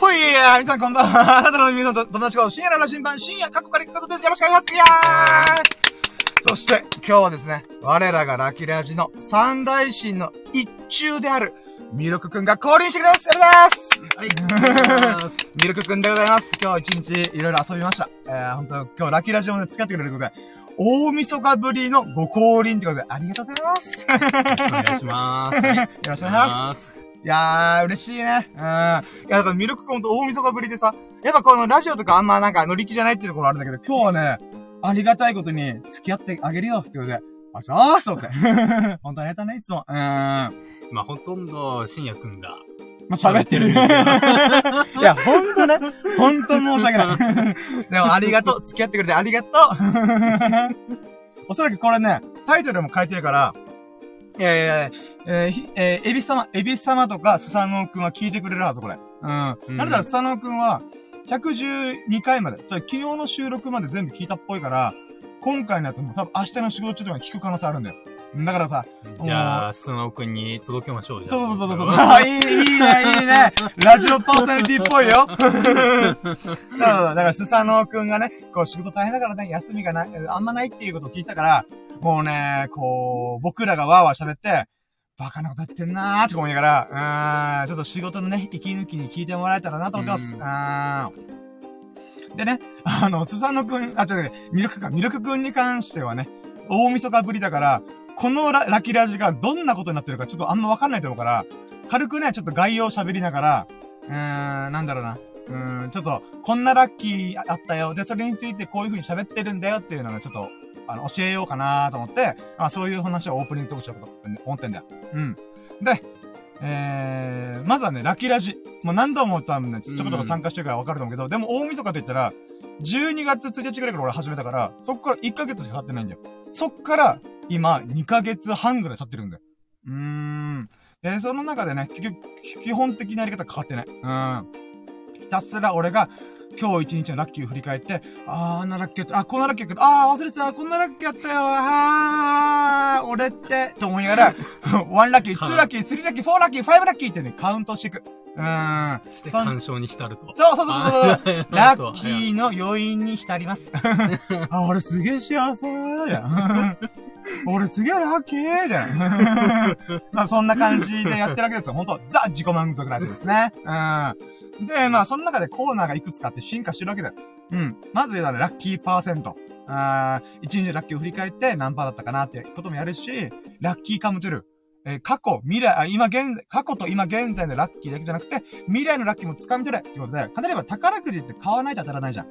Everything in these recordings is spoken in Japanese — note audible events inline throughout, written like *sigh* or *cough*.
ほいや皆さんこんばんは。あなたの耳の友達が深夜の羅針盤、深夜過去から行くことです。よろしくお願いします。いやーそして、今日はですね、我らがラキラジの三大神の一中である、ミルクくんが降臨してくれますありがとうございますはい。ミルクくんでございます。今日一日いろいろ遊びました。えー、本当今日ラキラジオで付き合ってくれるということで、大晦日ぶりのご降臨ということで、ありがとうございます。よろしくお願いします。*laughs* よろしくお願いします。いやー、嬉しいね。うん。いや、だからミルクくんと大晦日ぶりでさ、やっぱこのラジオとかあんまなんか乗り気じゃないっていうところあるんだけど、今日はね、ありがたいことに付き合ってあげるよってことで、あ、ざーすと思って。*laughs* 本当にありがとうね、いつも。うん。まあ、ほとんど、深夜くんが。まあ、喋ってる。*laughs* いや、ほんとね。ほんと申し訳ない。でも、ありがとう。付き合ってくれてありがとう。*laughs* おそらくこれね、タイトルも書いてるから、いやいやいや、えー、えー、エビス様、エビス様とかスサノオくんは聞いてくれるはず、これ。うん。なぜならスサノオくんは、112回まで、昨日の収録まで全部聞いたっぽいから、今回のやつも多分明日の仕事中とか聞く可能性あるんだよ。だからさ。じゃあ、スノー君に届けましょう、じゃあ。そうそうそうそう。あ、いい、いいね、いいね。ラジオパーソナリティっぽいよ。*laughs* だから、だからスサノー君がね、こう仕事大変だからね、休みがない、あんまないっていうことを聞いたから、もうね、こう、僕らがわーわー喋って、バカなことやってんなーって思いながら、うん、ちょっと仕事のね、息抜きに聞いてもらえたらなと思ってます。うん。でね、あの、スサノ君、あ、ちょっとね、ミルクか、ミルク君に関してはね、大晦日ぶりだから、このララキラジがどんなことになってるかちょっとあんまわかんないと思うから、軽くね、ちょっと概要喋りながら、うーん、なんだろうな。うーん、ちょっと、こんなラッキーあったよ。で、それについてこういう風に喋ってるんだよっていうのがちょっと、あの、教えようかなと思って、まあそういう話をオープニングトークしようと思ってんだよ。うん。で、えー、まずはね、ラッキーラジ。もう何度も多分ね、ちょこちょこ参加してるからわかると思うけど、でも大晦日と言ったら、12月1日ぐらいから俺始めたから、そっから1ヶ月しか経ってないんだよ。そっから、今、2ヶ月半ぐらい経ってるんだよ。うーん。で、その中でね、結局、基本的なやり方変わってない。うん。ひたすら俺が、今日一日のラッキーを振り返って、あー、あんなラッキーやった、あ、こんなラッキーやった、あー、忘れてた、こんなラッキーやったよ、あー、俺って、と思いながら、*laughs* 1ラッキー、2ラッキー、3ラッキー、4ラッキー、5ラッキーってね、カウントしていく。うん。して感傷に浸ると。そうそうそうそう。*laughs* ラッキーの余韻に浸ります。*laughs* あ、俺すげえ幸せじゃん。俺すげえラッキーじゃん。まあそんな感じでやってるわけですよ。ほんと、ザ自己満足なわけですね。うん。で、まあその中でコーナーがいくつかって進化してるわけだよ。うん。まず言うたらラッキーパーセント。あ一日ラッキーを振り返って何パーだったかなってこともやるし、ラッキーカムトゥルー。えー、過去、未来、あ、今現在、過去と今現在のラッキーだけじゃなくて、未来のラッキーも掴み取れってことで、例えば宝くじって買わないと当たらないじゃん。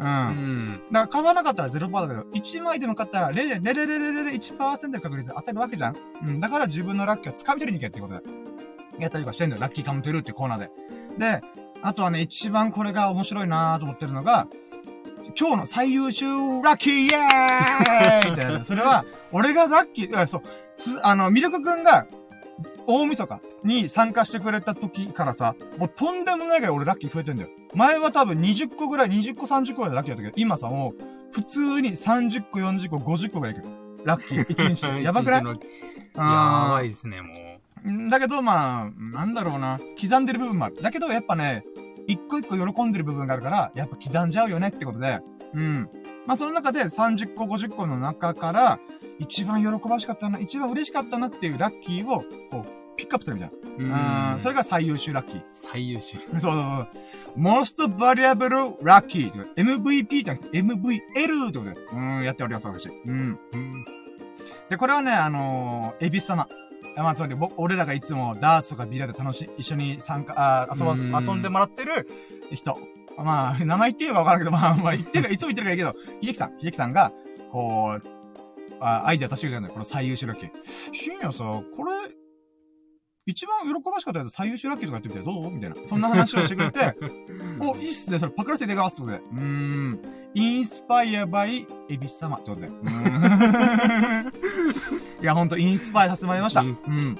うん。うん。だから買わなかったら0%だけど、1枚でも買ったら0 0 0 0 0 1%の確率で当たるわけじゃん。うん。だから自分のラッキーを掴み取りに行けってことで。やったりとかしてんのよ。ラッキーカムトゥルーってコーナーで。で、あとはね、一番これが面白いなと思ってるのが、今日の最優秀ラッキーイエーイみたいな。*laughs* それは、俺がラッキー、そう、つ、あの、ミルクくんが、大晦日に参加してくれた時からさ、もうとんでもないぐらい俺ラッキー増えてんだよ。前は多分20個ぐらい、20個30個ぐらいでラッキーだったけど、今さもう、普通に30個、40個、50個ぐらいいく。ラッキー。1日。*laughs* やばくない？やばいですね、もう。だけど、まあ、なんだろうな。刻んでる部分もある。だけど、やっぱね、一個一個喜んでる部分があるから、やっぱ刻んじゃうよねってことで、うん。まあ、その中で30個、50個の中から、一番喜ばしかったな、一番嬉しかったなっていうラッキーを、こう、ピックアップするみたいな。うん。それが最優秀ラッキー。最優秀。そうそうそう。most valuable lucky MVP じゃなくて MVL ってことで、うん、やっております、私。うん。うん、で、これはね、あのー、エビス様。まあ、つまり、俺らがいつもダースとかビラで楽しい、一緒に参加、あ遊ば、遊んでもらってる人。まあ、名前言っていいかわからんけど、*laughs* まあ、まあ、言ってる、いつも言ってるからいいけど、秀樹さん、秀樹さんが、こう、あアイデア出してくれたんだよ。この最優秀ラッキー。深夜さ、これ、一番喜ばしかったやつ最優秀ラッキーとかやってみてどう？みたいな。そんな話をしてくれて、*laughs* お、いいっすね。それパクらせていただきますってことで。うーん。インスパイアバイ、エビス様ってことで。いや、ほんと、インスパイさせてもらいました。うん。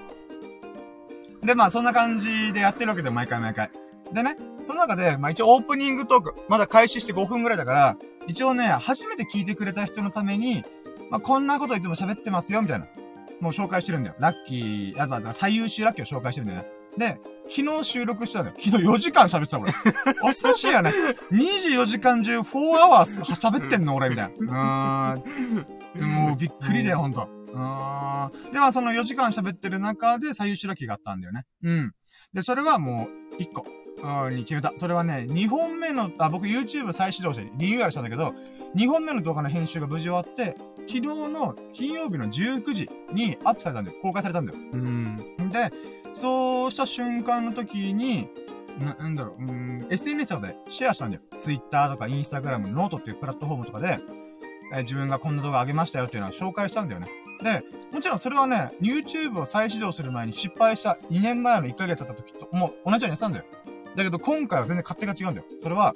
で、まあ、そんな感じでやってるわけで、毎回毎回。でね、その中で、まあ一応オープニングトーク、まだ開始して5分ぐらいだから、一応ね、初めて聞いてくれた人のために、まあこんなこといつも喋ってますよ、みたいな。もう紹介してるんだよ。ラッキー、やっぱ最優秀ラッキーを紹介してるんだよね。で、昨日収録したんだよ。昨日4時間喋ってた俺。*laughs* 恐ろしいよね。24時間中4アワー喋ってんの俺みたいな。*laughs* うーん。もうびっくりだよ、ほんと。うーん。では、その4時間喋ってる中で、最優秀ラッキーがあったんだよね。うん。で、それはもう、1個。うんに決めた。それはね、2本目の、あ、僕 YouTube 再始動してリニューアルしたんだけど、2本目の動画の編集が無事終わって、昨日の金曜日の19時にアップされたんだよ。公開されたんだよ。うん。で、そうした瞬間の時に、な、なんだろう、うん、SNS とかでシェアしたんだよ。Twitter とか Instagram、 note っていうプラットフォームとかで、え自分がこんな動画上げましたよっていうのは紹介したんだよね。で、もちろんそれはね、YouTube を再始動する前に失敗した2年前の1ヶ月だった時と、もう同じようにやってたんだよ。だけど今回は全然勝手が違うんだよ。それは、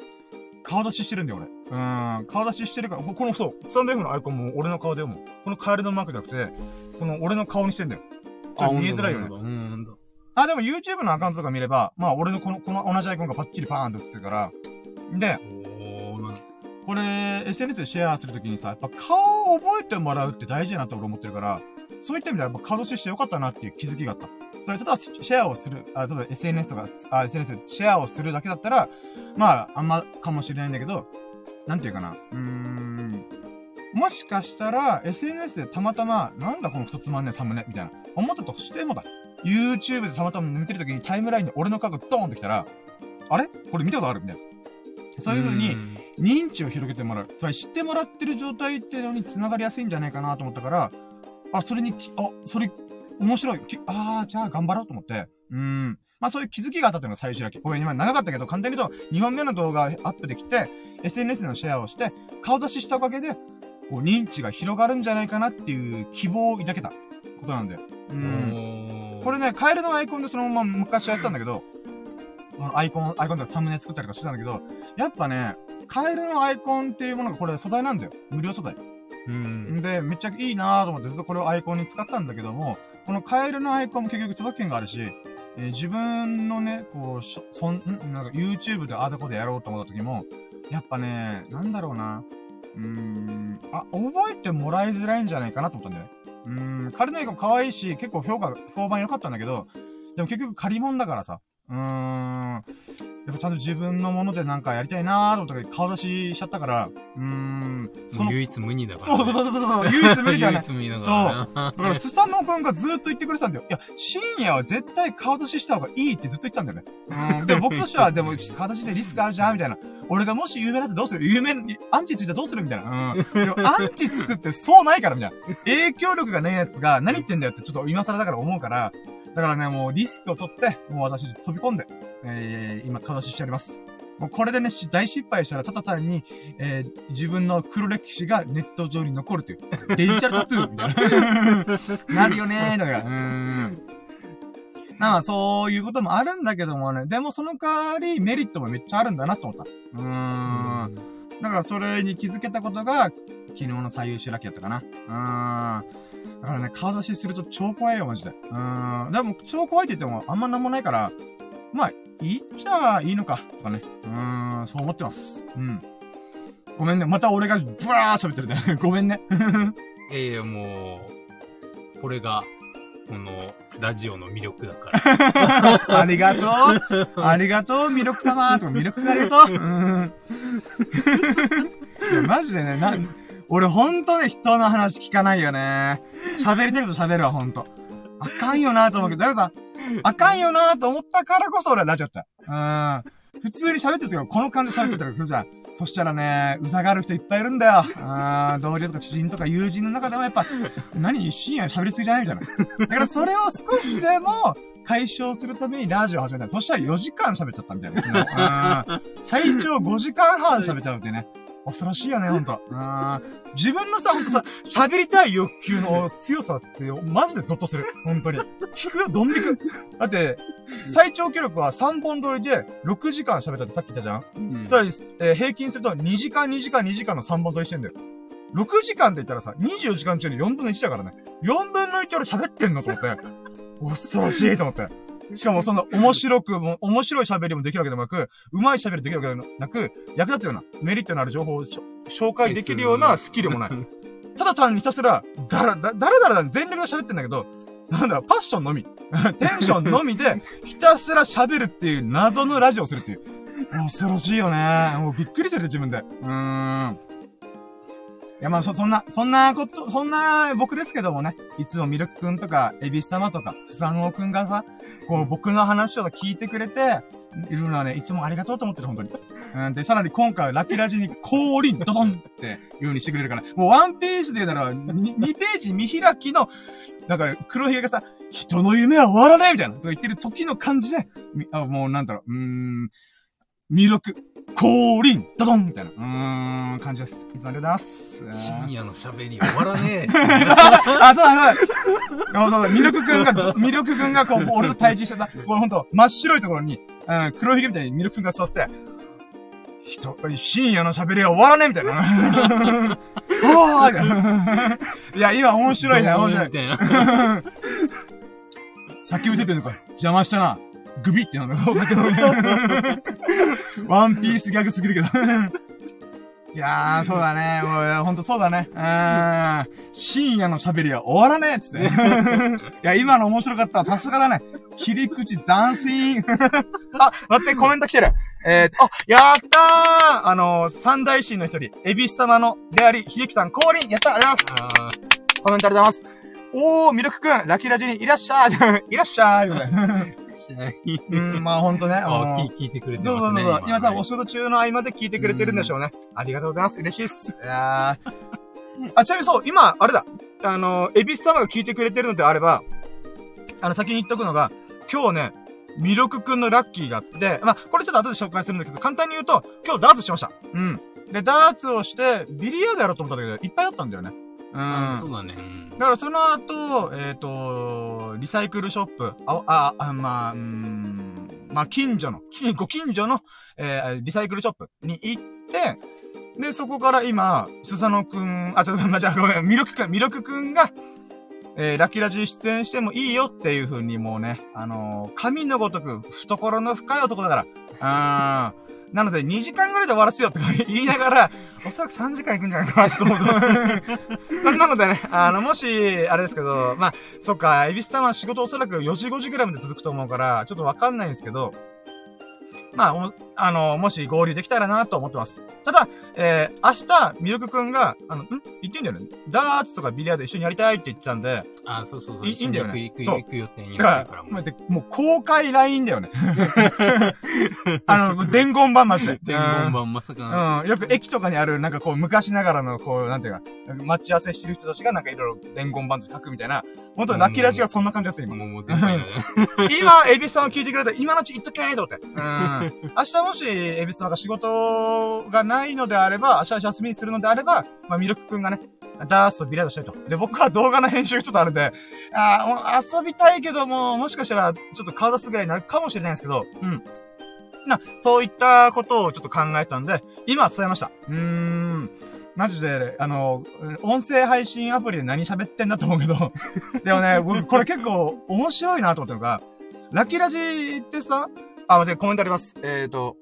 顔出ししてるんだよ、俺。うーん、顔出ししてるから、ここの、そう、スタンド F のアイコンも俺の顔で読む。このカエルのマークじゃなくて、この俺の顔にしてんだよ。ちょっと見えづらいよね。うん、ほんと。あ、でも YouTube のアカウントとか見れば、まあ俺のこの、この同じアイコンがパッチリパーンと映ってるから、で、これ、SNS でシェアするときにさ、やっぱ顔を覚えてもらうって大事だなと俺思ってるから、そういった意味ではやっぱ顔出ししてよかったなっていう気づきがあった。それ、ただシェアをする、あ、例えば SNS とか、あ、SNS でシェアをするだけだったら、まあ、あんまかもしれないんだけど、なんていうかな、うーん、もしかしたら、SNS でたまたま、なんだこのクソつまんねえサムネ、みたいな、思ったとしてもだ。YouTube でたまたま見てるときにタイムラインで俺の顔がドーンってきたら、あれ？これ見たことある？みたいな。そういう風に、認知を広げてもらう。つまり知ってもらってる状態っていうのに繋がりやすいんじゃないかなと思ったから、あ、それにき、あ、それ、面白い。きああ、じゃあ頑張ろうと思って。うーん。まあそういう気づきがあったというのが最初だけ。ごめん、今長かったけど、簡単に言うと、2本目の動画をアップできて、SNS のシェアをして、顔出ししたおかげで、こう、認知が広がるんじゃないかなっていう希望を抱けたことなんだよ。うーん。これね、カエルのアイコンでそのまま昔やってたんだけど、アイコン、アイコンとかサムネ作ったりとかしてたんだけど、やっぱね、カエルのアイコンっていうものがこれ素材なんだよ。無料素材。うん。んで、めっちゃいいなーと思ってずっとこれをアイコンに使ったんだけども、このカエルのアイコンも結局著作権があるし、えー自分のね、こう、そん、んなんか YouTube でアートコでやろうと思った時も、やっぱね、なんだろうな。うーん、あ、覚えてもらいづらいんじゃないかなと思ったんだよね。うーん、彼のアイコン可愛いし、結構評価、評判良かったんだけど、でも結局借り物だからさ。うーん。やっぱちゃんと自分のものでなんかやりたいなーと思ったけど、顔出ししちゃったから、うーん。その、唯一無二だからね。そうそうそうそうそう、唯一無二だよね唯。一無二だからね。だから、*laughs* スサノオくんがずーっと言ってくれてたんだよ。いや、深夜は絶対顔出しした方がいいってずっと言ってたんだよね。うん。でも僕としては、でも、顔出しでリスクあるじゃんみたいな。俺がもし有名だってどうする？有名、アンチついたらどうする？みたいな。うん。でも、アンチつくってそうないから、みたいな。影響力がないやつが何言ってんだよってちょっと今更だから思うから、だからね、もうリスクを取って、もう私飛び込んで、えー、今顔出ししております。もうこれでね、し大失敗したら、ただ単に、えー、自分の黒歴史がネット上に残るという。デジタルタトゥーみたいな。*laughs* なるよねー、だから。うーん。まあ、そういうこともあるんだけどもね。でもその代わりメリットもめっちゃあるんだなと思った。うーん。だからそれに気づけたことが、昨日の最優秀ラッキーだったかな。うーん。だからね、顔出しすると超怖いよ、マジで。うーん。でも、超怖いって言ってもあんまなんもないから、まあ、いいっちゃいいのか、とかね。うーん、そう思ってます。うん。ごめんね。また俺がブワー喋ってるね。*laughs* ごめんね。いやいや、もう、これが、この、ラジオの魅力だから。*laughs* ありがとう。ありがとう、魅力様。とか、魅力がありがとう。うーん。いや、マジでね、な、俺ほんとね、人の話聞かないよね。喋りたいこと喋るわ、ほんと。あかんよなと思うけど、だからさ、あかんよなと思ったからこそ俺はラジオって。うん。普通に喋ってる時はこの感じで喋ってたりするじゃん。そしたらね、うざがる人いっぱいいるんだよ。うん、同僚とか知人とか友人の中でもやっぱ、何深夜喋りすぎじゃないみたいな。だからそれを少しでも解消するためにラジオ始めた。そしたら4時間喋っちゃったみたいな。うん最長5時間半喋っちゃうってね。恐ろしいよね、ほんと。うん自分のさ、ほんとさ、喋りたい欲求の強さって、マジでゾッとする。本当に。聞くよ、どん引く。だって、最長記録は3本撮りで6時間喋ったってさっき言ったじゃんうんつまり、えー平均すると2時間2時間2時間の3本撮りしてんだよ。6時間って言ったらさ、24時間中の4分の1だからね。4分の1俺喋ってんのと思って。恐ろしいと思って。しかもそんな面白くも、面白い喋りもできるわけでもなく、上手い喋りできるわけでもなく、役立つような、メリットのある情報を紹介できるようなスキルもない。ただ単にひたすら、だら、だ、だらだらだ全力で喋ってんだけど、なんだろう、パッションのみ。*laughs* テンションのみで、ひたすら喋るっていう謎のラジオをするっていう。*laughs* 恐ろしいよね。もうびっくりする自分で。うーん。いや、まあ、そ、そんな、そんなこと、そんな僕ですけどもね、いつもミルクくんとか、エビス様とか、スサノオくんがさ、こう、僕の話を聞いてくれて、いるのはね、いつもありがとうと思ってる、本当に。うん、で、さらに今回はラッキーラジに降臨、ドドンっていう風にしてくれるから、もうワンピースで言うなら、2, ページ見開きの、なんか、黒ひげがさ、人の夢は終わらねえみたいな、とか言ってる時の感じで、あもうなんだろう、うーん、魅力、降臨、ドドンみたいな、うーん、感じです。いつもありがとうございます。深夜の喋り終わらねえ。*laughs* あ、そうだ、そうだ。そうそう、ミルクくんが、ミルクくんがこう、俺と対峙してさ、これほんと、真っ白いところに、うん、黒ひげみたいにミルクくんが座って、人、深夜の喋りが終わらねえみたいな。おーみたいな。いや、今面白いね、面白いみ。たいな。*laughs* 酒見せてんのか。邪魔したな。グビってなんだ、お酒飲み。*laughs* ワンピースギャグすぎるけど。*laughs* いやー、そうだね。もうほんとそうだね。うーん。深夜の喋りは終わらねえっつって。*laughs* いや、今の面白かった。さすがだね。切り口斬新。あ、待って、コメント来てる。えーと、あ、やったーあのー、三大神の一人、エビス様のであり、秀樹さん降臨やったありがとうございますあコメントありがとうございます。おー、ミルクくん、ラキラジにいらっしゃいいらっしゃいみたいなー試合うん、まあほんとね。*laughs* あ聞聞いてくれてますね。そうそうそう。今多分おね仕事中の合間で聞いてくれてるんでしょうね。ありがとうございます。嬉しいっす。いやーあ、ちなみにそう、今、あれだ。あの、エビス様が聞いてくれてるのであれば、あの、先に言っとくのが、今日ね、ミルクくんのラッキーがあって、まあ、これちょっと後で紹介するんだけど、簡単に言うと、今日ダーツしました。うん。で、ダーツをして、ビリヤードやろうと思ったんだけど、いっぱいだったんだよね。うん。あそうだね。うんだからその後、えっ、と、リサイクルショップ、あ、あ、あまあ、うーん、まあ、近所の、き *laughs* ご近所の、えーリサイクルショップに行って、で、そこから今、スサノくん、あ、ちょっと、ま、じゃあごめん、ミルクくん、ミルクくんが、えーラッキーラジに出演してもいいよっていう風にもうね、あのー神のごとく、懐の深い男だから。あーなので、2時間ぐらいで終わらせよって言いながら、*laughs* おそらく3時間行くんじゃないかなと思うと。*laughs* ななのでね、あの、もし、あれですけど、まあ、そっか、エビスさんは仕事おそらく4時5時ぐらいまで続くと思うから、ちょっとわかんないんですけど、まあ、おあの、もし合流できたらなと思ってます。ただ、えー、明日、ミルクくんが、あの、ん？言ってんだよね。ダーツとかビリヤード一緒にやりたいって言ってたんで、あ、そうそうそう。いいいんだよね行くそう行く予定にだかなってるからら、もう。もう公開 LINE だよね。*laughs* あの、伝言板まして。*laughs* 伝言板まさかな。うん。よく駅とかにある、なんかこう、昔ながらの、こう、なんていうか、待ち合わせしてる人たちがなんかいろいろ伝言板と書くみたいな、本当にラッキーラジがそんな感じだった、今。もう、もう。今、エビスさんを聞いてくれたら、今のうち言っとけーと思って。うん。明 *laughs* 日もし、エビスさんが仕事がないのであれば、明日休みにするのであれば、まあ、ミルクくんがね、ダースとビリヤードしたいと。で、僕は動画の編集ちょっとあるんで、あーもう遊びたいけども、もしかしたら、ちょっと顔出すぐらいになるかもしれないんですけど、うん。な、そういったことをちょっと考えたんで、今伝えました。うーん。マジで、あの、音声配信アプリで何喋ってんだと思うけど、でもね、僕、これ結構面白いなと思ったのが、ラッキーラジってさ、あ、待って、コメントあります。えっ、ー、と、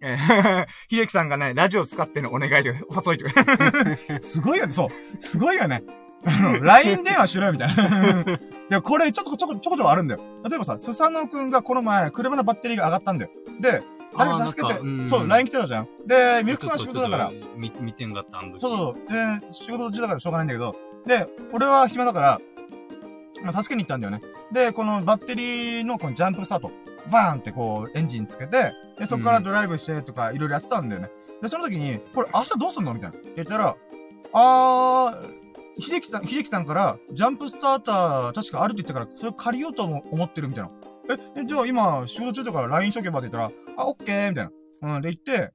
えー、*laughs* 秀樹さんがね、ラジオ使ってのお願いで、お誘いとか。*laughs* すごいよね、そう。すごいよね。あの、LINE 電話しろよ、みたいな。*laughs* でもこれ、ちょっとちょこちょこちょこあるんだよ。例えばさ、スサノオくんがこの前、車のバッテリーが上がったんだよ。で、誰か助けてそう、LINE 来てたじゃん。で、ミルク君は仕事だからちょ、っと。ちょっと見、見てんかった、あの時。そうそう。で、仕事中だからしょうがないんだけど、で、俺は暇だから、まあ、助けに行ったんだよね。で、このバッテリーのこのジャンプスタート、バーンってこう、エンジンつけて、で、そこからドライブしてとか、いろいろやってたんだよね。で、その時に、これ明日どうすんのみたいな。言ったら、あー、秀樹さん、秀樹さんから、ジャンプスターター確かあるって言ってたから、それ借りようとも思ってるみたいな。え、えじゃあ今、仕事中だから LINE しとけばって言ったら、あ、オッケーみたいな。うん、で言って、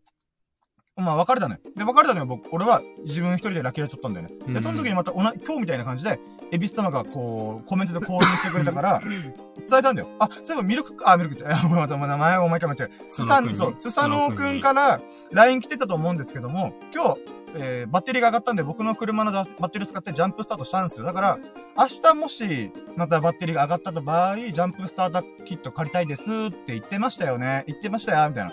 まあ別れたのよ。で、別れたのよ、僕、俺は自分一人でラッキーラちゃったんだよね。で、うんその時にまたおな、今日みたいな感じで、エビス様がこう、コメントで購入してくれたから、*laughs* 伝えたんだよ。あ、そういえばミルク、あ、ミルクって、あ、ごめん、また名前を毎回間違える。スサスノそう、スサノーくんから LINE 来てたと思うんですけども、今日、えー、バッテリーが上がったんで、僕の車のバッテリーを使ってジャンプスタートしたんですよ。だから、明日もし、またバッテリーが上がった場合、ジャンプスターターキット借りたいですって言ってましたよね。言ってましたよ、みたいな。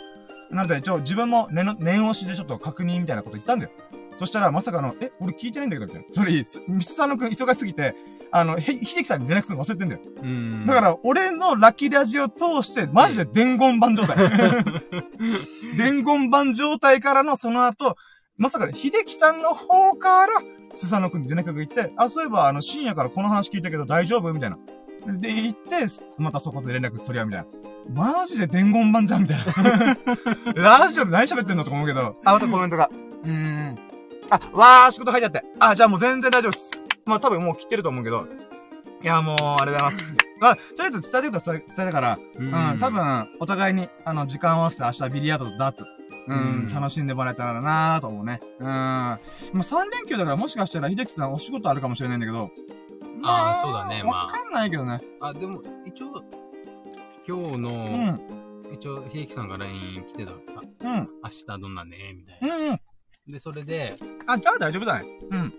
なので、ちょ、自分も念の、念押しでちょっと確認みたいなこと言ったんだよ。そしたら、まさかの、え、俺聞いてないんだけど、みたいな。それ、すミスサノくん忙しすぎて、あの、ひ、秀樹さんに連絡するの忘れてんだよ。うん。だから、俺のラッキーラジオを通して、マジで伝言版状態。*laughs* 伝言版状態からのその後、まさかね、秀樹さんの方から、スサノくんに連絡が行って、あ、そういえば、あの、深夜からこの話聞いたけど大丈夫？みたいな。で、言って、またそこで連絡取り合うみたいな。マジで伝言版じゃん？みたいな。*laughs* ラジオで何喋ってんの？とか思うけど。あ、またコメントが。うーん。あ、わー、仕事書いてあって。あ、じゃあもう全然大丈夫です。まあ多分もう切ってると思うけど。いや、もう、ありがとうございます。ま *laughs* あ、とりあえず伝えてください、伝えたから、ううん、多、分、お互いに、あの、時間を合わせて明日ビリヤードとダーツ、うん、うん楽しんでもらえたらなーと思うね。うん。まあ、3連休だからもしかしたら秀樹さんお仕事あるかもしれないんだけど。あーそうだねまあわかんないけどね。あ、でも、一応、今日うの、ん。一応、秀樹さんが LINE 来てたわけさ、うん。明日どんなねみたいな。うんうん。で、それで、あ、じゃあ大丈夫だね。うん。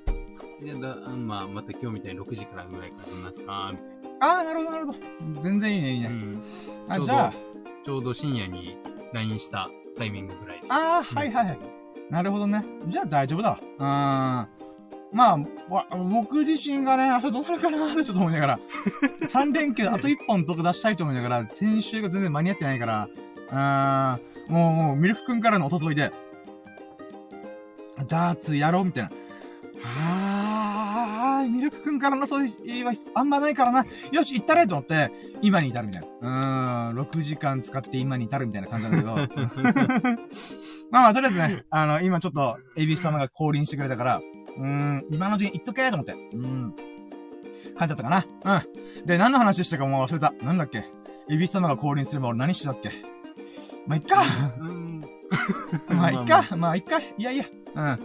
じゃあだ、まあ、また今日みたいに6時からぐらいからどんなんすかみたいあー、なるほど、なるほど。全然いいね、いいな。うね。ん。あ、じゃあど、、ちょうど深夜に LINE したタイミングぐらいで。あー、はいはいはい。なるほどね。じゃあ大丈夫だわ。うーん。まあ、わ僕自身がね、あとどうなるかなーってちょっと思いながら。*laughs* 3連休であと1本どこ出したいと思いながら、先週が全然間に合ってないから、うーん。もう、もう、ミルクくんからのお誘いで、ダーツやろうみたいな。あー、ミルクくんからのそういうはあんまないからな。よし、行ったれと思って、今に至るみたいな。うーん、6時間使って今に至るみたいな感じなんだけど。*laughs* まあまあ、とりあえずね、あの、今ちょっと、エビス様が降臨してくれたから、うーん、今のうちに言っとけと思って。うん。感じだったかな。うん。で、何の話したかもう忘れた。なんだっけ？エビス様が降臨すれば俺何してたっけ？まあ、いっか。うん。*laughs* まあ、いっか。まあ、いっか。いやいや。うん。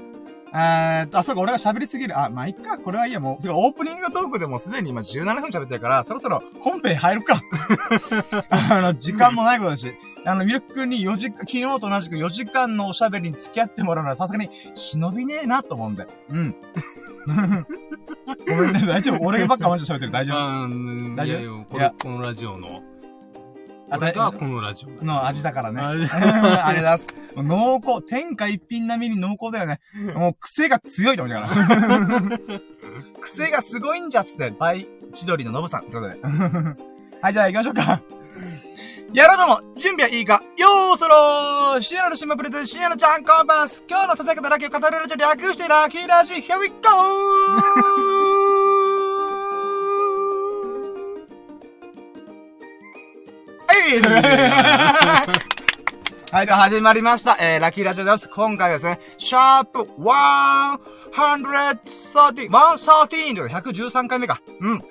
えーっと、あ、そうか、俺が喋りすぎる。あ、まあ、いっか。これはいいや。もう、オープニングトークでもうすでに今17分喋ってるから、そろそろ本編入るか。*laughs* あの、時間もないことだし。あの、ミルク君に4時間、昨日と同じく4時間のおしゃべりに付き合ってもらうのはさすがに忍びねえなと思うんで。うん。*laughs* ごめんね、大丈夫。俺ばっかマジで喋ってる。大丈夫。大丈夫？ここのラジオの、あこれがこのラジオだ。の味だからね。あ *laughs* ありがとうございます。濃厚。天下一品並みに濃厚だよね。*laughs* もう癖が強いと思うから。*laughs* 癖がすごいんじゃっつって、バイ、千鳥のノブさん。ということで。はい、じゃあ行きましょうか。やろうども、準備はいいかよーそろー深夜の島プレゼン、深夜のちゃんこンバス今日のささやかなラッキーを語れるラジオ略してラッキーラジ、Here we go! いはい、では始まりました。えー、ラッキーラジオです。今回はですね、シャープ130、113という113回目か。うん。で、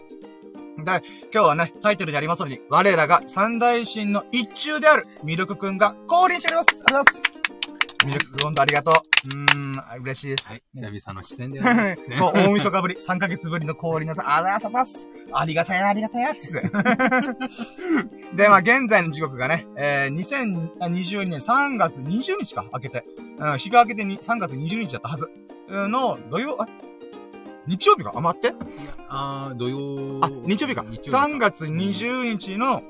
今日はね、タイトルにありますように、我らが三大神の一中である、ミルクくんが降臨しております。ありがとうございます。ミルクくん、ほんとありがとう。うーん、嬉しいです。はい。久々の視線でございますね。そう、大晦日ぶり、3ヶ月ぶりの降臨のさ、あらさます。ありがたや、ありがたや、つ。*laughs* で、まあ、現在の時刻がね、えー、2022年3月20日か、明けて。うん、日が明けてに3月20日だったはず。うんの、土曜、あ、日曜日かあ、待って。あー土曜あ、日曜日か。3月20日の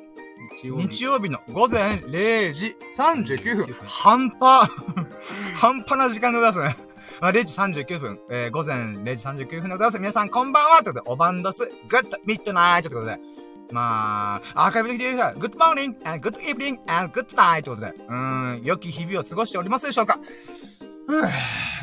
日曜日。日曜日の午前0時39分。半端、*laughs* 半端な時間でございますね。まあ、0時39分、えー、午前0時39分でございます。皆さんこんばんはということで、おばんどす、 good midnight ということで、まあ、アーカイブ的に言うと、 good morning, and good evening, and good night ということで、うーん、良き日々を過ごしておりますでしょうか？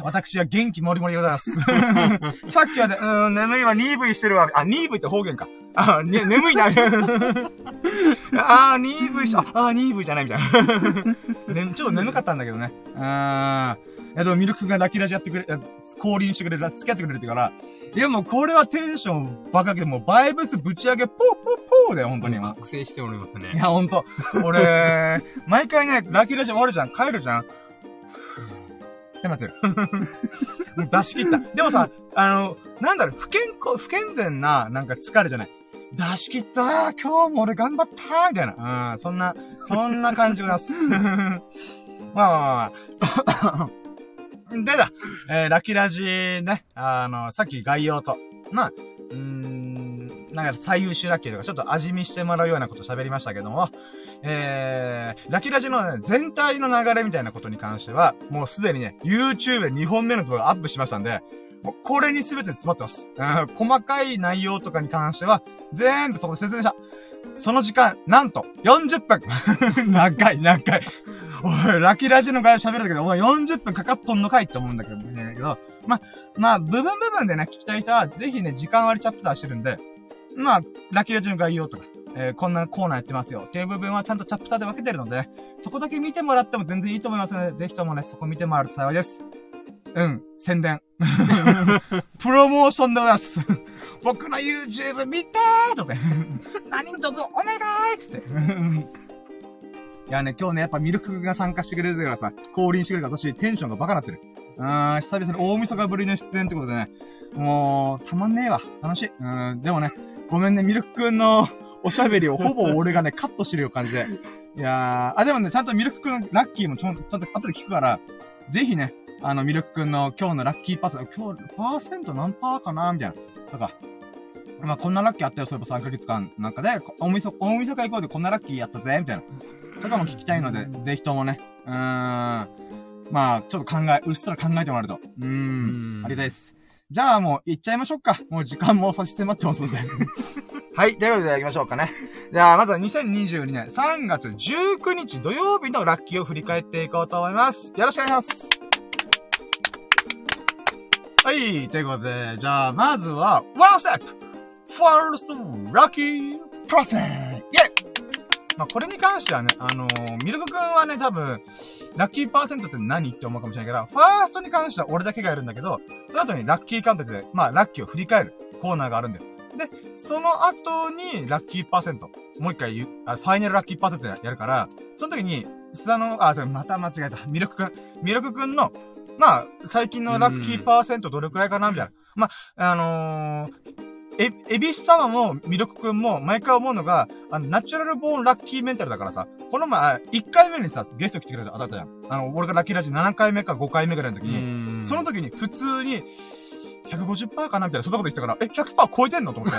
私は元気もりもりでございます。*laughs* さっきはね、うーん、眠いわ、鈍いしてるわ。あ、鈍いって方言か。あ、ね、眠いな。*laughs* あー、鈍いし、あ、あー、鈍いじゃないみたいな。*laughs* ね、ちょっと眠かったんだけどね。あー。えっと、ミルクがラキラジやってくれ、え降臨してくれる、付き合ってくれるってから、いやもうこれはテンションバカげて、もうバイブスぶち上げ、ポーポーポーだよ、本当に。覚醒しておりますね。いや、ほんと。俺、毎回ね、ラッキーラジオ終わるじゃん。帰るじゃん。ってなってる。出し切った。でもさ、あの、なんだろう、不健康、不健全な、なんか疲れじゃない。出し切ったー今日も俺頑張ったみたいな。うん、そんな、そんな感じがす。*laughs* まあまあまあ。*laughs* でだ、えー、ラキラジね、あの、さっき概要と、まあ、うーん、なんか最優秀ラッキーとかちょっと味見してもらうようなこと喋りましたけども、えー、ラキラジの、ね、全体の流れみたいなことに関しては、もうすでにね、YouTube で2本目の動画アップしましたんで、もうこれに全て詰まってます。うん、細かい内容とかに関しては、全部そこで説明した。その時間、なんと、40分 *laughs* 長い、長い。おい、ラキラジの会喋るんだけど、お前40分かかっとんのかいって思うんだけど、だけど、ま、まあ、部分部分でね、聞きたい人は、ぜひね、時間割りチャプターしてるんで、まあ、ラッキーラジオの概要とか、えー、こんなコーナーやってますよ。っていう部分はちゃんとチャプターで分けてるので、そこだけ見てもらっても全然いいと思いますので、ぜひともね、そこ見てもらうと幸いです。うん、宣伝。*laughs* プロモーションでございます。*laughs* 僕の YouTube 見てーとか、*laughs* 何卒お願いっつって。いやね、今日ね、やっぱミルクが参加してくれるからさ、降臨してくれるから私、テンションがバカなってる。うーん、久々に大晦日ぶりの出演ってことでね、もう、たまんねえわ。楽しい。うん、でもね、ごめんね、ミルクくんのおしゃべりをほぼ俺がね、*laughs* カットしてるよ感じで。いやー、あ、でもね、ちゃんとミルクくん、ラッキーもちょんちゃんと後で聞くから、ぜひね、あの、ミルクくんの今日のラッキーパーセント、今日、パーセント何パーかなみたいな。とか。まあ、こんなラッキーあったよ、そういえば3ヶ月間なんかで、こ大晦日、大晦日行こうでこんなラッキーやったぜ、みたいな。とかも聞きたいので、ぜひともね、うーん。まあ、ちょっと考え、うっすら考えてもらえると。うーん。んありがたいです。じゃあもう行っちゃいましょうか。もう時間も差し迫ってますので。*laughs* はい。ということで行きましょうかね。じゃあ、まずは2022年3月19日土曜日のラッキーを振り返っていこうと思います。よろしくお願いします。はい。ということで、じゃあ、まずは、 one step first lucky percent yayまあ、これに関してはね、あのーミルクくんはね、多分、ラッキーパーセントって何って思うかもしれないから、ファーストに関しては俺だけがやるんだけど、その後にラッキーカウントで、まあ、ラッキーを振り返るコーナーがあるんだよ。で、その後に、ラッキーパーセント。もう一回言う、あ、ファイナルラッキーパーセントやるから、その時に、スサの、あ、それまた間違えた。ミルクくん。ミルクくんの、まあ、最近のラッキーパーセントどれくらいかなみたいな。まあ、あのー、え、エビス様もミルクくんも毎回思うのが、あの、ナチュラルボーンラッキーメンタルだからさ、この前、1回目にさ、ゲスト来てくれた、当たったじゃん。あの、俺がラッキーラジ7回目か5回目ぐらいの時に、その時に普通に、150%かなみたいな、そんなこと言ってたから、え、100%超えてんのと思って。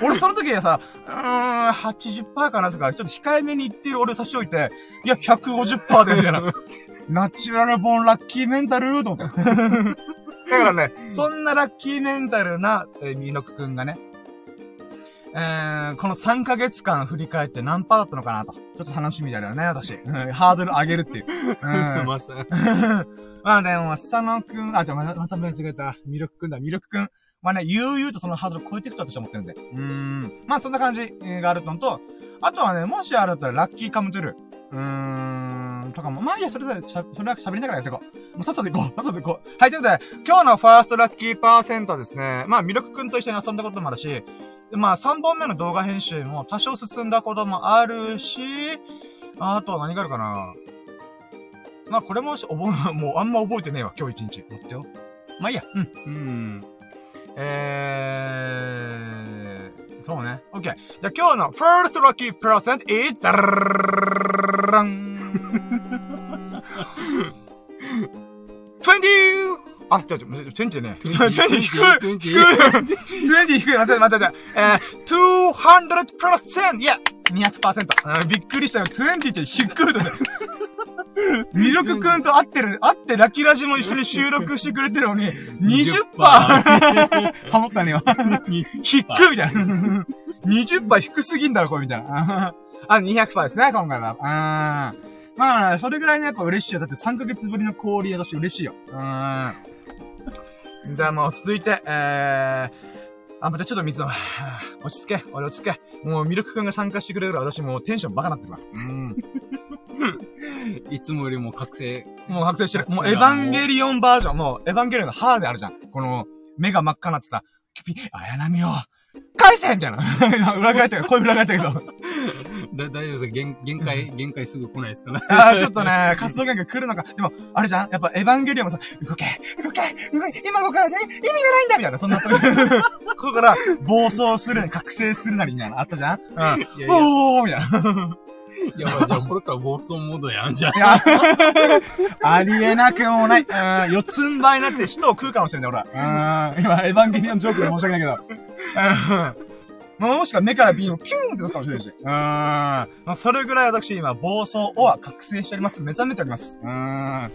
*laughs* 俺その時はさ、うーん、80%かなとか、ちょっと控えめに言ってる俺を差し置いて、いや、150%で、みたいな。*laughs* ナチュラルボーンラッキーメンタルと思って。だからね、そんなラッキーメンタルな、えー、ミノクくんがね、えー、この3ヶ月間振り返って何パーだったのかなと。ちょっと楽しみだよね、私。うんハードル上げるっていう。うん。*laughs* まさ *laughs* まあでも、佐野くん、あ、じゃあまた、また間違えた。ミルクくんだ、ミルクくん。まあね、悠々とそのハードル超えていくと私は思ってるんで。うーん。まあそんな感じえーがあるのと、あとはね、もしあれだったらラッキーカムトゥルー。うーん、とかも、まあいいや、それで、しゃ、それは喋りながらやっていこう。もうさっさと行こう。さっさと行こう。はい、ということで、今日のファーストラッキーパーセントはですね、まあミルクくんと一緒に遊んだこともあるし、まあ3本目の動画編集も多少進んだこともあるし、あとは何があるかなまあこれもし、覚え、もうあんま覚えてねえわ、今日一日。待ってよ。まあいいや。うん。うん。えー、そうね。OK。じゃあ今日の first lucky percent is, ラン 20! あ、ちょ、ちょ、20じゃねえ。20低い。低い。20 20低い。待って待って待って。えー、200%! いや、200%。うんびっくりしたよ。20って低いとね。ミルクくんと会ってる、会ってラキラジも一緒に収録してくれてるのに、20%! ハモったね、今。低いみたいな。20%低すぎんだろ、これ、みたいな。*laughs* あ、200%ですね、今回は。うん。まあ、それぐらいね、やっぱ嬉しいよ。だって3ヶ月ぶりの氷私嬉しいよ。うん。じゃあもう続いて、えー、あ、またちょっと水を、落ち着け、俺落ち着け。もうミルクくんが参加してくれるから私もうテンションバカなってるわ。うん。いつもよりも覚醒。もう覚醒してる。もうエヴァンゲリオンバージョン、もうエヴァンゲリオンのハーであるじゃん。この、目が真っ赤になってさ、キピ、綾波よ、返せみたいな。*laughs* 裏返ったけど、声裏返ったけど。だ、大丈夫ですか？限限界、限界すぐ来ないですか？ね。あーちょっとね、活動限界来るのか。でも、あれじゃん？やっぱエヴァンゲリオンもさ、動け動け動け今動かないで意味がないんだみたいな、そんなとこ。*laughs* ここから、暴走するなり、覚醒するなりみたいなのあったじゃん？うん。いやいや、おーみたいな。や、まあじゃあこれから暴走モードやんじゃん。*laughs* ありえなくもない。うん、四つん這いになって使徒を食うかもしれない、俺は。うん、今、エヴァンゲリオンジョークで申し訳ないけど。うんもしくは目からビームピューンって出すかもしれないし。うん。まあ、それぐらい私今、暴走をは覚醒しております。目覚めております。うん。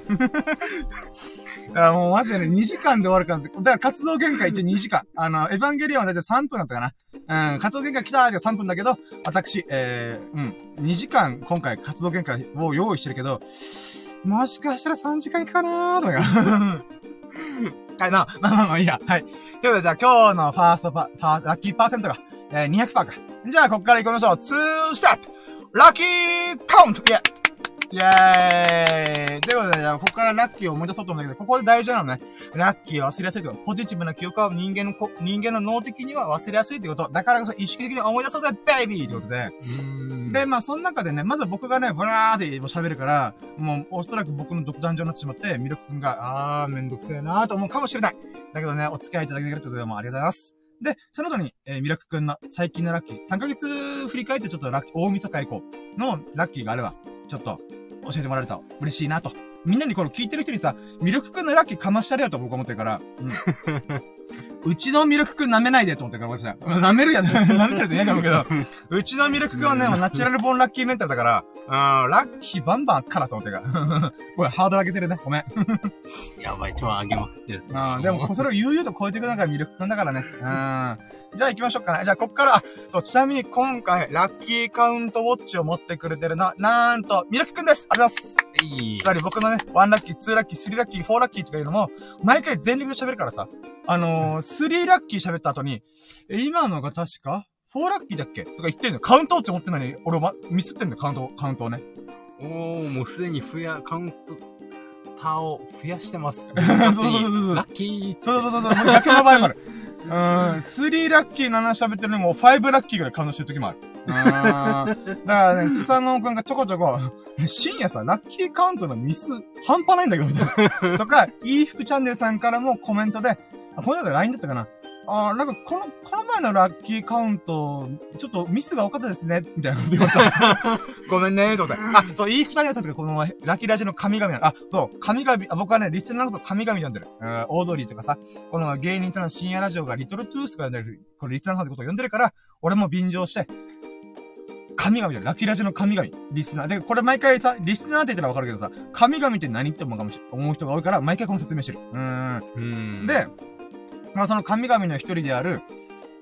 だからもうマジでね、2時間で終わるから、だから活動限界一応2時間。あの、エヴァンゲリオンは大体3分だったかな。うん、活動限界来たーで3分だけど、私、えー、うん、2時間今回活動限界を用意してるけど、もしかしたら3時間いくかなーとか。*laughs* はい、まあ、まあまあまあいいや。はい。ということで、じゃあ今日の first パ、パー lucky percent が、えー、200%か。じゃあ、こっから行きましょう。2 step lucky count イェイェーイということで、じゃあ、ここからラッキーを思い出そうと思うんだけど、ここで大事なのね。ラッキーを忘れやすいとか、ポジティブな記憶は人間のこ、人間の脳的には忘れやすいってこと。だからこそ意識的に思い出そうぜ、 baby ってことで。で、まあ、その中でね、まず僕がね、ブラーって喋るから、もう、おそらく僕の独壇場になってしまって、ミロク君が、あー、めんどくせえなーと思うかもしれない。だけどね、お付き合いいただけるということで、もうありがとうございます。で、その後に、えーミラク君の最近のラッキー、3ヶ月振り返ってちょっとラッキー、大晦日以降のラッキーがあれば、ちょっと教えてもらえると嬉しいなと。みんなにこの聞いてる人にさ、ミルク君のラッキーかましたれよと僕思ってるから、うん。*laughs* うちのミルク君舐めないでと思ってるから、私は。舐めるやん、*laughs* 舐めてる人いないと思うけど、うちのミルク君はね、ナチュラルボーンラッキーメンタルだから、うん、ラッキーバンバンからと思ってるから。*laughs* これハードル上げてるね。ごめん。やばい、今日上げまくってるんでも、それを悠々と超えていくのがミルク君だからね。うん。じゃあ行きましょうかね。じゃあ、こっから、あそう、ちなみに今回、ラッキーカウントウォッチを持ってくれてるのは、なんと、ミルク君ですありがとうございますいいつまり僕のね、1ラッキー、2ラッキー、3ラッキー、4ラッキーとかいうのも、毎回全力で喋るからさ、あのー、3ラッキー喋った後に、え、今のが確か ?4 ラッキーだっけ？とか言ってんのカウントウォッチ持ってんのに、俺、ま、ミスってんだよ、カウント、カウントをね。おー、もうすでに増や、カウント、ターを増やしてます。*laughs* そうそうそうそうラッキーそうそうそうそう逆の場合もある。うん、3ラッキーの話喋ってるのにもう5ラッキーぐらいカウントしてる時もある。うん。だからね、スサノオくんがちょこちょこ、え深夜さ、ラッキーカウントのミス、半端ないんだけど、みたいな。とか、いい服チャンネルさんからもコメントで、あ、この間 LINE だったかな。あーなんか、この、この前のラッキーカウント、ちょっとミスが多かったですね、みたいなこと言われた。*laughs* ごめんね、と思って。あ、そう、いい服チャンネルさんとか、この、ラッキーラジオの神々なの。あ、そう、神々、あ僕はね、リスナーのこと神々呼んでる。うん、オードリーとかさ、この芸人さんの深夜ラジオがリトルトゥースとか呼んでる、これリスナーさんってことを呼んでるから、俺も便乗して、神々だよ。ラッキーラジオの神々。リスナー。で、これ毎回さ、リスナーって言ったらわかるけどさ、神々って何って思うかもしれ、思う人が多いから、毎回この説明してる。うーん。うーん。で、まあその神々の一人である、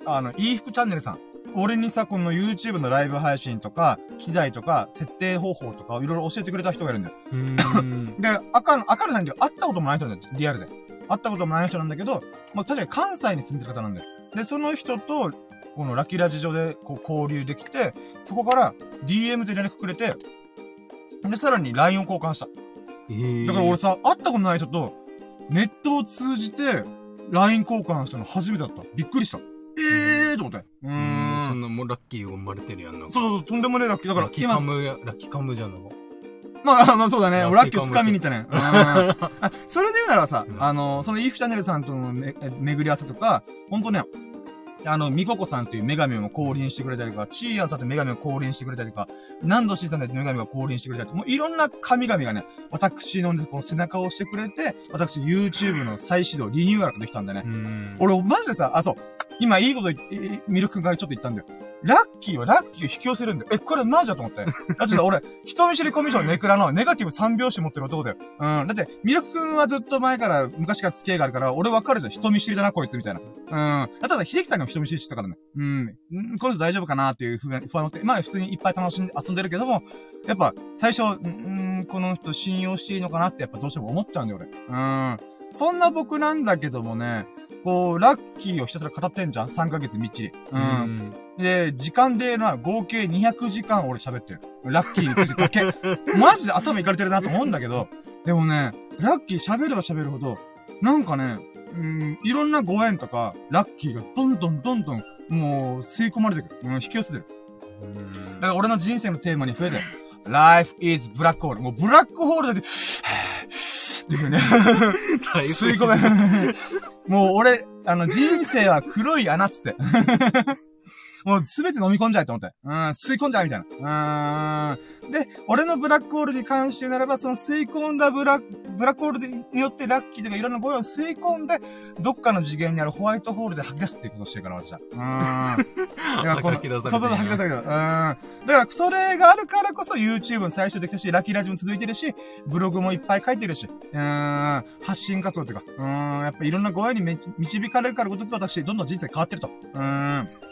あの、いい服チャンネルさん。俺にさ、この YouTube のライブ配信とか、機材とか、設定方法とかをいろいろ教えてくれた人がいるんだよ。*laughs* で、赤の、赤のさんには会ったこともない人なんだよ。リアルで。会ったこともない人なんだけど、まあ確かに関西に住んでる方なんだよ。で、その人と、このラッキーラジ上でこう交流できて、そこから DM で連絡くれて、で、さらに LINE を交換した。えーだから俺さ、会ったことない人と、ネットを通じて、LINE 交換したの初めてだった。びっくりした。えーと思って。うん。そーん。んなもうラッキーが生まれてるやんな。そうそうそう、とんでもねえラッキー。だから今ラッキーカ、ムや、ラッキーカムじゃんの。まあ、あの、そうだね。ラッキー俺ラッキーを掴みに行ったね。*laughs* うんあそれで言うならさう、んあの、そのイーフチャンネルさんとのめえ巡り合わせとか、ほんとね、あの、ミココさんという女神を降臨してくれたりとか、チーヤンさんという女神を降臨してくれたりとか、ナンドシーさんという女神が降臨してくれたりとか、もういろんな神々がね、私のね、この背中を押してくれて、私 YouTube の再始動、リニューアルができたんだねう。ん。俺、マジでさ、あ、そう。今、いいこと、ミルク君がちょっと言ったんだよ。ラッキーはラッキーを引き寄せるんだよ。え、これマジだと思って。だってさ、俺、*laughs* 人見知りコミュ障ネクラのネガティブ3拍子持ってる男だよ。うん。だって、ミルク君はずっと前から、昔から付き合いがあるから、俺わかるじゃん。人見知りだな、こいつ、みたいな。うん。ただ、秀樹さんにも人見知りしてたからね。うん。んこの人大丈夫かなっていう不安不安をして、まあ、普通にいっぱい楽しんで、遊んでるけども、やっぱ、最初、んんこの人信用していいのかなって、やっぱどうしても思っちゃうんだよ、俺。うん。そんな僕なんだけどもね、こう、ラッキーをひたすら語ってんじゃん ?3 ヶ月みっちり。う。うんん。で、時間でな、合計200時間俺喋ってる。ラッキーについてだけ。*laughs* マジで頭いかれてるなと思うんだけど、でもね、ラッキー喋れば喋るほど、なんかね、うん、いろんなご縁とか、ラッキーがどんどんどんどん、もう、吸い込まれてくる。うん、引き寄せてる。だから俺の人生のテーマに増えて、Life is black hole. もうブラックホールだけ、っていうね。吸い込め。もう俺、あの、人生は黒い穴っつって。もうすべて飲み込んじゃえと思って。うん、吸い込んじゃえみたいな。うーん。で、俺のブラックホールに関してならば、その吸い込んだブラック、ブラックホールによってラッキーとかいろんなご用を吸い込んで、どっかの次元にあるホワイトホールで吐き出すっていうことをしてるから、私は。うーん。だから *laughs* 吐き出されそうそう吐き出され。うん。だから、それがあるからこそ YouTube も最初できたし、ラッキーラジオも続いてるし、ブログもいっぱい書いてるし、うーん、発信活動っていうか、うーん、やっぱいろんなご縁にめ導かれるからごとく私、どんどん人生変わってると。うーん。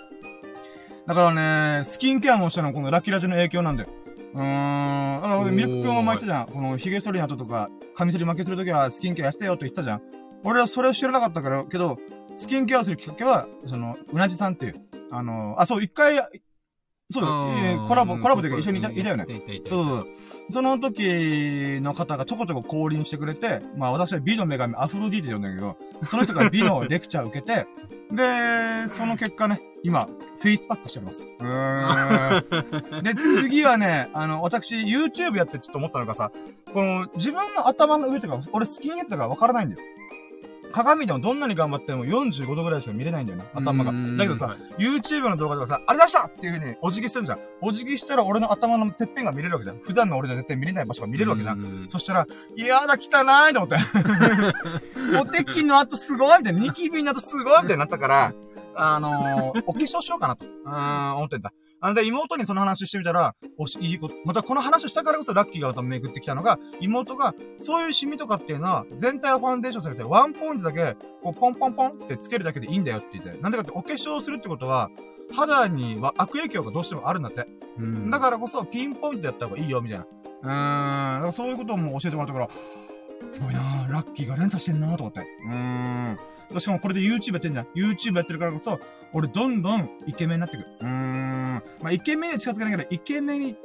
だからね、スキンケアもしたのはこのラッキーラジオの影響なんだよ。うーん。だから俺ミルク君も前言ったじゃん。この髭剃りの後とか、カミソリ負けするときはスキンケアしてよって言ったじゃん。俺はそれを知らなかったから、けど、スキンケアするきっかけは、その、うなじさんっていう、あの、あ、そう、一回、そうだ、えーコラボ、コラボというか一緒にいた、いたよね。そうそうその時の方がちょこちょこ降臨してくれて、まあ私は美の女神アフロディーテ呼んだけど、その人が美のレクチャーを受けて、*laughs* で、その結果ね、今、フェイスパックしております。うーん。*laughs* で、次はね、あの、私、YouTube やってちょっと思ったのがさ、この、自分の頭の上とか、俺スキンヘッドだからわからないんだよ。鏡でもどんなに頑張っても45度ぐらいしか見れないんだよな、頭が。だけどさはい、YouTube の動画とかさ、あれ出したっていう風にお辞儀するじゃん。お辞儀したら俺の頭のてっぺんが見れるわけじゃん。普段の俺じゃ絶対見れない場所が見れるわけじゃん。ん。そしたら、いやだ、汚いと思って。*laughs* おてきの後すごいみたいな、ニキビの後すごいみたいになったから、あのー、お化粧しようかなと、うーん、思ってんだ。あので、妹にその話してみたら、おし、いいこと、またこの話をしたからこそラッキーがまた巡ってきたのが、妹が、そういうシミとかっていうのは、全体をファンデーションされて、ワンポイントだけ、こう、ポンポンポンってつけるだけでいいんだよって言って。なんでかって、お化粧するってことは、肌には悪影響がどうしてもあるんだって。うんだからこそ、ピンポイントでやった方がいいよ、みたいな。うーん。そういうことも教えてもらったから、すごいなぁ、ラッキーが連鎖してんなぁと思って。うーん。しかもこれで YouTube やってんじゃん。YouTube やってるからこそ、俺どんどんイケメンになってく。うーん。まあ、イケメンには近づかないけど、イケメンに、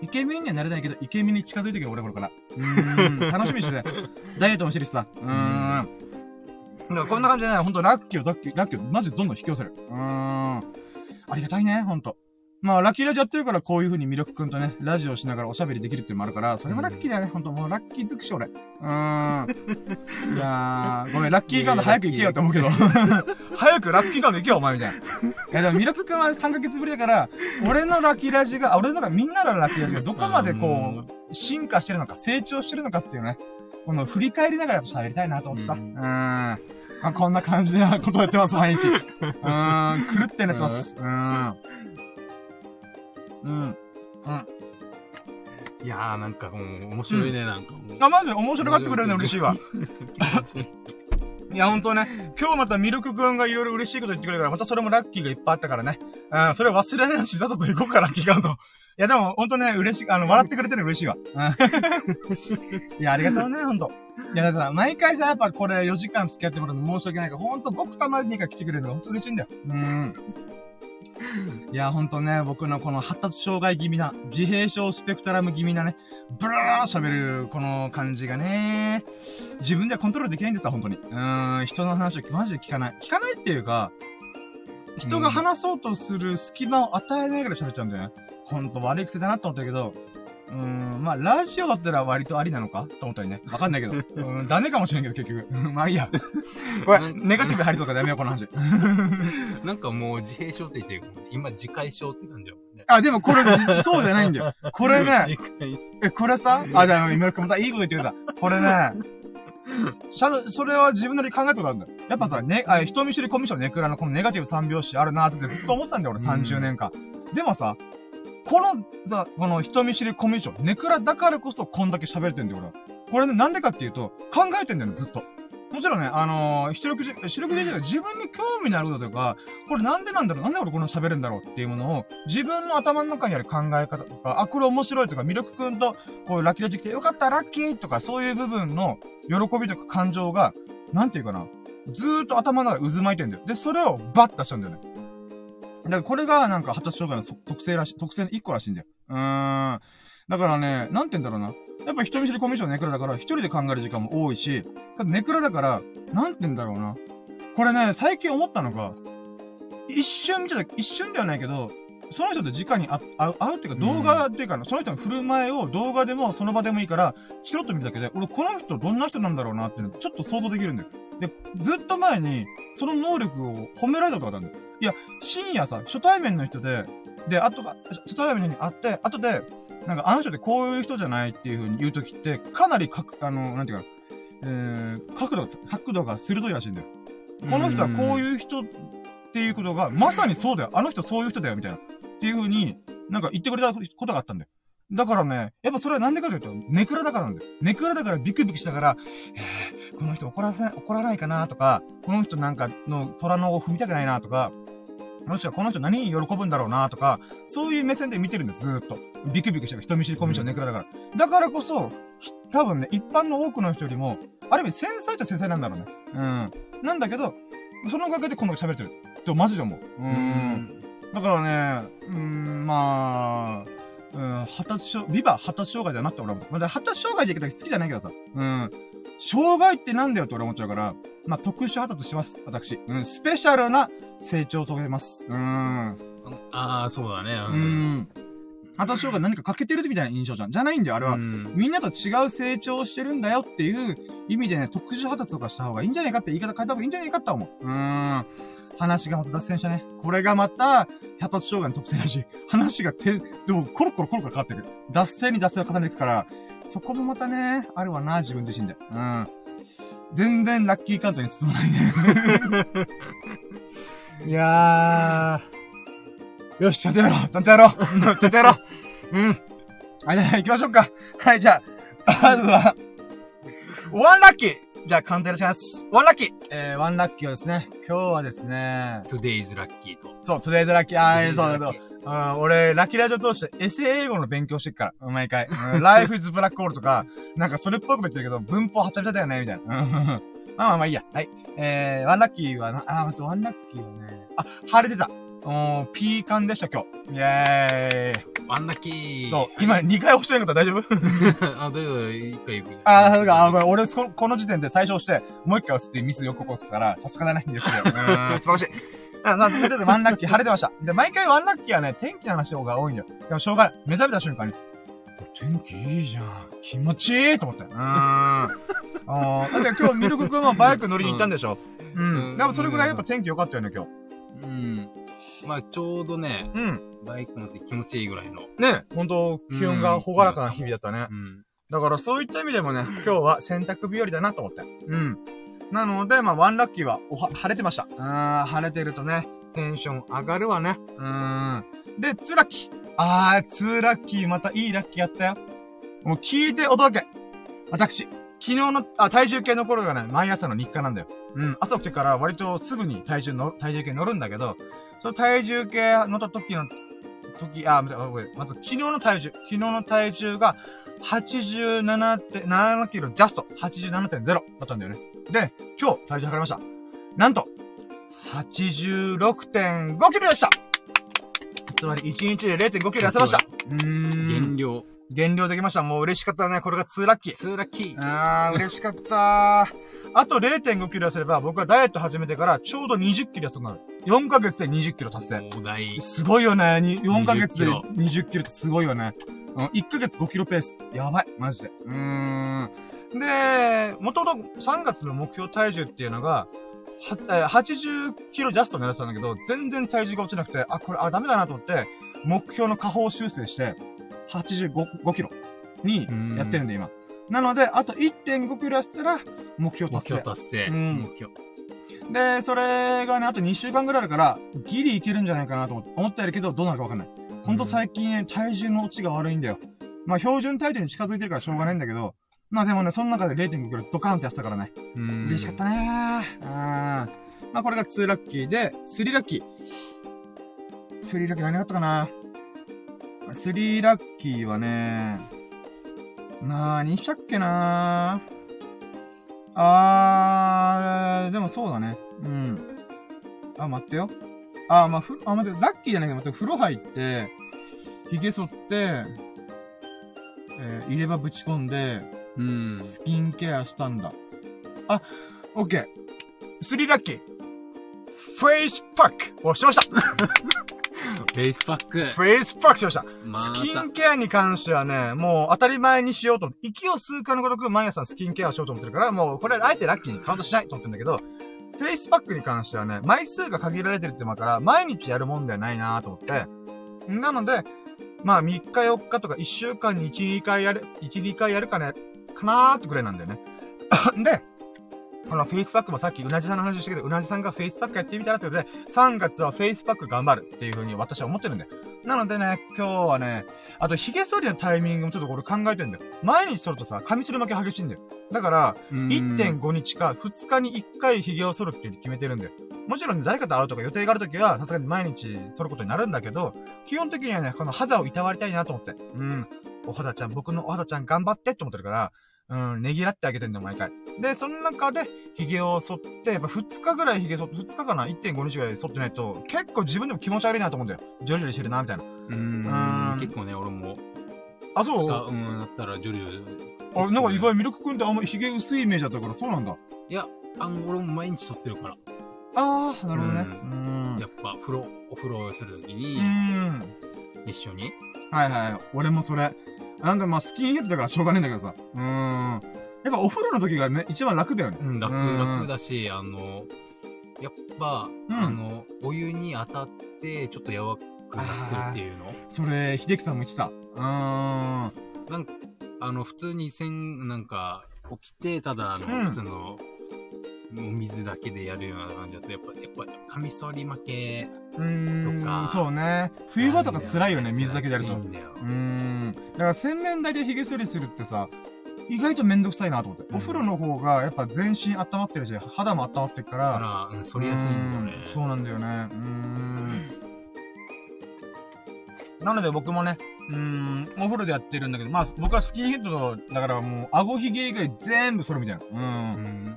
イケメンにはなれないけど、イケメンに近づいてくる俺これから。うーん。楽しみにしてて。*laughs* ダイエットもしてるしさ。うーん。だからこんな感じでね、ほんとラッキーを、ラッキー、ラッキーをマジでどんどん引き寄せる。うーん。ありがたいね、ほんと。まあ、ラッキーラジオやってるからこういう風に魅力くんとね、ラジオしながらおしゃべりできるっていうのもあるから、それもラッキーだよね。ほんと、もうラッキー尽くし俺。うーん。いやー、*laughs* ごめん、ラッキーカード早く行けよって思うけど。早くラッキーカード行けよ、お前みたいな。いや、でも魅力くんは3ヶ月ぶりだから、俺のラッキーラジが、あ俺のなんかみんなのラッキーラジがどこまでこう、進化してるのか、成長してるのかっていうね。この振り返りながら喋りたいなと思ってさ。ううんーん。まあ、こんな感じなことをやってます、毎日。うーん、狂って寝てます。うーん。うん。いやー、なんかもう、面白いね、なんかもう。あ、マジで面白がってくれるの嬉しいわ。*laughs* いや、ほんとね、今日またミルクくんがいろいろ嬉しいこと言ってくれるから、またそれもラッキーがいっぱいあったからね。うん、それを忘れないようにしざとと行こうか、ラッキーカウント。いや、でも、ほんとね、嬉しい、あの、笑ってくれてるの嬉しいわ。うん。*laughs* いや、ありがとうね、ほんと。いや、だからさ、毎回さ、やっぱこれ4時間付き合ってもらうの申し訳ないから、ほんとごくたまにか来てくれるのがほんと嬉しいんだよ。うん。いや、ほんとね、僕のこの発達障害気味な、自閉症スペクトラム気味なね、ブラー喋る、この感じがね、自分ではコントロールできないんですよ、本当に。うーん、人の話をマジで聞かない。聞かないっていうか、人が話そうとする隙間を与えないから喋っちゃうんだよね。ほんと悪い癖だなと思ったけど、うーん、まあ、ラジオだったら割とありなのか？と思ったりね。わかんないけど。*laughs* うーん、ダメかもしれんけど、結局。うんまあいいや。*laughs* これ、ネガティブ入りそうからやめよう、この話。*laughs* なんかもう自閉症って言ってる今、自戒症って感じだもんね。あ、でもこれ、そうじゃないんだよ。これね。え、これさ、あ、じゃあ、今またいいこと言ってくれた。これね、ちゃんと、それは自分なりに考えたことあるんだよ。やっぱさ、ね、あ、人見知りコミュ障ネクラのこのネガティブ三拍子あるなってずっと思ってたんだよ、俺うん30年間。でもさ、この、さ、この人見知りコミュ障、ネクラだからこそこんだけ喋れてんだよ、俺は。これね、なんでかっていうと、考えてんだよ、ずっと。もちろんね、あのー、出力じ、出力で自分に興味のあることとか、これなんでなんだろうなんで俺この喋るんだろうっていうものを、自分の頭の中にある考え方とか、あ、これ面白いとか、魅力くんと、こう、ラッキーラジ来てよかった、ラッキーとか、そういう部分の喜びとか感情が、なんていうかな、ずーっと頭の中で渦巻いてんだよ。で、それをバッと出しちゃうんだよね。だからこれがなんか発達障害のそ特性らしい、特性の一個らしいんだよ。うーん。だからね、なんて言うんだろうな。やっぱ人見知りコミュ障ネクラだから、一人で考える時間も多いし、ネクラだから、なんて言うんだろうな。これね、最近思ったのが、一瞬見てた、一瞬ではないけど、その人と直に会う、会う、っていうか動画っていうか、その人の振る舞いを動画でもその場でもいいから、チロッと見るだけで、俺この人どんな人なんだろうなっていうのちょっと想像できるんだよ。で、ずっと前に、その能力を褒められたことがあったんだよ。いや、深夜さ、初対面の人で、で、あとが、初対面に会って、後で、なんかあの人ってこういう人じゃないっていう風に言うときって、かなりかく、あの、なんていうか、えー、角度、角度が鋭いらしいんだよ。この人はこういう人っていうことが、まさにそうだよ。あの人そういう人だよ、みたいな。っていう風に、なんか言ってくれたことがあったんだよ。だからね、やっぱそれはなんでかというと、ネクラだからなんだよ。ネクラだからビクビクしながら、えー、この人怒らせ、怒らないかなとか、この人なんかの虎の尾踏みたくないなとか、もしくはこの人何に喜ぶんだろうなとか、そういう目線で見てるんだよ、ずーっと。ビクビクしてる。人見知り、コミュ障、ネクラだから。だからこそ、多分ね、一般の多くの人よりも、ある意味繊細っちゃ繊細なんだろうね。うん。なんだけど、そのおかげでこの子喋ってる。と、マジで思う。う。うんだからね、うーん、まあ、うん、発達障、ビバ発達障害だなって俺は思う。まだ発達障害って言い方好きじゃないけどさ。うん。障害ってなんだよって俺は思っちゃうから、まあ、特殊発達します。私。うん、スペシャルな成長を遂げます。うん。ああ、そうだね。う。ん。発達障害何か欠けてるみたいな印象じゃん。じゃないんだよ、あれは。うんみんなと違う成長をしてるんだよっていう意味でね、特殊発達とかした方がいいんじゃないかって言い方変えた方がいいんじゃないかって思う。うーん。話がまた脱線したね。これがまた、発達障害の特性らしい。話がて、でも、コロコロコロコロ変わってくる。脱線に脱線を重ねていくから、そこもまたね、あるわな、自分自身で。うん。全然ラッキーカードに進まないね。*laughs* いやー。よし、ちゃんとやろう。ちゃんとやろう。うんちゃんとやろう。うん。はい、じゃあ行きましょうか。はい、じゃあ、まずは、ワンラッキーじゃあ、カウントやらします。ワンラッキーえー、ワンラッキーはですね、今日はですね、today's lucky と。そう、トゥデイズラッキー、あー、そうだけどうん、俺、ラッキーラジオ通してエセ英語の勉強してっから、毎回。うん、Life is Black Hole とか、なんかそれっぽいこと言ってるけど、文法はたびただよね、みたいな。うんまあまあまあいいや。はい。えー、ワンラッキーはな、あー、待って、ワンラッキーはね、あ、晴れてた。おー、ピーカンでした、今日。イェーイ。ワンラッキー。そう、今2回押してないこと大丈夫？*laughs* あ、だよ、一回言う。あうか、あー、ごめん俺そ、この時点で最初押して、もう一回押すってミスよく起こすから、さすがだね。*laughs* うん、素晴らしい。*laughs* あ、まあ、とりあえずワンラッキー晴れてました。で、毎回ワンラッキーはね、天気の話の方が多いんだよ。でもしょうがない。目覚めた瞬間に、天気いいじゃん。気持ちいいと思って。うーん。あーだって今日ミルク君はバイク乗りに行ったんでしょ？うん。うんでもそれぐらいやっぱ天気良かったよね、今日。うん。まあ、ちょうどね、うん。バイク乗って気持ちいいぐらいの。ね本当気温がほがらかな日々だったね。うん。だからそういった意味でもね、今日は洗濯日和だなと思って。うん。なので、まあ、ワンラッキーはおは晴れてました。あー、晴れてるとね、テンション上がるわね。うーん。で、ツーラッキー。あー、ツーラッキー、またいいラッキーやったよ。もう聞いてお届け。私、昨日の、あ、体重計の頃がね、毎朝の日課なんだよ。うん。朝起きてから割とすぐに体重の、体重計乗るんだけど、その体重計乗った時の、時、あ、待ってごめんまず昨日の体重。昨日の体重が、87.7キロジャスト。87.0だったんだよね。で、今日体重測りました。なんと、86.5キロでしたつまり1日で0.5キロ痩せました。うーん。減量。減量できました。もう嬉しかったね。これが2ラッキー。ツーラッキー。あー、嬉しかったあと0.5キロ痩せれば、僕はダイエット始めてからちょうど20キロ痩せたなる。4ヶ月で20キロ達成。お題。すごいよね。に4ヶ月で20 20キロってすごいよね。うん、1ヶ月5キロペース。やばい。マジで。うーん。で、もともと3月の目標体重っていうのが、は、えー80キロジャスト狙ってたんだけど、全然体重が落ちなくて、あ、これ、あ、ダメだなと思って、目標の下方修正して、85 5キロにやってるんで、今。なので、あと1.5キロ痩せたら、目標目達成標。達成。うん目標。で、それがね、あと2週間ぐらいあるから、ギリいけるんじゃないかなと思ってるけど、どうなるかわかんない。ほんと最近ね、体重の落ちが悪いんだよ。まあ、標準体重に近づいてるからしょうがないんだけど、まあでもね、その中で0.5キロドカーンってやってたからね。うん嬉しかったねー。あーまあこれが2ラッキーで、3ラッキー。3ラッキー何があったかな ?3 ラッキーはね、なーにしたっけなー？あー、でもそうだね。うん。あ、待ってよ。あ、まあ、ふ、あ、待って、ラッキーじゃないけど、待って、風呂入って、髭剃って、えー入れ歯ぶち込んで、うん。スキンケアしたんだ。あ、オッケー。スリーラッキー。フェイスパックをしましたフェイスパック。フェイスパックしました。まスキンケアに関してはね、もう当たり前にしようと、息を吸うかのごとく毎朝スキンケアをしようと思ってるから、もうこれあえてラッキーにカウントしないと思ってるんだけど、フェイスパックに関してはね、枚数が限られてるってまから、毎日やるもんではないなと思って。なので、まあ3日4日とか1週間に1、2回やる、1、2回やるかね、かなーってくらいなんだよね。*laughs* で、このフェイスパックもさっきうなじさんの話したけど、うなじさんがフェイスパックやってみたらってことで、3月はフェイスパック頑張るっていう風に私は思ってるんだよ。なのでね、今日はね、あと髭剃りのタイミングもちょっと俺考えてんだよ。毎日剃るとさ、カミソリ負け激しいんだよ。だから、1.5日か2日に1回髭を剃るって決めてるんだよ。もちろんね、誰かと会うとか予定があるときは、さすがに毎日剃ることになるんだけど、基本的にはね、この肌をいたわりたいなと思って。うん。お肌ちゃん、僕のお肌ちゃん頑張ってって思ってるから、うん、ねぎらってあげてんだよ、毎回。で、その中で、髭を剃って、やっぱ2日ぐらい髭剃って、2日かな ?1.5 日ぐらい剃ってないと、結構自分でも気持ち悪いなと思うんだよ。ジョリジョリしてるな、みたいな。ううんん。結構ね、俺も、あ、そう？使う、うん、だったらジョリュあ、なんか意外、ミルクくんってあんまり髭薄いイメージだったから、そうなんだ。いや、あの、俺も毎日撮ってるから。ああ、なるほどね。ううん。やっぱ、風呂、お風呂するときうに、ん。一緒に。はいはい。俺もそれ。なんかまあ、スキンヘッドだからしょうがねえんだけどさ。うーん。やっぱお風呂の時がね、一番楽だよね。うん、楽、うん楽だし、あの、やっぱ、うんあの、お湯に当たって、ちょっと柔くなってるっていうのそれ、秀樹さんも言ってた。うーん。なんか、あの、普通にせん、なんか、起きて、ただ、あの、うん普通の、お水だけでやるような感じだと、やっぱ、やっぱ、カミソリ負け。うーん。とかそうね。冬場とか辛いよね、水だけでやると。うーん。だから洗面台で髭剃りするってさ、意外とめんどくさいなと思って。うんお風呂の方が、やっぱ全身温まってるし、肌も温まってるか、だからら、うん、反りやすいんだよねう。んそうなんだよね。うーん。なので僕もね、うーん、お風呂でやってるんだけど、まあ僕はスキンヘッドだからもう、顎ひげ以外全部剃るみたいな。う。うんん。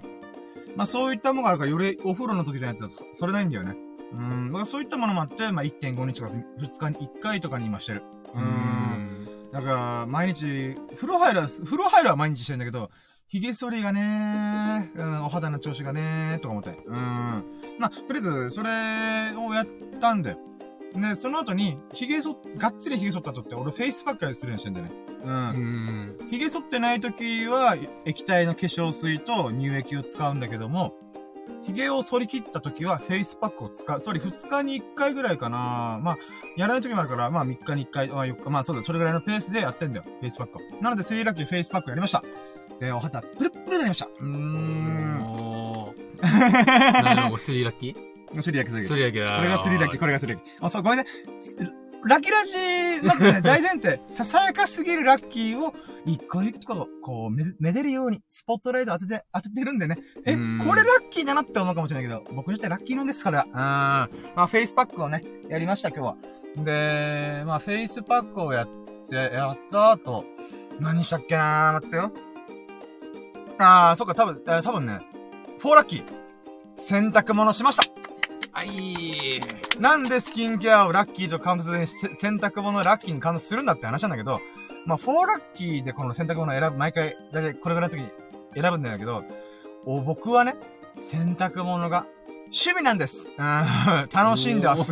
まあそういったものがあるから、よりお風呂の時じゃないとそれないんだよね。うん。だからそういったものもあって、まあ1.5日とか2日に1回とかに今してる。う。うんん。だから、毎日、風呂入るは、風呂入るは毎日してるんだけど、髭剃りがねうん、お肌の調子がねとか思って。うん。まあ、とりあえず、それをやったんだよ。で、その後に、髭剃っ、がっつり髭剃った後って、俺フェイスパックするようにしてんだよね。う。うんん。髭剃ってない時は、液体の化粧水と乳液を使うんだけども、髭を剃り切った時は、フェイスパックを使う。つまり2日に1回ぐらいかな。まあ、やらない時もあるから、まあ3日に1回、まあ4日、まあそうだ、それぐらいのペースでやってんだよ。フェイスパックを。なので、スリーラッキーフェイスパックやりました。で、お肌、プルップルになりました。うーん。おー。何のスリーラッキー？スリーラッキー、ススリーラッキ。これがスリーラッキー、これがスリーラッキー。あ、そう、ごめんね。すラッキーラジまずね、*laughs* 大前提、ささやかすぎるラッキーを一個一個、こう、め、めでるように、スポットライト当てて、当ててるんでね。え、うんこれラッキーだなって思うかもしれないけど、僕にとってラッキーなんですから。うん。まあ、フェイスパックをね、やりました、今日は。で、まあ、フェイスパックをやって、やった後、何したっけなー待ってよ。あー、そっか、多分、えー多分ね、フォーラッキー。洗濯物しましたはい。なんでスキンケアをラッキーとカウントせずに洗濯物をラッキーにカウントするんだって話なんだけど、まあ、フォーラッキーでこの洗濯物を選ぶ、毎回、だいたいこれぐらいの時に選ぶんだけど、お、僕はね、洗濯物が趣味なんです。うん、楽しんでます。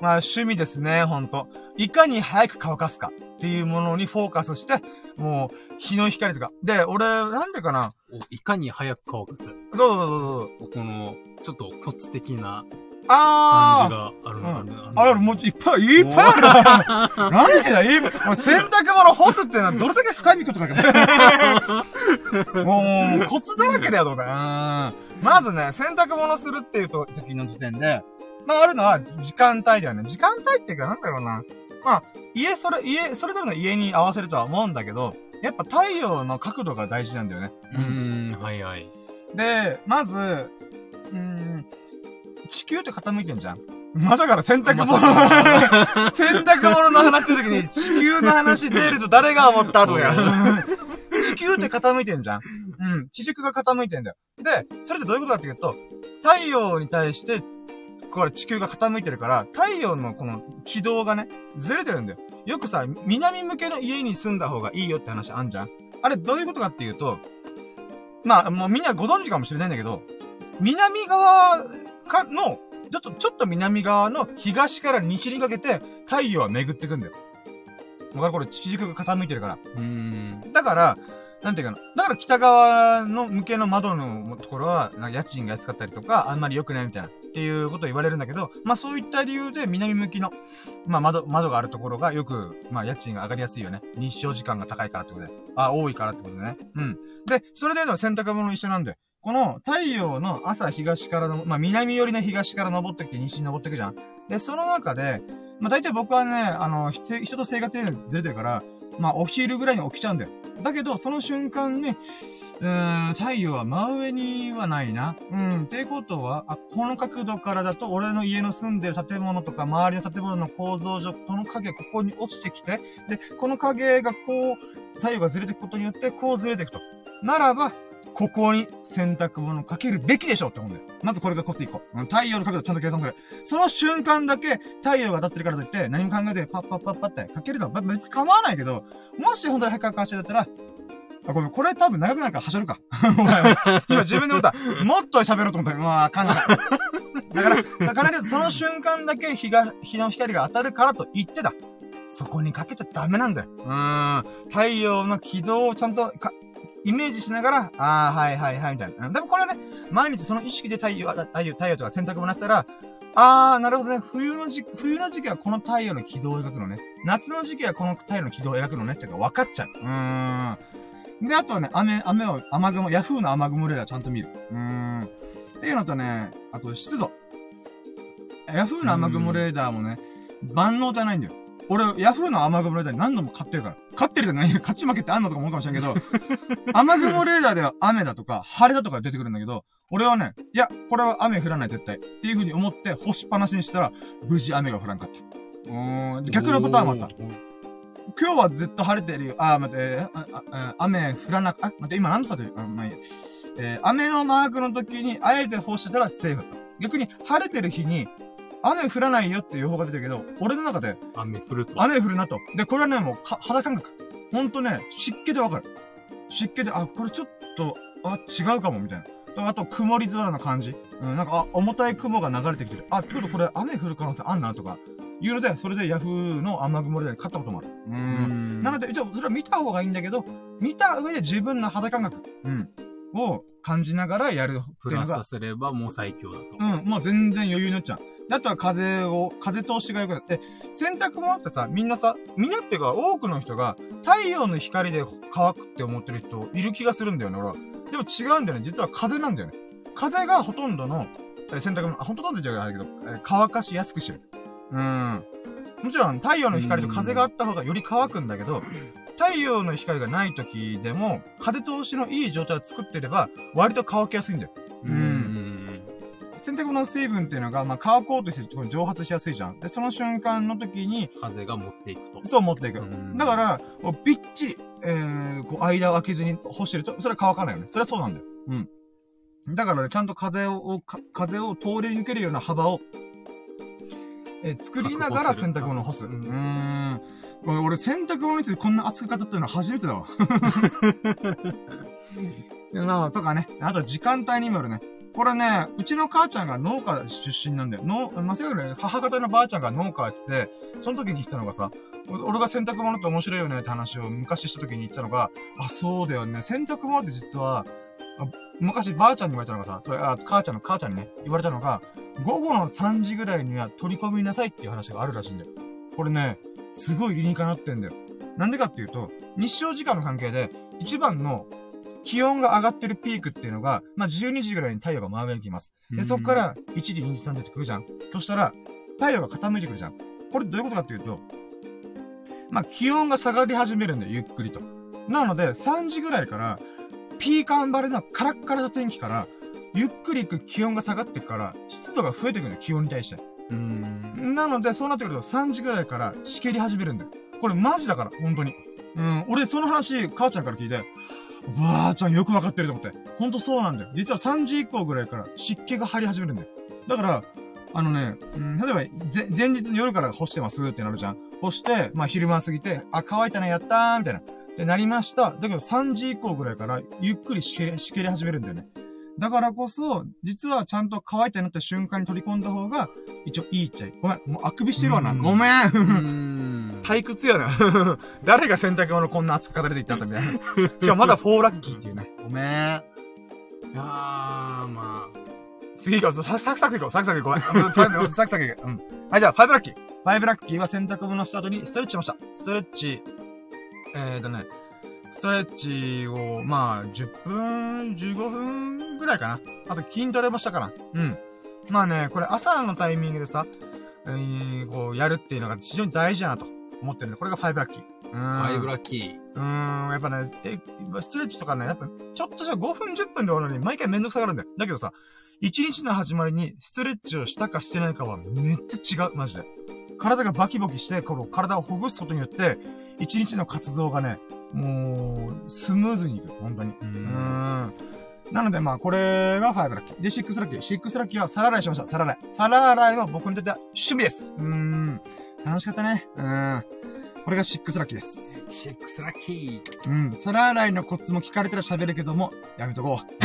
おまあ、ー趣味ですね、ほんと。いかに早く乾かすかっていうものにフォーカスして、もう、日の光とか。で、俺、なんでかなおいかに早く乾かす。そうそうそうそう。この、ちょっとコツ的なあー感じがあるの、うんあるもういっぱい、いっぱいある。何でだいいもう洗濯物干すってのはどれだけ深いことかけ *laughs* もう、コツだらけだよ、とか。うん。まずね、洗濯物するっていうと時の時点で、まああるのは時間帯だよね。時間帯っていうかなんだろうな。まあ、家、それ、家、それぞれの家に合わせるとは思うんだけど、やっぱ太陽の角度が大事なんだよね。うーん、はいはい。で、まず、うーん、地球って傾いてんじゃん。まさかの洗濯物、ま洗濯物の話するときに地球の話出ると誰が思ったとかやる。地球って傾いてんじゃん。うん。地軸が傾いてんだよ。で、それってどういうことかっていうと、太陽に対して、これ地球が傾いてるから、太陽のこの軌道がね、ずれてるんだよ。よくさ、南向けの家に住んだ方がいいよって話あんじゃんあれどういうことかっていうと、まあ、もうみんなご存知かもしれないんだけど、南側かの、ちょっと、ちょっと南側の東から西にかけて太陽は巡ってくんだよ。わかるこれ地軸が傾いてるから。うーん。だから、なんていうかな。だから北側の向けの窓のところは、なんか家賃が安かったりとか、あんまり良くないみたいな、っていうことを言われるんだけど、まあそういった理由で南向きの、まあ窓、窓があるところがよく、まあ家賃が上がりやすいよね。日照時間が高いからってことで。あ、多いからってことでね。うん。で、それでの洗濯物一緒なんで、この太陽の朝東からの、まあ南寄りの東から登ってきて西に登ってくじゃん。で、その中で、まあ大体僕はね、あの、人と生活レベルずれてるから、まあ、お昼ぐらいに起きちゃうんだよ。だけど、その瞬間ね、うーん、太陽は真上にはないな。うん。ってことは、あ、この角度からだと、俺の家の住んでる建物とか、周りの建物の構造上、この影、ここに落ちてきて、で、この影がこう、太陽がずれていくことによって、こうずれていくと。ならば、ここに洗濯物をかけるべきでしょうって思うんだよ。まずこれがコツ1個。太陽の角度ちゃんと計算する。その瞬間だけ太陽が当たってるからといって何も考えずにパッパッパッパってかけるのは別に構わないけど、もし本当に早くかしてだったら、あ、ごめん、これ多分長くなるからはしょるか。*laughs* 今自分で思った。もっと喋ろうと思った。まあ、考えだから、だかなりその瞬間だけ日が、日の光が当たるからと言ってた。そこにかけちゃダメなんだよ。うん。太陽の軌道をちゃんとか、イメージしながら、ああ、はいはいはい、みたいな。でもこれはね、毎日その意識で太陽、太陽、太陽とか洗濯もなったら、あー、なるほどね。冬の時期、冬の時期はこの太陽の軌道を描くのね。夏の時期はこの太陽の軌道を描くのね。っていうか分かっちゃう。うーん。で、あとはね、雨、雨を、雨雲、ヤフーの雨雲レーダーちゃんと見る。うーん。っていうのとね、あと湿度。ヤフーの雨雲レーダーもね、万能じゃないんだよ。俺、ヤフーの雨雲レーダー何度も買ってるから。買ってるじゃない勝ち負けってあんのとか思うかもしれんけど、*laughs* 雨雲レーダーでは雨だとか、晴れだとか出てくるんだけど、俺はね、いや、これは雨降らない絶対。っていう風に思って干しっぱなしにしたら、無事雨が降らんかった。うーん、逆のパターンもあった。今日はずっと晴れてるよ。あ、待って、雨降らなく、あ、待って、今何度ったって、あ、まあいいや。えー、雨のマークの時に、あえて干してたらセーフだった。逆に、晴れてる日に、雨降らないよっていう予報が出てるけど、俺の中で、雨降ると。雨降るなと。で、これはね、もう、肌感覚。ほんとね、湿気でわかる。湿気で、あ、これちょっと、あ、違うかも、みたいな。あと、曇り空の感じ。うん、なんか、あ、重たい雲が流れてきてる。あ、ってことこれ雨降る可能性あんな、とか。いうので、それでヤフーの雨雲で買ったこともある。うん。なので、一応、それは見た方がいいんだけど、見た上で自分の肌感覚。うん。を感じながらやるプラスさせればもう最強だと。うん、もう全然余裕になっちゃう。あとは風を、風通しが良くなって、洗濯物ってさ、みんなさ、みんなっていうか多くの人が太陽の光で乾くって思ってる人いる気がするんだよね、俺は。でも違うんだよね。実は風なんだよね。風がほとんどの洗濯物、あ、ほとんどじゃないけど、乾かしやすくしてる。うん。もちろん太陽の光と風があった方がより乾くんだけど、太陽の光がない時でも、風通しのいい状態を作ってれば、割と乾きやすいんだよ。うん。洗濯物の水分っていうのが、まあ、乾こうとして蒸発しやすいじゃん。で、その瞬間の時に、風が持っていくと。そう持っていく。だから、びっちり、えー、こう、間を空けずに干してると、それは乾かないよね。それはそうなんだよ。うん。だからね、ちゃんと風を、風を通り抜けるような幅を、えー、作りながら洗濯物を干す。うん。これ俺洗濯物についてこんな熱く語ったのは初めてだわ。*laughs* *laughs* なとかね。あと時間帯にもよるね。これね、うちの母ちゃんが農家出身なんだよ。農、まあ、せやね、母方のばあちゃんが農家やってて、その時に言ってたのがさ、俺が洗濯物って面白いよねって話を昔した時に言ってたのが、あ、そうだよね。洗濯物って実は、昔ばあちゃんに言われたのがさ、それあ母ちゃんの母ちゃんにね、言われたのが、午後の3時ぐらいには取り込みなさいっていう話があるらしいんだよ。これね、すごい理にかなってんだよ。なんでかっていうと、日照時間の関係で、一番の気温が上がってるピークっていうのが、まあ、12時ぐらいに太陽が真上に来ます。で、そこから1時、2時、3時って来るじゃん。そしたら、太陽が傾いてくるじゃん。これどういうことかっていうと、まあ、気温が下がり始めるんだよ、ゆっくりと。なので、3時ぐらいから、ピーカンバレのカラッカラな天気から、ゆっくり行く気温が下がってくから、湿度が増えてくるんだよ、気温に対して。うん。なので、そうなってくると3時ぐらいからしけり始めるんだよ。これマジだから、本当に。うん、俺その話、母ちゃんから聞いて、ばあちゃんよくわかってると思って。ほんとそうなんだよ。実は3時以降ぐらいから湿気が張り始めるんだよ。だから、あのね、うん、例えば、前日の夜から干してますってなるじゃん。干して、まあ昼間過ぎて、あ、乾いたね、やったー、みたいな。で、なりました。だけど3時以降ぐらいから、ゆっくりしけり、しけり始めるんだよね。だからこそ、実はちゃんと乾いたなった瞬間に取り込んだ方が、一応いいっちゃい。ごめん、もうあくびしてるわな。ごめん退屈やな。*laughs* 誰が洗濯物こんな熱く語れていったんだみたいな。*laughs* しかもまだ4ラッキーっていうね。ごめん。いやー、まあ。次行こう。サクサクサク行こう。サクサク行こう。サクサクサク行こう。うん。はい、じゃあ、5ラッキー。5ラッキーは洗濯物した後にストレッチしました。ストレッチ、えーとね、ストレッチを、まあ、10分、15分ぐらいかな。あと筋トレもしたから。うん。まあね、これ朝のタイミングでさ、えー、こう、やるっていうのが非常に大事だなと思ってるんで、これが5ラッキー。うーん。ファイブラッキー。うーん、やっぱね、え、ストレッチとかね、やっぱ、ちょっとじゃ5分10分で終わるのに、毎回めんどくさがるんだよ。だけどさ、1日の始まりにストレッチをしたかしてないかはめっちゃ違う、マジで。体がバキバキして、この体をほぐすことによって、1日の活動がね、もう、スムーズにいく、本当に。うん。なので、まあ、これが5ラッキー。で、6ラッキー。6ラッキーは皿洗いしました。皿洗い。皿洗いは僕にとっては趣味です。うーん。楽しかったね。うーん。これが6ラッキーです。シックスラッキー。うん。皿洗いのコツも聞かれたら喋るけども、やめとこう。*laughs*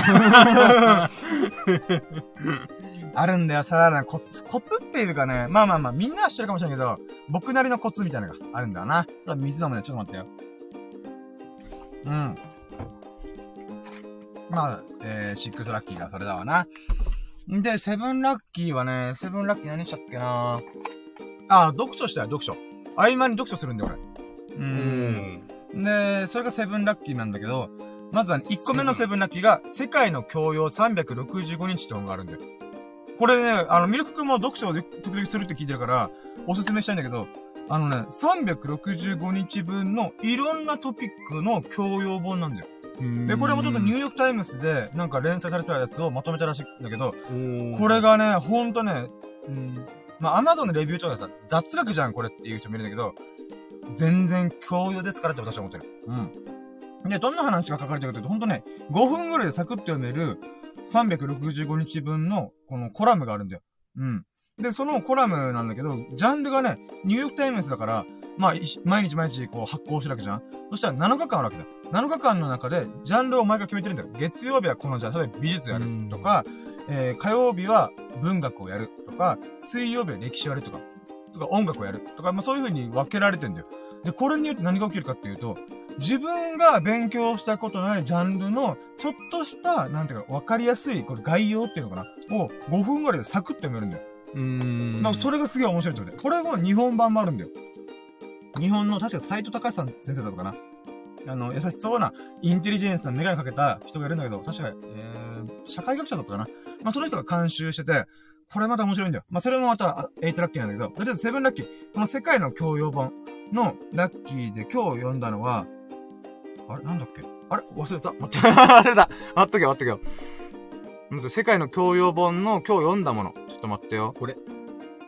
あるんだよ、皿洗いのコツ。コツっていうかね、まあまあまあ、みんなは知ってるかもしれないけど、僕なりのコツみたいなのがあるんだよな。ちょっと水飲むね、ちょっと待ってよ。うん。まあ、えー、6ラッキーがそれだわな。んで、7ラッキーはね、7ラッキー何したっけなあ、読書したよ、読書。合間に読書するんだよ、俺。う。うんん。で、それがセブンラッキーなんだけど、まずは、ね、1個目のセブンラッキーが、世界の教養365日ってのがあるんだよ。これね、あの、ミルク君も読書をぜ時々するって聞いてるから、おすすめしたいんだけど、あのね、365日分のいろんなトピックの教養本なんだよ。で、これもちょっとニューヨークタイムズでなんか連載されてたやつをまとめたらしいんだけど、これがね、ほんとね、うん、まあ、アマゾンのレビューでさ、雑学じゃん、これっていう人もいるんだけど、全然教養ですからって私は思ってる。うん。で、どんな話が書かれてるかというと、ほんとね、5分ぐらいでサクッと読める365日分のこのコラムがあるんだよ。うん。で、そのコラムなんだけど、ジャンルがね、ニューヨークタイムズだから、まあ、毎日毎日こう発行してるわけじゃんそしたら7日間あるわけだよ。7日間の中で、ジャンルを毎回決めてるんだよ。月曜日はこのジャンル、例えば美術やるとか、えー、火曜日は文学をやるとか、水曜日は歴史をやるとか、とか音楽をやるとか、まあそういう風に分けられてんだよ。で、これによって何が起きるかっていうと、自分が勉強したことないジャンルの、ちょっとした、なんていうか、分かりやすい、これ概要っていうのかな？を5分ぐらいでサクッと読めるんだよ。うん。だそれがすげえ面白いってことで。これも日本版もあるんだよ。日本の、確か斎藤隆さん先生だったかな。あの、優しそうな、インテリジェンスなメガネかけた人がいるんだけど、確か、えー、社会学者だったかな。まあ、その人が監修してて、これまた面白いんだよ。まあ、それもまた、あ8ラッキーなんだけど、とりあえず7ラッキー。この世界の教養本のラッキーで今日読んだのは、あれなんだっけ？あれ？忘れた。待って。*laughs* 忘れた。待っとけよ、待っとけよ。待って世界の教養本の今日読ん。だもの。ちょっと待ってよ。これ。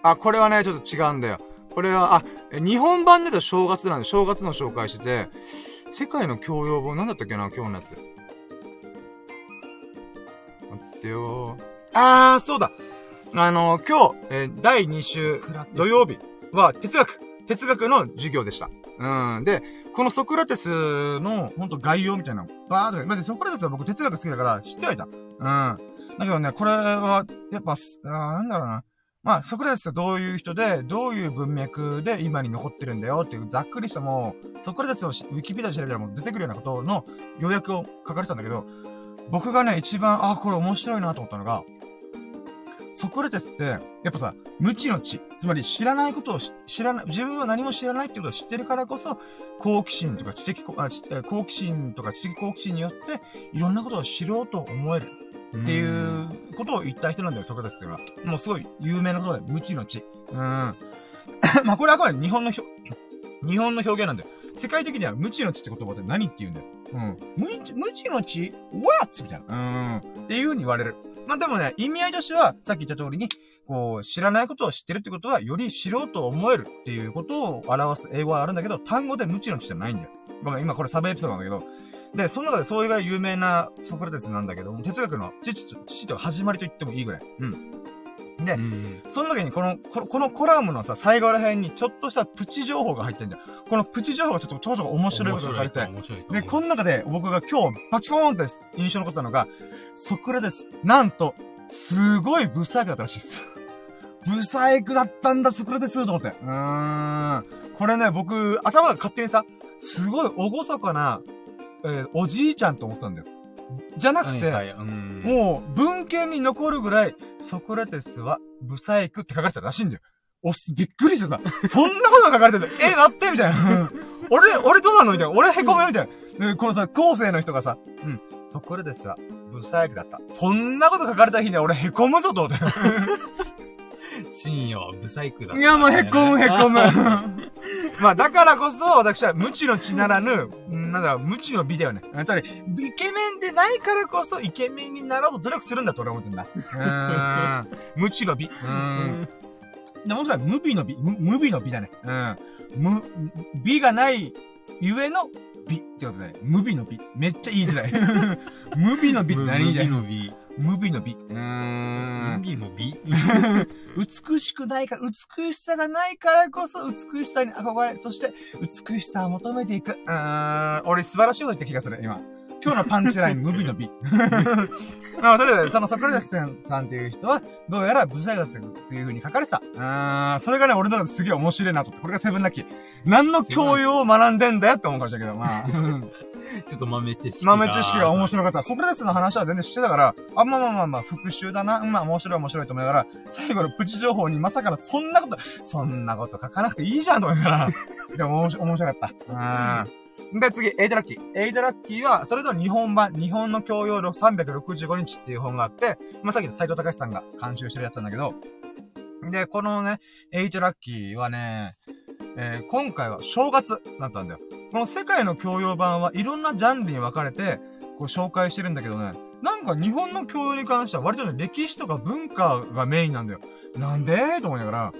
あ、これはね、ちょっと違うん。だよ。これは、あ、日本版でと正月なん。で、正月の紹介してて、世界の教養本、なん。だったっけな、今日のやつ。待ってよあー、そうだ。あの、今日、えー第2週、土曜日は哲学、哲学の授業でした。うん。で、このソクラテスの、ほん。と概要みたいなの、バーっと、まあ、ソクラテスは僕哲学好きだから知ってはいた。うん。だけどね、これは、やっぱ、あなんだろうな。まあ、ソクラテスはどういう人で、どういう文脈で今に残ってるんだよっていうざっくりしたもう、ソクラテスをウィキペディア調べたらもう出てくるようなことの要約を書かれてたんだけど、僕がね、一番、あ、これ面白いなと思ったのが、ソクラテスって、やっぱさ、無知の知。つまり知らないことを知らない、自分は何も知らないってことを知ってるからこそ、好奇心とか知的、あ、知好奇心とか知的好奇心によって、いろんなことを知ろうと思える。っていうことを言った人なんだよ、ソクラテスっていうのは。もうすごい有名なことで、無知の知。うん。まあこれはあくまで日本のひょ、日本の表現なんだよ。世界的には無知の知って言葉って何って言うんだよ。うん。無知、無知の知 ?what? みたいな。うん。っていう風に言われる。まあでもね、意味合いとしては、さっき言った通りに、こう、知らないことを知ってるってことは、より知ろうと思えるっていうことを表す英語はあるんだけど、単語で無知の知じゃないんだよ。ごめん、今これサブエピソードなんだけど、で、その中でそれが有名なソクラテスなんだけども、哲学の父と、父と始まりと言ってもいいぐらい。うん。でう、ん。その時にこの、このこのコラムのさ、最後ら辺にちょっとしたプチ情報が入ってんだよ。このプチ情報がちょっとちょこちょこ面白いことが書いて。で、この中で僕が今日バチコーンって印象に残ったのが、ソクラテス、なんと、すごいブサイクだったらしいっす。ブサイクだったんだ、そこですと思って。うーん。これね、僕、頭が勝手にさ、すごい厳かな、えーおじいちゃんと思ってたんだよ。じゃなくて、はいはいうんもう、文献に残るぐらい、ソクラテスは、ブサイクって書かれてたらしいんだよ。おっす、びっくりしてさ、そんなことが書かれてて、*laughs* え、待ってみたいな。*laughs* 俺、俺どうなの？みたいな。俺へこむよ？みたいな。で、このさ、後世の人がさ、うん、ソクラテスは、ブサイクだった。そんなこと書かれた日には俺へこむぞと思って。深夜はブサイクだったいや、もうへこむへこむ。*laughs* まあ、だからこそ、私は無知の知ならぬ、んなんだろう、無知の美だよね。つまり、イケメンでないからこそ、イケメンになろうと努力するんだと俺は思ってんだ。うーん。無知の美。うーん。でもしかしたら無美の美。無無美の美だね。うん。無、美がない、ゆえの美ってことだね。無美の美。めっちゃ言いづらい。*laughs* 無美の美って何だよ。の美。無美の美。うーん。美の美。美しくないから、美しさがないからこそ美しさに憧れ、そして美しさを求めていく。うーん、俺素晴らしいこと言った気がする、今。今日のパンチライン、*laughs* 無美の美。*laughs* まあ、とりあえず、そのソクラテスさんっていう人は、どうやらブサイクだったっていう風に書かれてた。うーん、それがね、俺の中ですげえ面白いなと思って。これがセブンラッキー。何の教養を学んでんだよって思うかもしれないけど、まあ。*laughs* ちょっと豆知識。豆知識が面白かった。ソクラテスの話は全然知ってたから、あ、まあまあまあまあ、復習だな。うんまあ面白い面白いと思いながら、最後のプチ情報にまさかのそんなこと、そんなこと書かなくていいじゃんと思いながら、*laughs* でも面白面白かった。うん。で、次、エイトラッキー。エイトラッキーは、それと日本版、日本の教養力365日っていう本があって、まあ、さっきの斎藤隆さんが監修してるやつなんだけど、で、このね、エイトラッキーはね、えー今回は正月だったんだよ。この世界の教養版はいろんなジャンルに分かれて、こう紹介してるんだけどね、なんか日本の教養に関しては割とね、歴史とか文化がメインなんだよ。なんで？と思いながら、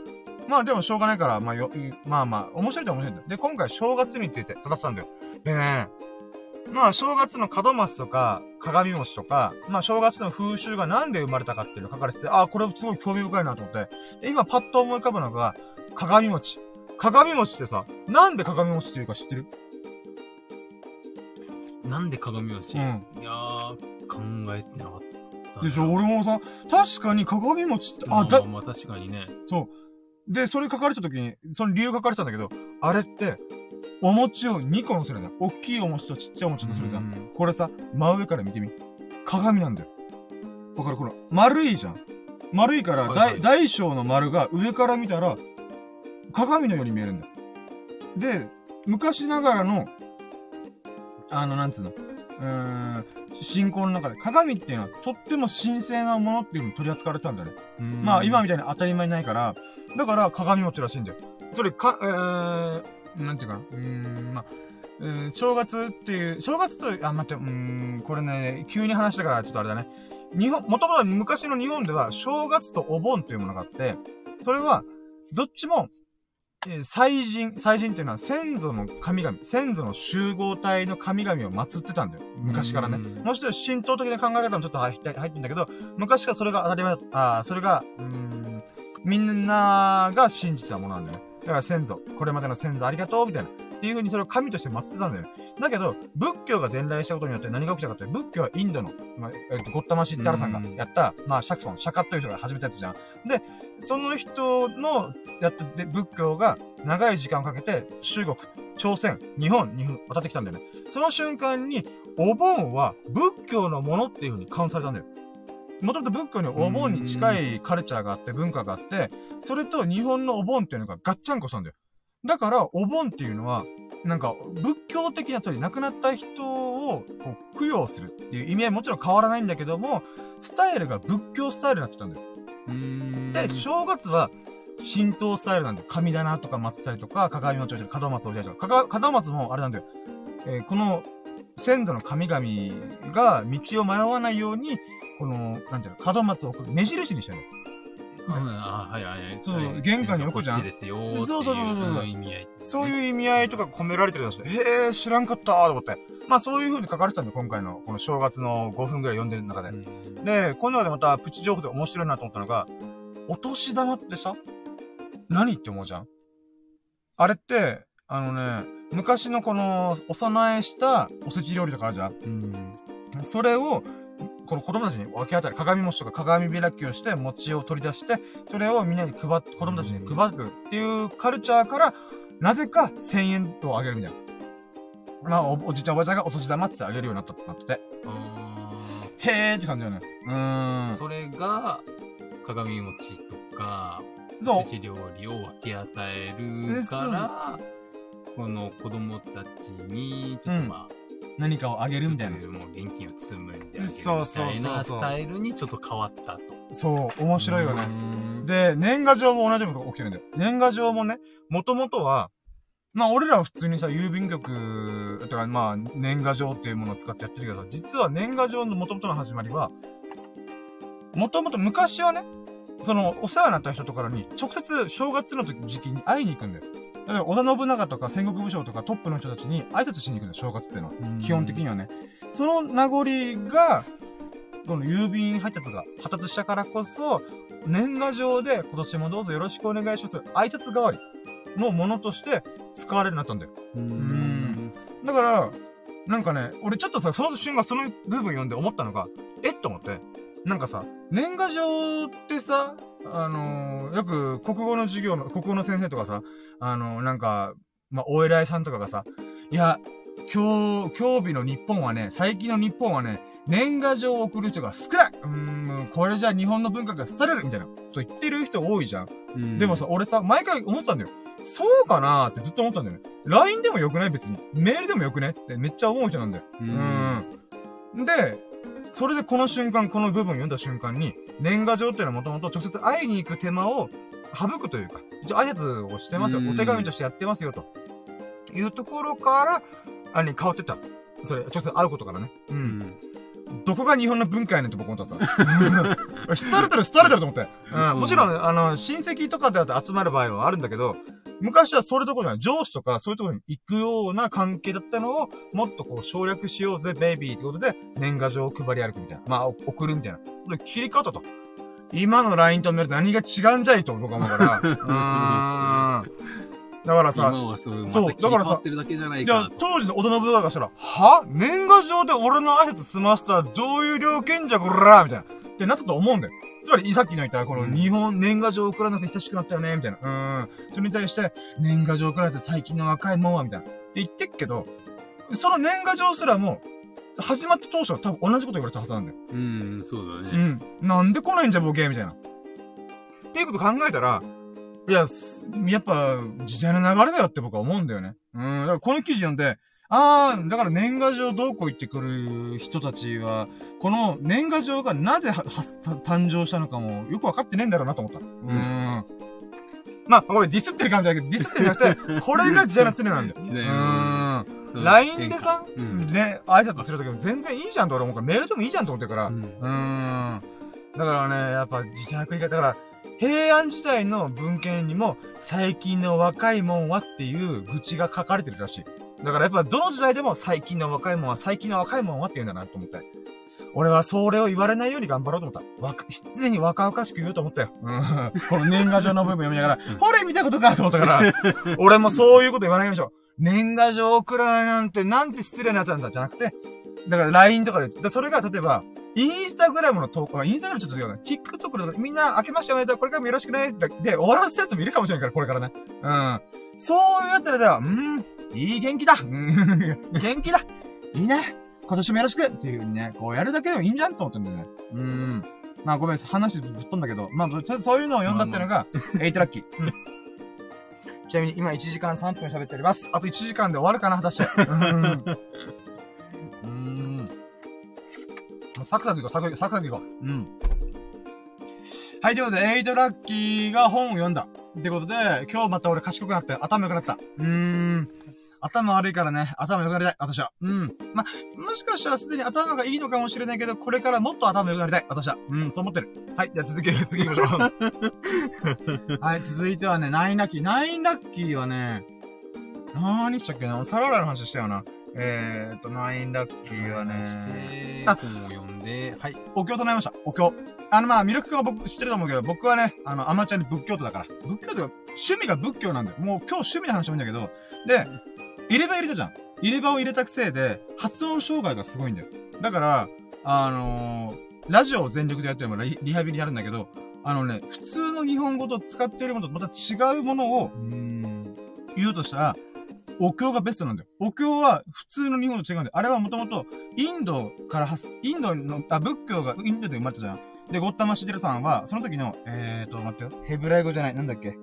まあでもしょうがないから、まあよ、まあまあ、面白いと面白いんだよ。で、今回正月について語ってたんだよ。でね、まあ正月の門松とか、鏡餅とか、まあ正月の風習がなんで生まれたかっていうの書かれてて、ああ、これすごい興味深いなと思って。で今パッと思い浮かぶのが、鏡餅。鏡餅ってさ、なんで鏡餅っていうか知ってる？なんで鏡餅、うんいやー、考えてなかったな。でしょ？俺もさ、確かに鏡餅って、あ、だまあ確かにね。そう。で、それ書かれた時に、その理由書かれてたんだけど、あれって、お餅を2個乗せるんだよ。大きいお餅とちっちゃいお餅乗せるじゃん。うんこれさ、真上から見てみ。鏡なんだよ。わかる？この、丸いじゃん。丸いから、はいはい大、大小の丸が上から見たら、鏡のように見えるんだよ。で、昔ながらの、あの、なんつうの、うーん、信仰の中で、鏡っていうのはとっても神聖なものっていうのに取り扱われてたんだよね。うんまあ今みたいに当たり前にないから、だから鏡餅らしいんだよ。それか、えー、なんていうかな。うーん、まあ、えー正月っていう、正月と、あ、待って、うーん、これね、急に話したからちょっとあれだね。日本、もともと昔の日本では正月とお盆というものがあって、それは、どっちも、えー祭神、祭神っていうのは先祖の神々、先祖の集合体の神々を祀ってたんだよ。昔からね。うんもちろん神道的な考え方もちょっと入って入ってんだけど、昔からそれが当たり前だった。あーそれが、うーん、みんなが信じてたものなんだよね。だから先祖、これまでの先祖ありがとう、みたいな。っていう風にそれを神として祀ってたんだよね。だけど、仏教が伝来したことによって何が起きたかって、仏教はインドの、まあ、えっと、ゴッタマシッタラさんがやった、まあ、シャクソン、シャカッという人が始めたやつじゃん。で、その人のやったで仏教が長い時間をかけて中国、朝鮮、日本に渡ってきたんだよね。その瞬間に、お盆は仏教のものっていう風にカウントされたんだよ。もともと仏教にお盆に近いカルチャーがあって、文化があって、それと日本のお盆っていうのがガッチャンコしたんだよ。だから、お盆っていうのは、なんか、仏教的な、つまり亡くなった人を、こう、供養するっていう意味合いもちろん変わらないんだけども、スタイルが仏教スタイルになってたんだよ。で、正月は、神道スタイルなんで、神棚とか祀ったりとか、鏡餅を置いたり、門松を置いたりとか、か門松もあれなんだよ。えーこの、先祖の神々が道を迷わないように、この、なんていうの、門松を目印にしてるの。うんあはいはいはい。そうはい玄関に置くじゃんこっちですよーっていう。そうそうそうそう意味合い。そういう意味合いとか込められてるらしい。へえ、知らんかったーと思って。まあそういう風に書かれてたんだよ、今回の、この正月の5分ぐらい読んでる中で。うんで、この中でまたプチ情報で面白いなと思ったのが、お年玉ってさ、何って思うじゃん？あれって、あのね、昔のこの、お供えしたおせち料理とかあるじゃん？うん。それを、この子供たちに分け与える。鏡餅とか鏡開きをして、餅を取り出して、それをみんなに配って、子供たちに配るっていうカルチャーから、なぜか1000円をあげるみたいな。まあ、おおじいちゃんおばあちゃんがお年玉ってあげるようになったってなってて。あへーって感じだよね。うーん。ーそれが、鏡餅とか、そう寿。司料理を分け与えるから、この子供たちに、ちょっとまあ、何かをあげるみたいな。もう現金を包むみたいな、みそうそうそうそうたいなスタイルにちょっと変わったと。そう、面白いよね。ね。で、年賀状も同じことが起きてるんだよ。年賀状もね、もともとは、まあ俺らは普通にさ、郵便局、とかまあ年賀状っていうものを使ってやってるけどさ、実は年賀状の元々の始まりは、もともと昔はね、その、お世話になった人とかに、直接正月の時時期に会いに行くんだよ。例えば、織田信長とか戦国武将とかトップの人たちに挨拶しに行くんだよ、正月っていうのは。基本的にはね。その名残が、この郵便配達が発達したからこそ、年賀状で今年もどうぞよろしくお願いします。挨拶代わりのものとして使われるようになったんだよ。うーん。だから、なんかね、俺ちょっとさ、その瞬間その部分読んで思ったのが、えっと思って。なんかさ、年賀状ってさ、あのーよく国語の授業の、国語の先生とかさ、あのーなんか、まあ、お偉いさんとかがさ、いや、今日、今日日の日本はね、最近の日本はね、年賀状を送る人が少ないうーん、これじゃ日本の文化が廃れるみたいな、と言ってる人多いじゃん。うんでもさ、、俺さ、毎回思ってたんだよ。そうかなーってずっと思ったんだよね。LINE でもよくない？別に。メールでもよくねってめっちゃ思う人なんだよ。う。うんん。で、それでこの瞬間、この部分読んだ瞬間に、年賀状っていうのはもともと直接会いに行く手間を省くというか、じゃあ挨拶をしてますよ。うんお手紙としてやってますよ、というところから、あれに変わってった。それ、直接会うことからね。う。うんん。どこが日本の文化やねんって僕思ったさ。*laughs* 廃れてる、廃れてると思って。うん。もちろん、あの、親戚とかで集まる場合はあるんだけど、昔はそれところじゃない、上司とかそういうところに行くような関係だったのを、もっとこう省略しようぜ、ベイビーってことで、年賀状を配り歩くみたいな。まあ、お送るみたいな。これ切り替わったと。今の LINE とメールと何が違うんじゃいと僕は思うから。うーん。だからさ、今はそれまたそう切り替わってるだけじゃないじゃあかな、と。当時の織田信長がしたら、は年賀状で俺の挨拶済ませた上有料賢者こらーみたいな。ってなったと思うんだよ。つまり、さっきの言った、このうん日本年賀状送らなくて久しくなったよね、みたいな。うーん。それに対して、年賀状送られて最近の若いもんは、みたいな。って言ってっけど、その年賀状すらも、始まった当初は多分同じこと言われたはずなんだよ。うん、そうだね。うん。なんで来ないんじゃボケみたいな。っていうこと考えたら、いや、すやっぱ、時代の流れだよって僕は思うんだよね。うん。だからこの記事読んで、あー、だから年賀状どうこう言ってくる人たちは、この年賀状がなぜ誕生したのかもよくわかってねえんだろうなと思った。うん。まあ、ごめん、ディスってる感じだけど、ディスってるんじゃなくて、*laughs* これが時代の常なんだよ。時代うのん。うん LINE でさ、うんね、挨拶するときも全然いいじゃんと俺思うから、メールでもいいじゃんと思ってるから、ううんーん。だからね、やっぱ時代の繰り返し、だから、平安時代の文献にも、最近の若いもんはっていう愚痴が書かれてるらしい。だからやっぱどの時代でも最近の若いもんは、最近の若いもんはって言うんだなと思って。俺はそれを言われないように頑張ろうと思った。わか、常に若々しく言おうと思ったよ。うん。この年賀状の部分読みながら、ほれ見たことかと思ったから、*laughs* 俺もそういうこと言わないようにしよう。年賀状送らないなんて、なんて失礼なやつなんだじゃなくて、だから LINE とかで、だそれが例えば、インスタグラムの投稿、インスタグラムちょっと違うな。TikTok とかみんな明けましておめでとう、これからもよろしくね、でで終わらせるやつもいるかもしれないから、これからね。うん。そういうやつらでは、うん、いい元気だうん、元気だいいね今年もよろしくっていう風にね、こうやるだけでもいいんじゃんと思ってんだよね。うん。まあごめん、話ぶっ飛んだけど、まあ、とりあえずそういうのを読んだっていうのが、エイトラッキー。うんちなみに今1時間3分喋っております。あと1時間で終わるかな、果たして。うーん。サクサクいこう、サクサクサクサクいこう。うん。はい、ということで、エイトラッキーが本を読んだ。ってことで、今日また俺賢くなって、頭良くなってた。うーん。頭悪いからね、頭良くなりたい、私は。うん。ま、もしかしたらすでに頭がいいのかもしれないけど、これからもっと頭良くなりたい、私は。うん、そう思ってる。はい、じゃあ続け、*laughs* 次行きましょう。*laughs* はい、続いてはね、ナインラッキー。ナインラッキーはね、なーにしたっけな？サララの話したよな。えーっと、ナインラッキーはね、あ本を読んで、はい。お経となりました。お経。あの、まあ、魅力が僕知ってると思うけど、僕はね、あの、アマチュアに仏教徒だから。仏教徒が、趣味が仏教なんだよ。もう今日趣味の話もいいんだけど、で、入れ歯入れたじゃん。入れ歯を入れたせいで、発音障害がすごいんだよ。だから、あのー、ラジオを全力でやってるのリリハビリやるんだけど、あのね、普通の日本語と使ってるものとまた違うものをうん。言うとしたら、お経がベストなんだよ。お経は普通の日本と違うんだよ。あれはもともとインドから発、インドの、あ、仏教がインドで生まれたじゃん。で、ゴッタマシデルさんは、その時の、えーと、待ってよ。ヘブライ語じゃない。なんだっけ。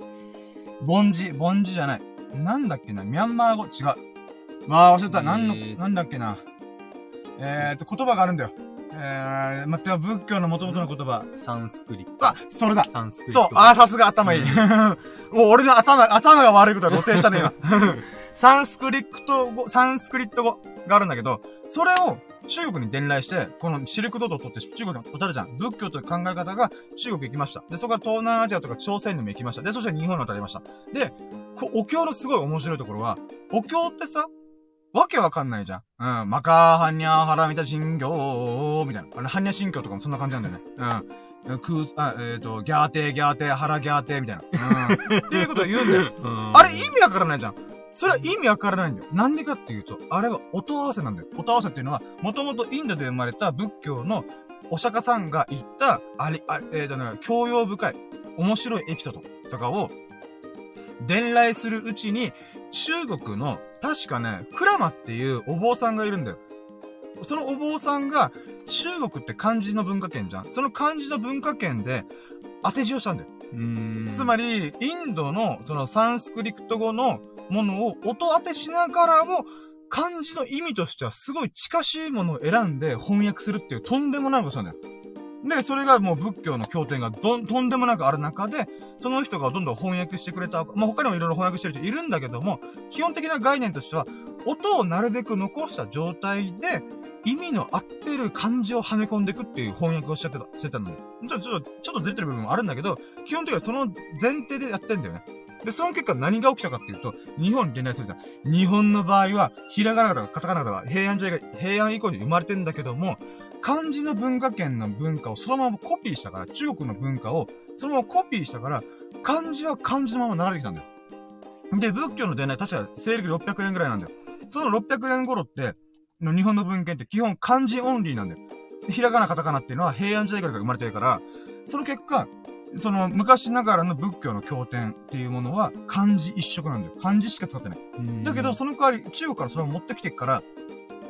ボンジ、ボンジじゃない。なんだっけな。ミャンマー語？違う。まあ、忘れた。なんの、えーなんだっけな。えーと、言葉があるんだよ。えー、待ってよ。仏教の元々の言葉。サンスクリット。あ、それだ。サンスクリット。そう、あー、さすが頭いい。うん *laughs* もう俺の頭、頭が悪いことが露呈したね、今。*laughs* サンスクリット語、サンスクリット語があるんだけど、それを中国に伝来して、このシルクロードを取って中国に渡るじゃん。仏教という考え方が中国行きました。で、そこから東南アジアとか朝鮮にも行きました。で、そして日本に渡りました。で、こお経のすごい面白いところは、お経ってさ、わけわかんないじゃん。うん。マカーハニャーハラミタ神教みたいな。あれ、ハニャ神教とかもそんな感じなんだよね。うん。クー、あ、えっ、と、ギャーテーギャーテー、ハラギャーテーみたいな。うん。っていうことを言うんだよ。うんあれ意味わからないじゃん。それは意味わからないんだよ。なんでかっていうと、あれは音合わせなんだよ。音合わせっていうのは、もともとインドで生まれた仏教のお釈迦さんが言った、あれ、あれ、えーとね、教養深い、面白いエピソードとかを、伝来するうちに、中国の、確かね、クラマっていうお坊さんがいるんだよ。そのお坊さんが、中国って漢字の文化圏じゃん。その漢字の文化圏で、当て字をしたんだよ。うん。つまり、インドの、そのサンスクリクト語のものを音当てしながらも、漢字の意味としてはすごい近しいものを選んで翻訳するっていうとんでもないことしたんだよ。で、それがもう仏教の経典がどん、とんでもなくある中で、その人がどんどん翻訳してくれた、まあ、他にもいろいろ翻訳してる人いるんだけども、基本的な概念としては、音をなるべく残した状態で、意味の合ってる漢字をはめ込んでいくっていう翻訳をしちゃってた、してたのよ。ちょ、ちょっと、ちょっとずれてる部分もあるんだけど、基本的にはその前提でやってんだよね。で、その結果何が起きたかっていうと、日本に伝来するじゃん。日本の場合は、ひらがなとかカタカナとか平安時代が、平安以降に生まれてんだけども、漢字の文化圏の文化をそのままコピーしたから、中国の文化をそのままコピーしたから、漢字は漢字のまま流れてきたんだよ。で、仏教の伝来、確か西暦600年ぐらいなんだよ。その600年頃って、の日本の文献って基本漢字オンリーなんだよ。ひらがなカタカナっていうのは平安時代から生まれてるから、その結果、その昔ながらの仏教の経典っていうものは漢字一色なんだよ。漢字しか使ってない。うんだけど、その代わり中国からそれを持ってきてっから、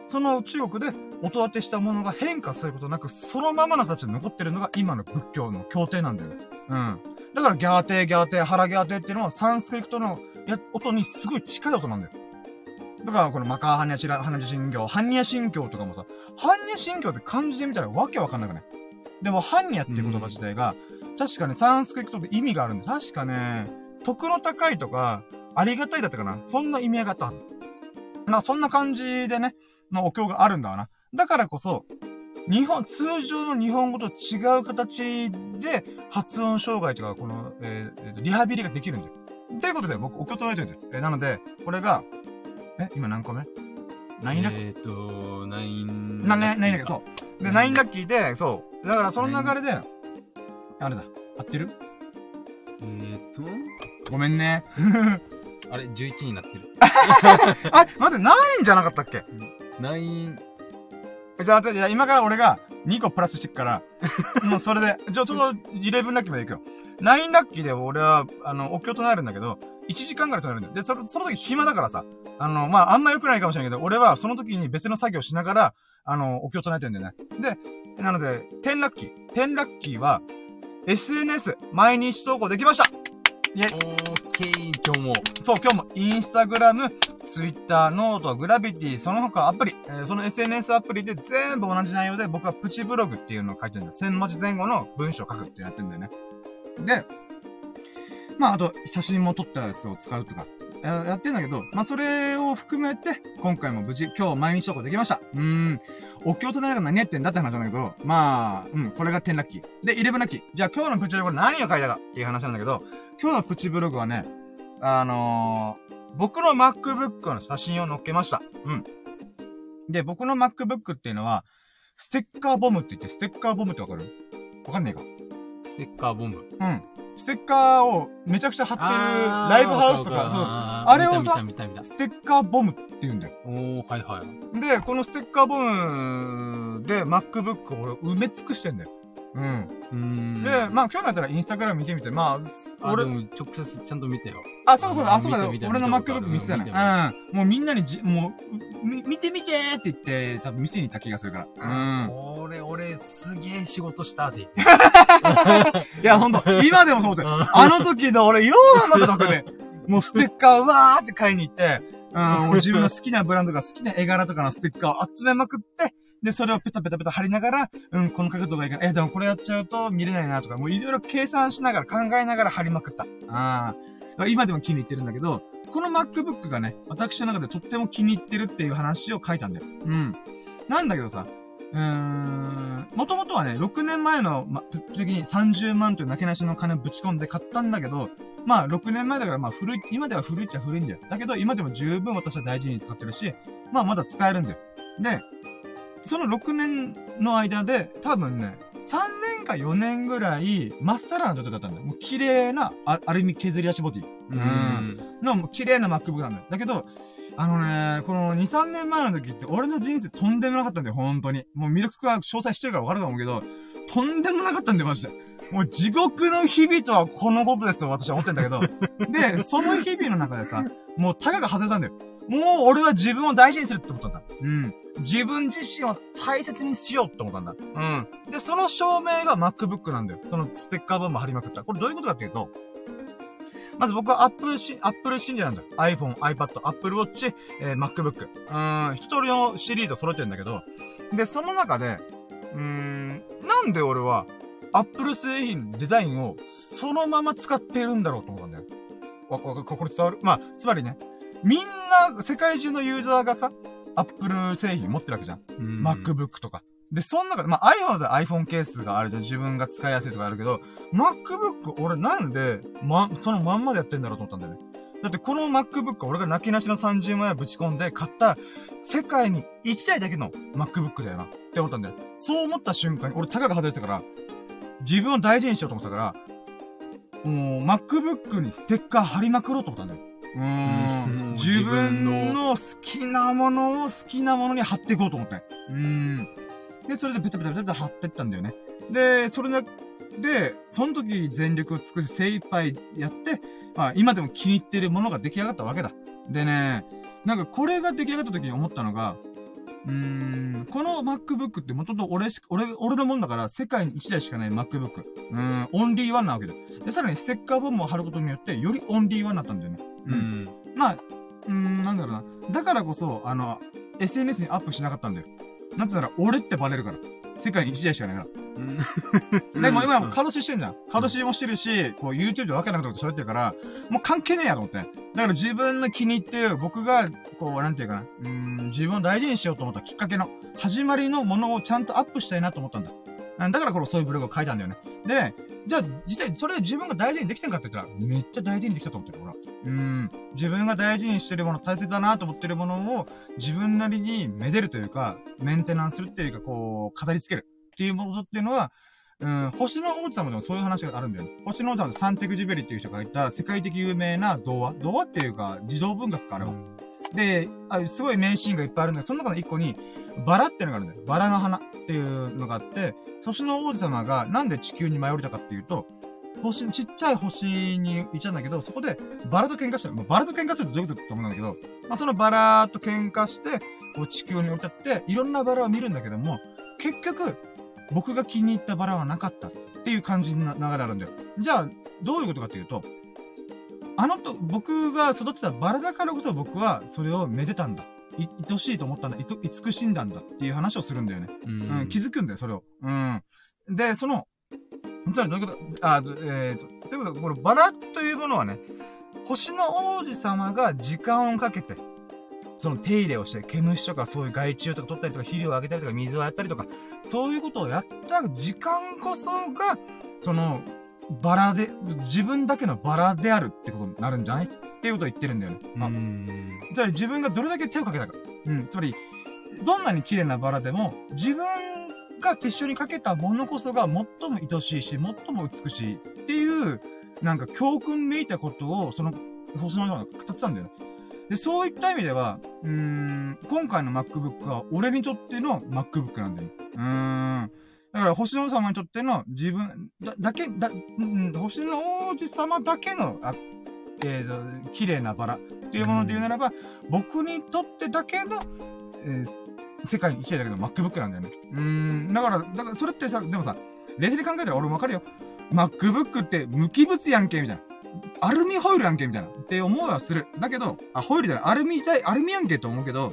その中国で音当てしたものが変化することなく、そのままの形で残ってるのが今の仏教の経典なんだよ。うん。だからギャーテーギャーテー、ハラギャーテーっていうのはサンスクリプトの音にすごい近い音なんだよ。だからこのマカーハニャチラ、ハニャ神教、ハニャ神教とかもさ、ハニャ神教って漢字で見たらわけわかんなくない？でも、ハニャっていう言葉自体が、確かね、サンスクリプトで意味があるんだ。確かね、徳の高いとか、ありがたいだったかなそんな意味合いがあったはず。まあ、そんな感じでね、まあ、お経があるんだわな。だからこそ、日本、通常の日本語と違う形で、発音障害とか、この、えーえーとリハビリができるんだよ。ということで、僕、お経唱えてるんだよ。えーなので、これが、え、今何個目？何ラッキーえっと、ナイン。な、ね、何だっけ、そう。で、ナインラッキーで、そう。だから、その流れで、あれだ。合ってる？えっと、ごめんね。あれ、11になってる。*laughs* あ、待って、ナインじゃなかったっけ？ナイン、じゃあ、じゃあ今から俺が2個プラスしてっから、*laughs* もうそれで、じゃあちょうど11ラッキーまで行くよ。9ラッキーで俺は、あの、お経唱えるんだけど、1時間ぐらい唱えるんだよ。で、その、その時暇だからさ、あの、まあ、あんま良くないかもしれないけど、俺はその時に別の作業しながら、あの、お経唱えてるんだよね。で、なので、10ラッキー。10ラッキーは、SNS、毎日投稿できましたイェイオーケー、今日も。そう、今日もインスタグラム、ツイッター、ノート、グラビティ、その他アプリ、えーその SNS アプリで全部同じ内容で僕はプチブログっていうのを書いてるんだよ。1000文字前後の文章を書くってやってるんだよね。で、まあ、あと、写真も撮ったやつを使うとか、ややってんだけど、まあ、それを含めて、今回も無事、今日毎日投稿できました。うーん。お経とないが何やってんだって話なんだけど、まあ、うん、これが10ラッキー。で、11ラッキー。じゃあ今日のプチブログ何を書いたかっていう話なんだけど、今日のプチブログはね、あのー、僕の MacBook の写真を載っけました。うん。で、僕の MacBook っていうのは、ステッカーボムって言って、ステッカーボムってわかる？わかんねえかステッカーボム。うん。ステッカーをめちゃくちゃ貼ってるライブハウスとか、そう、ああれをさステッカーボムって言うんだよ。た。おー、はいはい。で、このステッカーボムで MacBook を俺埋め尽くしてんだよ。うん。うーん。で、まあ、興味あったらインスタグラム見てみて、まあ、あ、俺直接ちゃんと見てよ。あ、そうそう、あ、そうだよ俺の MacBook る見せたよね。うん。もうみんなにじ、もう、み見て見てーって言って、多分店に行った気がするから。うん。俺、俺、すげえ仕事したって言って。*laughs* いや、ほんと、今でもそう思ってる。あの時の俺、ようなことで、もうステッカーわーって買いに行って、うん、自分の好きなブランドが好きな絵柄とかのステッカーを集めまくって、で、それをペタペタペタ貼りながら、うん、この角度がいいから、え、でもこれやっちゃうと見れないなとか、もういろいろ計算しながら考えながら貼りまくった。ああ。今でも気に入ってるんだけど、この MacBook がね、私の中でとっても気に入ってるっていう話を書いたんだよ。うん。なんだけどさ、うーん、もともとはね、6年前の、ま、時に30万というなけなしの金ぶち込んで買ったんだけど、まあ、6年前だから、まあ、古い、今では古いっちゃ古いんだよ。だけど、今でも十分私は大事に使ってるし、まあ、まだ使えるんだよ。で、その6年の間で、多分ね、3年か4年ぐらい、まっさらな状態だったんだよ。もう綺麗なアアルミ削り足ボディ。うん。の、もう綺麗な MacBook なんだよ。だけど、あのね、この2、3年前の時って、俺の人生とんでもなかったんだよ、本当に。もう魅力が詳細知ってるから分かると思うけど、とんでもなかったんだよ、マジで。もう地獄の日々とはこのことですと私は思ってんだけど。で、その日々の中でさ、もうタガが外れたんだよ。もう俺は自分を大事にするって思ったんだ。うん。自分自身を大切にしようって思ったんだ。うん。で、その証明が MacBook なんだよ。そのステッカー分も貼りまくった。これどういうことかっていうと、まず僕は Apple し、Apple 信者なんだ。iPhone、iPad、Apple Watch、えー MacBook。うーん、一通りのシリーズを揃えてるんだけど、で、その中で、うーん、なんで俺は、Apple 製品、デザインを、そのまま使ってるんだろうと思ったんだよ。わ、わ、これ伝わる？まあ、つまりね、みんな、世界中のユーザーがさ、Apple 製品持ってるわけじゃん。うん。MacBook とか。で、その中で、まあ iPhone は iPhone ケースがあるじゃん。自分が使いやすいとかあるけど、MacBook 俺なんで、ま、そのまんまでやってんだろうと思ったんだよね。だってこの MacBook 俺が泣きなしの30万円ぶち込んで買った世界に1台だけの MacBook だよなって思ったんだよ。そう思った瞬間に俺タガが外れてたから、自分を大事にしようと思ってたから、もう MacBook にステッカー貼りまくろうと思ったんだよ。自分の好きなものを好きなものに貼っていこうと思って。うん。で、それでペタペタペタペタ貼ってったんだよね。で、それで、で、その時全力を尽くし精一杯やって、まあ今でも気に入ってるものが出来上がったわけだ。でね、なんかこれが出来上がった時に思ったのが、うーん、この MacBook って元々俺し、俺、俺のもんだから世界に1台しかない MacBook。うん、オンリーワンなわけだよ。で、さらにステッカーボムを貼ることによって、よりオンリーワンになったんだよね。う。ん。まあ、うーん、なんだろうな。だからこそ、あの、SNS にアップしなかったんだよ。なぜなら、俺ってバレるから。世界に1台しかないから。うん。でも今も顔出ししてんじゃん。顔出しもしてるし、こう YouTube でわけなこと喋ってるから、もう関係ねえやと思って。だから自分の気に入ってる、僕が、こう、なんていうかな。うーん、自分を大事にしようと思ったきっかけの、始まりのものをちゃんとアップしたいなと思ったんだ。うんだからこれそういうブログを書いたんだよね。で、じゃあ実際それ自分が大事にできてんかって言ったら、めっちゃ大事にできたと思ってる、俺は。うん。自分が大事にしてるもの、大切だなと思ってるものを、自分なりにめでるというか、メンテナンスするっていうか、こう、飾り付けるっていうものっていうのは、うん、星の王子様でもそういう話があるんだよね。星の王子様ってサンテグジュベリっていう人が書いた世界的有名な童話童話っていうか、児童文学か、あれは。で、あすごい名シーンがいっぱいあるんだけど、その中の一個に、バラってのがあるんだよ。バラの花っていうのがあって、星の王子様がなんで地球に舞い降りたかっていうと、星、ちっちゃい星に行っちゃうんだけど、そこでバラと喧嘩してる。もうバラと喧嘩してるってどういうことだと思うんだけど、まあ、そのバラと喧嘩して、こう地球に降り立って、いろんなバラを見るんだけども、結局、僕が気に入ったバラはなかったっていう感じの流れあるんだよ。じゃあ、どういうことかっていうと、あのと、僕が育てたバラだからこそ僕はそれをめでたんだ。い、愛しいと思ったんだ。いと、慈しんだんだっていう話をするんだよね。ううん、気づくんだよ、それを。うん。で、その、つまりどういうこと、あ、ずえーと、ということは、このバラというものはね、星の王子様が時間をかけて、その手入れをして、毛虫とかそういう害虫とか取ったりとか、肥料をあげたりとか、水をやったりとか、そういうことをやった時間こそが、その、バラで、自分だけのバラであるってことになるんじゃない？っていうことを言ってるんだよね。まあうん。つまり自分がどれだけ手をかけたか。うん。つまり、どんなに綺麗なバラでも、自分が手塩にかけたものこそが最も愛しいし、最も美しいっていう、なんか教訓めいたことを、その、星のような語ってたんだよね。で、そういった意味では、うーん、今回の MacBook は俺にとっての MacBook なんだよ。うーん。だから、星の王様にとっての自分、だ、だけ、だ、ん、星の王子様だけの、あ、えーと、綺麗なバラっていうもので言うならば、僕にとってだけの、えー世界に生きてるだけの MacBook なんだよね。うん、だから、だからそれってさ、でもさ、冷静に考えたら俺もわかるよ。MacBook って無機物やんけ、みたいな。アルミホイルやんけ、みたいな。って思いはする。だけど、あ、ホイルじゃない、アルミじゃ、アルミやんけと思うけど、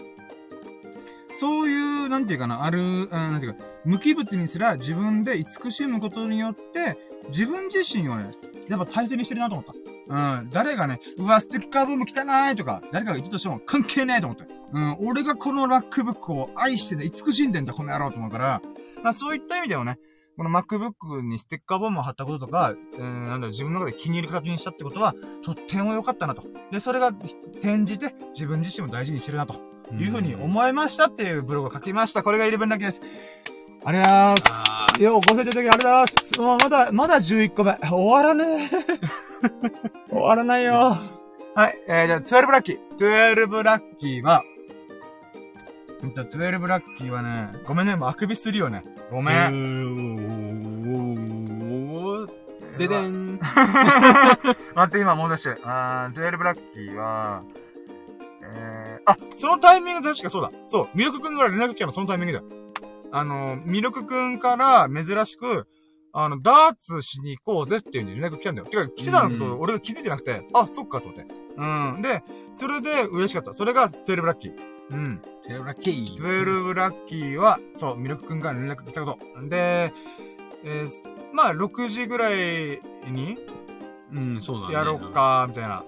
そういう、なんていうかな、ある、うんなんていうか、無機物にすら自分で慈しむことによって、自分自身をね、やっぱ大切にしてるなと思った。うん。誰がね、うわ、ステッカーブーム汚いとか、誰かが言ったとしても関係ないと思って。うん。俺がこの MacBook を愛してね、慈しんでんだ、この野郎と思うから、まあそういった意味ではね、この MacBook にステッカーボムを貼ったこととか、うん、なんだろ、自分の中で気に入る形にしたってことは、とっても良かったなと。で、それが転じて自分自身も大事にしてるなというふうに思いましたっていうブログを書きました。これが11だけです。ありがとうございます。よう、ご清聴いただきありがとうございます。もうまだ、まだ11個目。終わらねえ。*laughs* 終わらないよ。はい、えー、じゃあ、12ラッキー。12ラッキーは、うんと、12ラッキーはね、ごめんね、もうあくびするよね。ごめん。ん。ででん。*laughs* *laughs* 待って、今思い出して。あー、12ラッキーは、えー、あ、そのタイミング確かそうだ。そう、ミルクくんから連絡来たのそのタイミングだよ。あの、ミルクくんから珍しく、あの、ダーツしに行こうぜっていう連絡来たんだよ。てか、来てたのことうん俺が気づいてなくて、あ、そっかと思って。うん。で、それで嬉しかった。それが12ラッキー。うん。テレブラッキー。12ラッキーは、そう、ミルクくんから連絡来たこと。で、えーすまあ、6時ぐらいに、うん、そうだね。やろう。か、みたいな、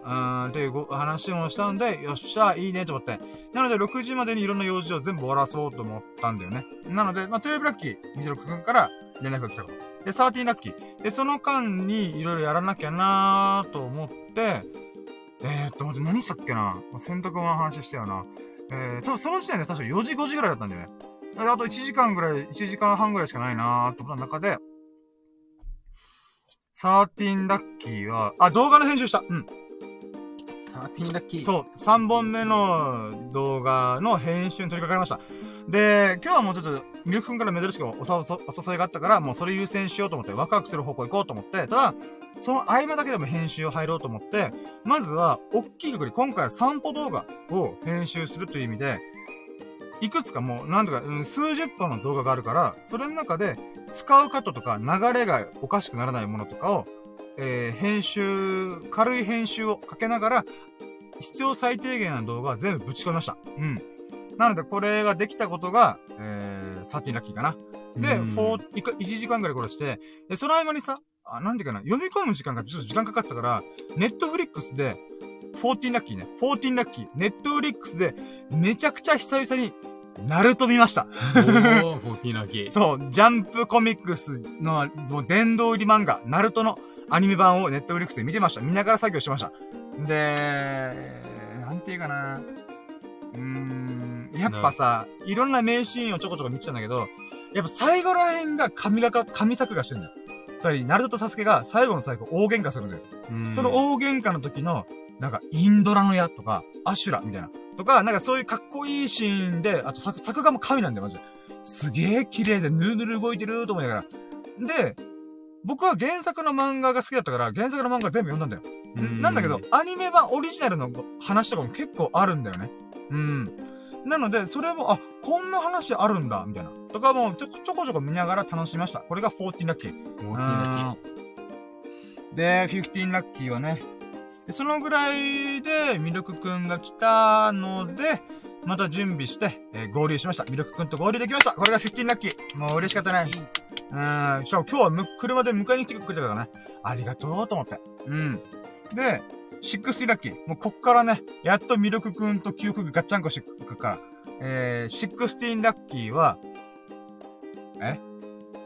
うん、っていうご話もしたんで、よっしゃ、いいね、と思って。なので、6時までにいろんな用事を全部終わらそうと思ったんだよね。なので、まあ、12ラッキー、26くんから連絡が来たこと。で、13ラッキー。で、その間にいろいろやらなきゃなーと思って、えーっと、待って、何したっけな洗濯物の話したよな。えー、多分その時点で確か4時5時ぐらいだったんだよね。あと1時間ぐらい、1時間半ぐらいしかないなーと思った中で、13ラッキーは、あ、動画の編集した。うん。13ラッキー。そう、3本目の動画の編集に取り掛かりました。で、今日はもうちょっと、ミルク君から珍しくおおお誘いがあったから、もうそれ優先しようと思って、ワクワクする方向行こうと思って、ただ、その合間だけでも編集を入ろうと思って、まずは、大きい曲に今回は散歩動画を編集するという意味で、いくつかもう、なんとか、うん、数十本の動画があるから、それの中で、使うカットとか流れがおかしくならないものとかを、えー、編集、軽い編集をかけながら、必要最低限の動画は全部ぶち込みました。うん。なので、これができたことが、えー、13ラッキーかな。で、うん4、いか1時間ぐらい殺して、で、その合間にさ、あ、なんていうかな、読み込む時間がちょっと時間かかったから、ネットフリックスで、14ラッキーね、14ラッキー、ネットフリックスで、めちゃくちゃ久々に、ナルト見ました。おー、14ラッキー。*laughs* そう、ジャンプコミックスの、もう殿堂入り漫画、ナルトのアニメ版をネットフリックスで見てました。見ながら作業してました。で、なんていうかな。うーん、やっぱさ、いろんな名シーンをちょこちょこ見てたんだけど、やっぱ最後ら辺が神がか、神作画してんだよ。二人、ナルトとサスケが最後の最後大喧嘩するんだよ。うんその大喧嘩の時の、なんか、インドラの矢とか、アシュラみたいな。とか、なんかそういうかっこいいシーンで、あと作、作画も神なんだよ、マジで。すげえ綺麗で、ぬるぬる動いてると思いながら。で、僕は原作の漫画が好きだったから、原作の漫画全部読んだんだよ。うんなんだけど、アニメ版オリジナルの話とかも結構あるんだよね。うん。なので、それも、あ、こんな話あるんだ、みたいな。とかもちょ、ちょこちょこ見ながら楽しみました。これが14ラッキー。14ラッキー。で、15ラッキーはね、でそのぐらいで、ミルクくんが来たので、また準備して、えー合流しました。ミルクくんと合流できました。これが15ラッキー。もう嬉しかったね。うん。しかも今日はむ車で迎えに来てくれたからね。ありがとうと思って。うん。で、60ラッキー。もうこっからね、やっとミルクくんと記憶がガッチャンコしてくるから。えー、16ラッキーは、え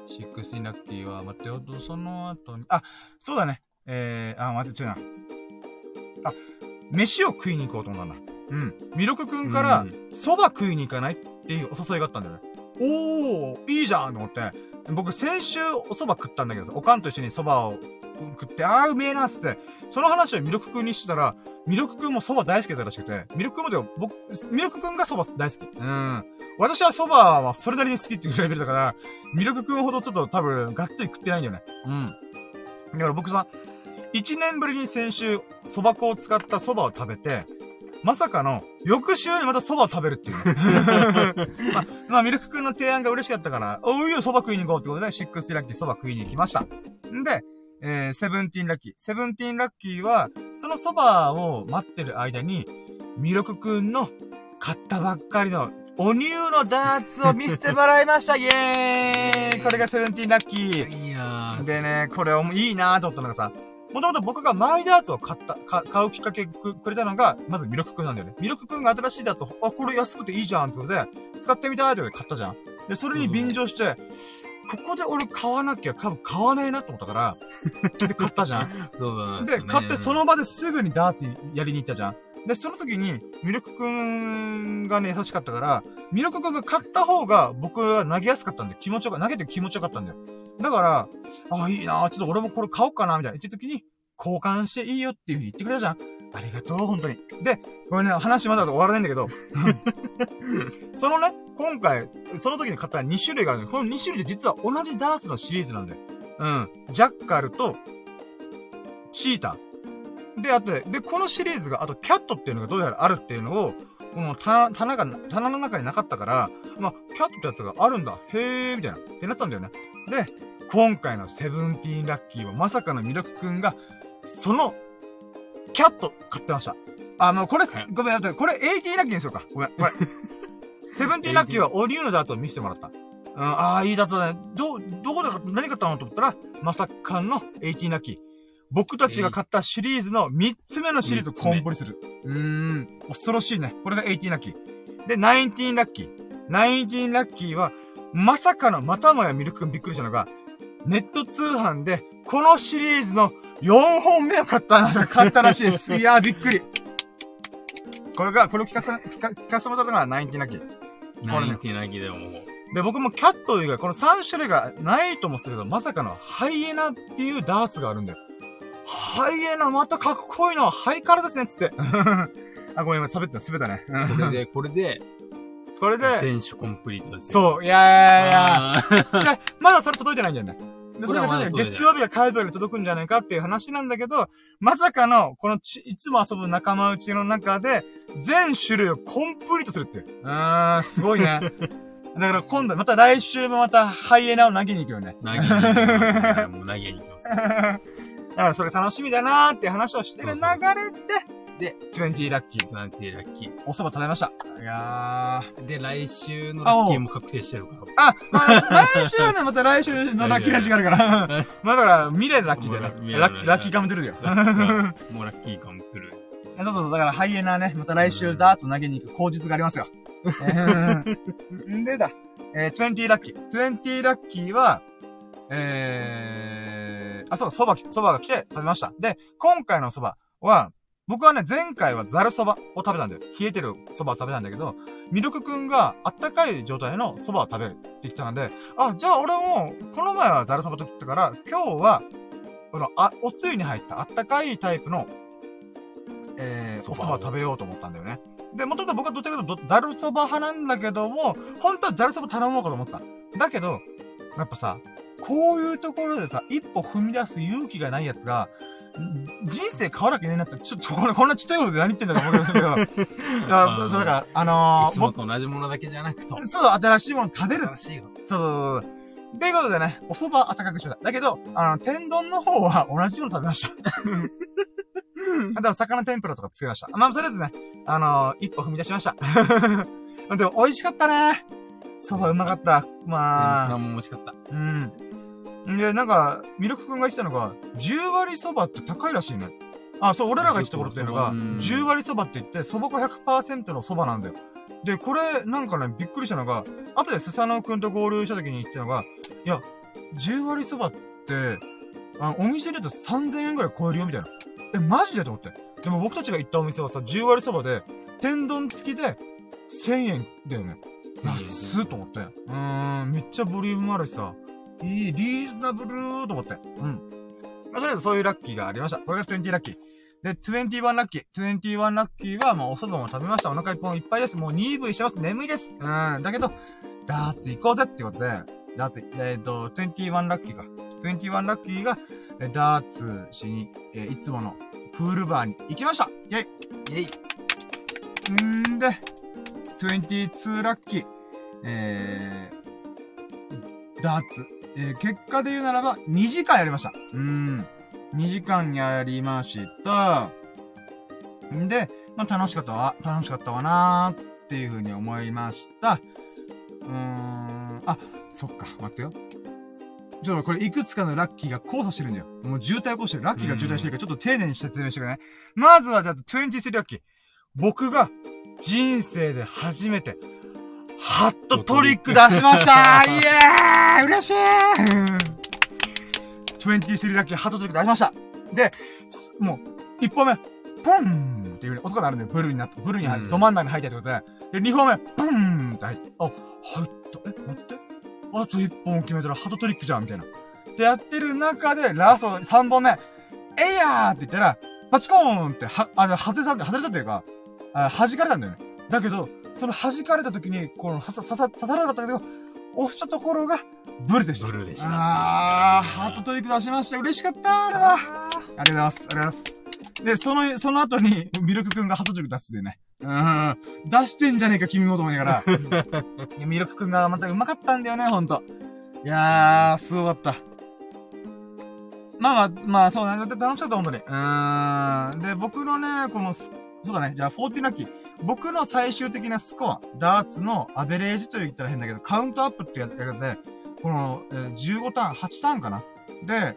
?16 ラッキーは、待ってよ、その後に、あ、そうだね。えー、あ、待って、違うな。あ、飯を食いに行こうと思ったんだ。うん。ミルクくんからうん、蕎麦食いに行かないっていうお誘いがあったんだよね。おー、いいじゃんと思って。僕先週お蕎麦食ったんだけどさ、おかんと一緒に蕎麦を食って、あーうめえなっつって、その話をミルクくんにしてたら、ミルクくんも蕎麦大好きだったらしくて、ミルクくんもでも僕、ミルクくんが蕎麦大好き。うん。私は蕎麦はそれなりに好きっていうレベルだから、ミルクくんほどちょっと多分、がっつり食ってないんだよね。うん。だから僕さ、一年ぶりに先週、蕎麦粉を使った蕎麦を食べて、まさかの、翌週にまた蕎麦を食べるっていうね。*laughs* まあ、まあ、ミルクくんの提案が嬉しかったから、おうよ、蕎麦食いに行こうってことで、シックスラッキー蕎麦食いに行きました。んで、えー、セブンティーンラッキー。セブンティーンラッキーは、その蕎麦を待ってる間に、ミルクくんの買ったばっかりの、お乳のダーツを見せてもらいましたイエーイ *laughs* これがセブンティーンラッキー。いやー。でね、これいいなと思ったのがさ、もともと僕がマイダーツを買った、か買うきっかけくくれたのが、まずミルクくんなんだよね。ミルクくんが新しいダーツを、あ、これ安くていいじゃんってことで、使ってみたいってことで買ったじゃん。で、それに便乗して、ここで俺買わなきゃ多分買わねえなと思ったから、で、買ったじゃん。そうだで、買ってその場ですぐにダーツやりに行ったじゃん。で、その時に、ミルクくんがね、優しかったから、ミルクくんが買った方が僕は投げやすかったんで、気持ちよか、投げて気持ちよかったんだよ。だから、あ、いいなちょっと俺もこれ買おうかなみたいな言ってる時に、交換していいよっていう風に言ってくれたじゃん。ありがとう、本当に。で、これね、話まだ終わらないんだけど、*laughs* そのね、今回、その時に買った2種類があるんだけど、この2種類で実は同じダーツのシリーズなんだよ。うん。ジャッカルと、チーター。で、あとで、で、このシリーズが、あと、キャットっていうのがどうやらあるっていうのを、この棚、棚が、棚の中になかったから、まあ、キャットってやつがあるんだ。へー、みたいな。ってなってたんだよね。で、今回のセブンティーンラッキーはまさかのミルクくんが、その、キャット買ってました。あの、これ、はいごめん、待ってこれ18ラッキーにしようか。ごめん、これ。*laughs* セブンティーンラッキーはオリューのダーツを見せてもらった。うん、ああ、いいダーツだね。ど、どこで買った、何買ったのと思ったら、まさかの18ラッキー。僕たちが買ったシリーズの3つ目のシリーズをコンプリする。うーん、恐ろしいね。これが18ラッキー。で、19ラッキー。19ラッキーは、まさかの、またもやミルクくんびっくりしたのが、ネット通販で、このシリーズの4本目を買った、買ったらしいです。*laughs* いやー、びっくり。これが、これを聞かせ、聞か聞かせてもらったのが19ラッキー。ナインティナギでももう。で、僕もキャット以外、この3種類がないと思ってたけど、まさかのハイエナっていうダーツがあるんだよ。ハイエナまたかっこいいな。ハイカラですね、つって。*laughs* あ、ごめん、今喋った、滑ったね。うんこれで、*laughs* これで、これで、全種コンプリートですう。そう、いやいやいやまだそれ届いてないんだよね。*laughs* で、それが月曜日が火曜日に届くんじゃないかっていう話なんだけど、まさかの、このち、いつも遊ぶ仲間内の中で、全種類をコンプリートするっていう。うーん、すごいね。だから今度、また来週もまたハイエナを投げに行くよね。投げに行きます。もう投げに行きます。だからそれ楽しみだなーって話をしてる流れで、で、20ラッキー。ツナンティラッキー。お蕎麦食べました。いやー。で、来週のラッキーも確定してるから。あ、まあ、来週はね、また来週のラッキーラジがあるから。*laughs* まあだから、未来のラッキーだよラッラッキーカムトゥルーだよ。もうラッキーカムトゥルー。*laughs* そうそうそう、だからハイエナね、また来週ダーツ投げに行く口実がありますよ。ん *laughs* でだ、えー、20ラッキー。20ラッキーは、えー、あ、そう、蕎麦、蕎麦が来て食べました。で、今回の蕎麦は、僕はね、前回はザル蕎麦を食べたんだよ。冷えてる蕎麦を食べたんだけど、ミルクくんがあったかい状態の蕎麦を食べるって言ってたので、あ、じゃあ俺も、この前はザル蕎麦と言ったから、今日は、この、あ、おつゆに入ったあったかいタイプの、えー、お蕎蕎麦食べようと思ったんだよね。で、もともと僕はどっちかというとど、ザル蕎麦派なんだけども、本当はザル蕎麦頼もうかと思った。だけど、やっぱさ、こういうところでさ、一歩踏み出す勇気がないやつが、ん人生変わらなきゃいけないなって、ちょっとこれ、こんなちっちゃいことで何言ってんだと思うんですけど、*laughs* いやそう、だから、あのー、いつもと同じものだけじゃなくと。そう、新しいもの食べる。新しいよ。そうそうそう。ということでね、お蕎麦温かくしてた。だけど、あの、天丼の方は同じように食べました。*laughs* あでも、魚天ぷらとかつけました。まあ、それですね。あの一歩踏み出しました。*laughs* でも、美味しかったね。蕎麦うまかった。まあ、天ぷらも美味しかった。うん。で、なんか、ミルクくんが言ってたのが、10割蕎麦って高いらしいね。あ、そう、俺らが言ったところっていうのが、うん10割蕎麦って言って、蕎麦粉100%の蕎麦なんだよ。で、これ、なんかね、びっくりしたのが、後でスサノオくんと合流した時に言ったのが、いや、10割蕎麦って、あお店で言うと3000円ぐらい超えるよ、みたいな。え、マジで？と思って。でも僕たちが行ったお店はさ、10割蕎麦で、天丼付きで、1000円だよね。安っと思って。うーん、めっちゃボリュームあるしさ。いい、リーズナブルと思って。うん。まあ、とりあえずそういうラッキーがありました。これが20ラッキー。で、21ラッキー。21ラッキーは、もうお蕎麦も食べました。お腹いっぱいいっぱいです。もう 2V してます。眠いです。うん。だけど、ダーツ行こうぜってことで、ダーツ、えっ、と、21ラッキーか。21ラッキーが、えダーツしに、えーいつものプールバーに行きましたイェイえい。んーで、22ラッキー、えー、ダーツ。えー結果で言うならば、2時間やりました。うーん。2時間やりました。んで、まあ、楽しかったわ、楽しかったわなーっていう風に思いました。うーん、あ、そっか、待ってよ。ちょっとこれいくつかのラッキーが交差してるんだよ。もう渋滞起こしてる。ラッキーが渋滞してるからちょっと丁寧に説明してくれない？まずはじゃあ23ラッキー。僕が人生で初めて、ハットトリック出しましたイエーイ嬉しい !23 ラッキーハットトリック出しましたで、もう、1本目、ポンっていうね、音が鳴るんだよ。ブルーになって、ブルーに入って、うんど真ん中に入ったってことで。で、2本目、ポンって入って、あ、入った。え、待って。あと1本決めたらハットトリックじゃんみたいな。ってやってる中で、ラスト3本目、えいやーって言ったら、パチコーンって、は、あれ、外れた、外れたっていうか、あ弾かれたんだよね。だけど、その弾かれた時に、この、はさ、刺さ、刺さらなかったけど、押したところが、ブルでした。ブルでしたあー、ハートトリック出しました。嬉しかった、あれは。ありがとうございます。ありがとうございます。で、その、その後に、ミルクくんがハートトリック出しててね。うん。出してんじゃねえか、君もと思いながら。*laughs* ミルクくんがまたうまかったんだよね、ほんと。いやー、すごかった。まあまあ、まあ、そうね。楽しかった、本当に。うーん。で、僕のね、このス、そうだね。じゃあ、40ラッキー。僕の最終的なスコア、ダーツのアベレージと言ったら変だけど、カウントアップってやつで、この、えー15ターン、8ターンかなで、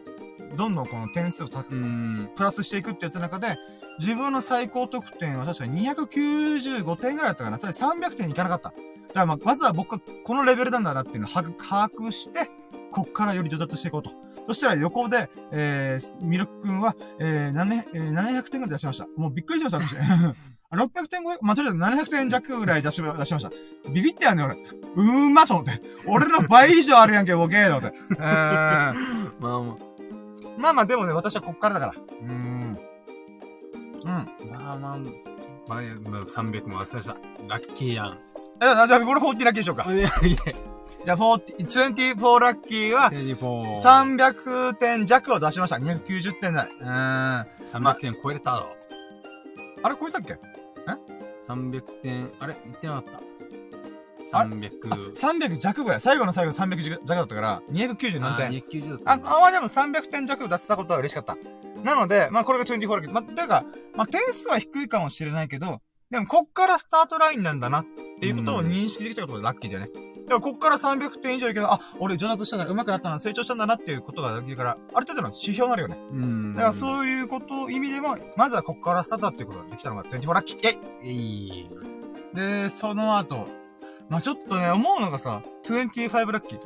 どんどんこの点数をた。プラスしていくってやつの中で、自分の最高得点は確かに295点ぐらいだったかな。それ300点いかなかった。だからまあ、まずは僕はこのレベルなんだなっていうのを把握把握して、こっからより上達していこうと。そしたら横で、えー、ミルクくんは、えー、700, えー700点ぐらい出しました。もうびっくりしました、私。*laughs* 600点超えまあ、とりあえず700点弱ぐらい出し出しました。ビビってやんねん、俺。うーんまと思って。俺の倍以上あるやんけ、ボケーと思って。うーん。*laughs* まあままあまあ、でもね、私はこっからだから。うーん。うん。あ、まあまあ、まあ、まあ、300も忘れした。ラッキーやん。え、じゃあ、これ40ラッキーでしょうか。*laughs* いやいや、じゃあ、40、24ラッキーは、24。300点弱を出しました。290点台。うーん。あ300点超えれたろ。れ、こいつだっけ？300点、あれ？言ってなかった。あ300。?300 弱ぐらい。最後の最後300弱だったから、290何あ、点。290だっあ、た。あ、まあでも300点弱出せたことは嬉しかった。なので、まあこれが24ラッキー。まあ、だから、まあ点数は低いかもしれないけど、でもこっからスタートラインなんだなっていうことを認識できたことがラッキーだよね。だからこっから300点以上いけば、あ、俺上達したんだな、上手くなったな、成長したんだなっていうことができるから、ある程度の指標になるよね。うん。だからそういうこと、意味でも、まずはここからスタートっていうことができたのが24ラッキー。えい。イで、その後、まあちょっとね、思うのがさ、25ラッキー。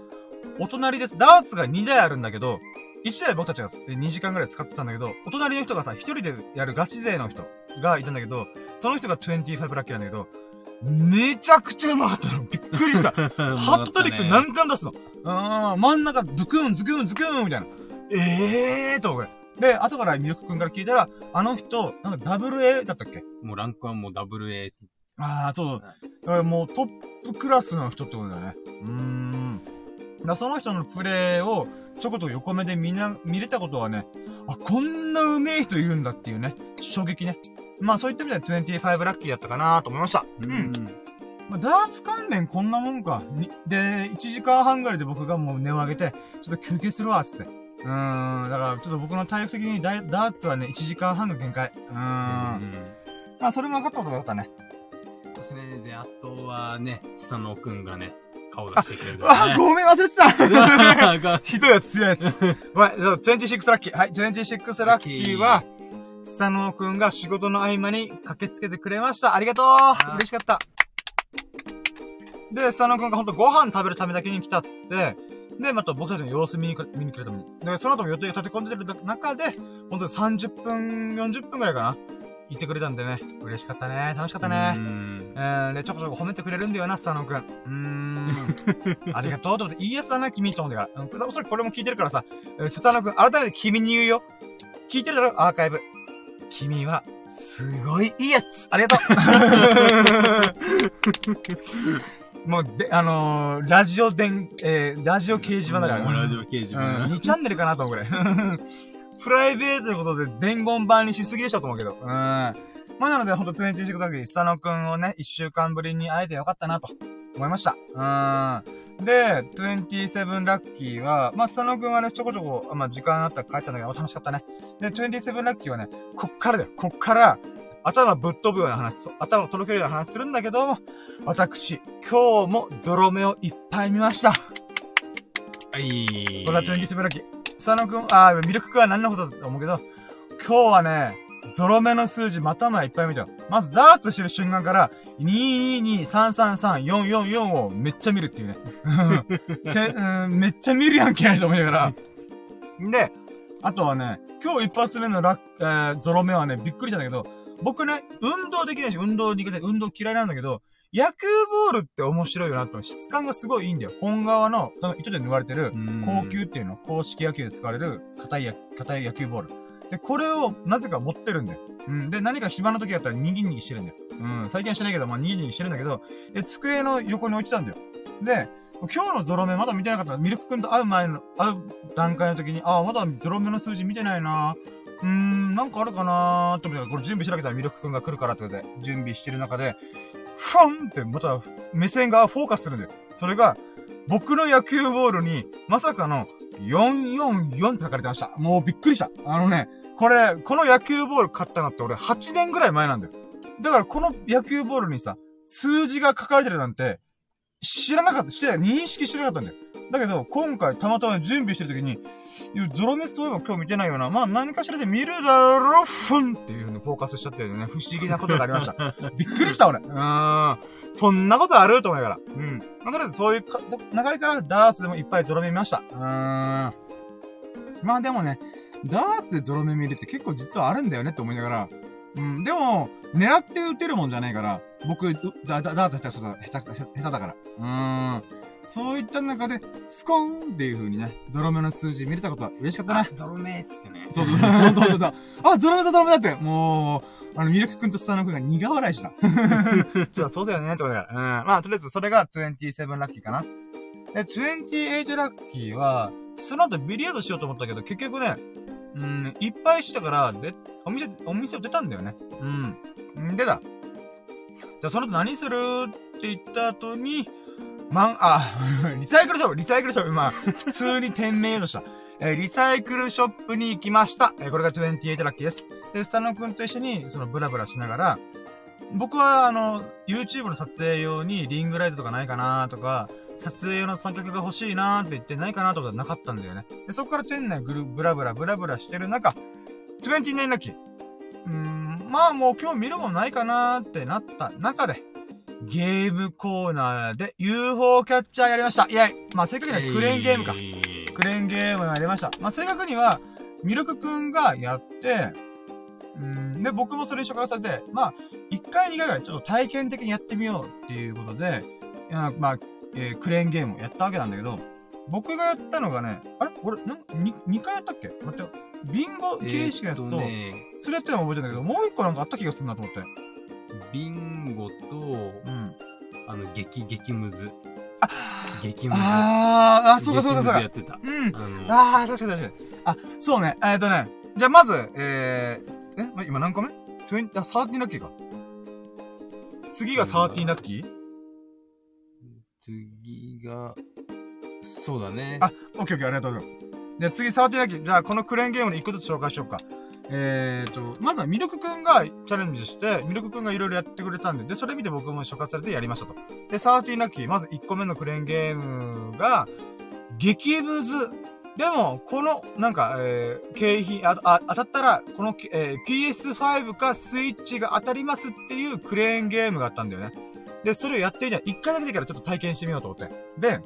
お隣です。ダーツが2台あるんだけど、1台僕たちがえ2時間ぐらい使ってたんだけど、お隣の人がさ、1人でやるガチ勢の人がいたんだけど、その人が25ラッキーなんだけど、めちゃくちゃうまかったの。びっくりした。ハットトリック何回も出すの？あー、真ん中、ズクン、ズクン、ズクンみたいな。ええーと、これ。で、後からミルクくんから聞いたら、あの人、なんか WA だったっけ？もうランクはもう WA。ああ、そう。だからもうトップクラスの人ってことだよね。うーん。だその人のプレーをちょこちょこ横目で見な、見れたことはね、あ、こんな上手い人いるんだっていうね、衝撃ね。まあそういった意味では25ラッキーだったかなと思いました。うん。まあ、ダーツ関連こんなもんか。にで、1時間半ぐらいで僕がもう値を上げて、ちょっと休憩するわ、つって。うーん。だから、ちょっと僕の体力的にダイダーツはね、1時間半が限界。うーん。うん。まあ、それも分かったことがよかったね。それで、あとはね、佐野くんがね、顔出してくれるんだあ。ごめん、忘れてた *laughs* が *laughs* ひどいやつ、強いやつ。はい、26ラッキー。はい、26ラッキーは、スサノーくんが仕事の合間に駆けつけてくれました。ありがとう嬉しかった。で、スサノーくんがほんとご飯食べるためだけに来たっつって、で、また僕たちの様子見にく見に来るために。で、その後も予定が立て込んでる中で、ほんとに30分、40分くらいかな。言ってくれたんでね、嬉しかったね。楽しかったうね。んえー、で、ちょこちょこ褒めてくれるんだよな、スサノくん。うーん。*laughs* ありがとうと思って、いいやつだな、君と思ってから。うん、おそらくこれも聞いてるからさ、えースサノくん、改めて君に言うよ。聞いてるだろ、アーカイブ。君は、すごいいいやつ。ありがとう。*laughs* もう、で、あのー、ラジオ伝、えー、ラジオ掲示板だから。もうラジオ掲示うん、板。2チャンネルかなと思うぐらい。*laughs* プライベートのことで伝言版にしすぎでしょと思うけど。うん。まあなので、ほんと26作品、スタノくんをね、1週間ぶりに会えてよかったなと思いました。うん。で、27ラッキーは、まあ、スタノくんはね、ちょこちょこ、まあ、時間あったら帰ったんだけど、楽しかったね。で、27ラッキーはね、こっからだよ。こっから、頭ぶっ飛ぶような話、そう頭とろけるような話するんだけど、私、今日もゾロ目をいっぱい見ました。はい。これは27ラッキー。佐野くん、あー、ミルクくんは何のことだと思うけど、今日はね、ゾロ目の数字またまいっぱい見たよ。まず、ダーツしてる瞬間から、222-333-444をめっちゃ見るっていうね。*laughs* せうん、めっちゃ見るやんけ、と思いながら。で、あとはね、今日一発目のラッ、えー、ゾロ目はね、びっくりしたんだけど、僕ね、運動できないし、運動苦手、運動嫌いなんだけど、野球ボールって面白いよなと、質感がすごいいいんだよ。本側の、多分糸で縫われてる、高級っていうの、公式野球で使われる、硬いや、硬い野球ボール。で、これを、なぜか持ってるんだよ。うん。で、何か暇な時だったら、にぎにぎしてるんだよ。うん。最近はしてないけど、まあ、にぎにぎしてるんだけど、で、机の横に置いてたんだよ。で、今日のゾロ目まだ見てなかった。ミルク君と会う前の、会う段階の時に、ああ、まだゾロ目の数字見てないなうーん、なんかあるかなーって思って、これ準備しなきゃミルク君が来るからってことで、準備してる中で、フォンってまた目線がフォーカスするんだよ。それが、僕の野球ボールに、まさかの444って書かれてました。もうびっくりした。あのね、これ、この野球ボール買ったのって俺8年ぐらい前なんだよ。だからこの野球ボールにさ、数字が書かれてるなんて、知らなかった、知らない、認識してなかったんだよ。だけど、今回たまたま準備してる時に、ゾロ目そういえば今日見てないよな。まあ何かしらで見るだろ、ふんっていう風にフォーカスしちゃってるね。不思議なことがありました。*laughs* びっくりした俺。うーん。そんなことあると思いながら。うん。まあとりあえずそういうか流れからダーツでもいっぱいゾロ目見ました。うーん。まあでもね、ダーツでゾロ目見るって結構実はあるんだよねって思いながら。うん。でも、狙って打てるもんじゃないから、僕、うダダダーツ下手下手、下手、下手だから。うーん。そういった中で、スコーンっていう風にね、ゾロ目の数字見れたことは嬉しかったね。ゾロ目っつってね。そうそう、そうそうそう。あ、ゾロ目だ、ゾロ目だって。もう、あの、ミルク君とスタノ君が苦笑いした。ちょっとそうだよね、と思いながら。うん。まあ、とりあえずそれが27ラッキーかな。で、28ラッキーは、その後ビリヤードしようと思ったけど、結局ね、うん、いっぱいしたから、で、お店、お店を出たんだよね。うん。ん出た。じゃあその後何するって言った後に、まん、あ、*laughs* リサイクルショップ、リサイクルショップ、まあ、普通に店名とした。えリサイクルショップに行きました。えこれが28ラッキーです。で、スタノ君と一緒に、その、ブラブラしながら、僕は、あの、YouTube の撮影用にリングライトとかないかなとか、撮影用の三脚が欲しいなーって言ってないかなとかなかったんだよね。で、そこから店内ぐる、ブラブラ、ブラブラしてる中、29ラッキー。うーん、まあもう今日見るもんないかなーってなった中で、ゲームコーナーで UFO キャッチャーやりました。イェイまあ正確にはクレーンゲームか。クレーンゲームが出ました。まあ、正確には、ミルクくんがやって、うん、で、僕もそれに触発されて、まあ、1回2回ぐらいちょっと体験的にやってみようっていうことで、まあ、えークレーンゲームをやったわけなんだけど、僕がやったのがね、あれ？俺、なん、2, 2回やったっけ？待ってよ。ビンゴ形式のやつと、えーっね、それやってるのは覚えてんだけど、もう一個なんかあった気がするなと思って。ビンゴと、うん。あの、激、激ムズ。激ムズ。あー、あ、そうかそうかそうかや。ってた。うん。あの、ああ、確かに確かに。あ、そうね。えーっとね。じゃあまず、えー、え、ま今何個目 ?20、あ、13ラッキーか。次が13ラッキー？次が、そうだね。あ、オッケーオッケー、ありがとうございます。じゃあ次13ラッキー。じゃあこのクレーンゲームの一個ずつ紹介しようか。えーと、まずはミルクくんがチャレンジして、ミルクくんがいろいろやってくれたんで、で、それ見て僕も触発されてやりましたと。で、13ラッキー、まず1個目のクレーンゲームが、激ムズ。でも、この、なんか、えー、景品、あ、あ、当たったら、この、えー PS5 かスイッチが当たりますっていうクレーンゲームがあったんだよね。で、それをやってみたら、1回だけでいいからちょっと体験してみようと思って。で、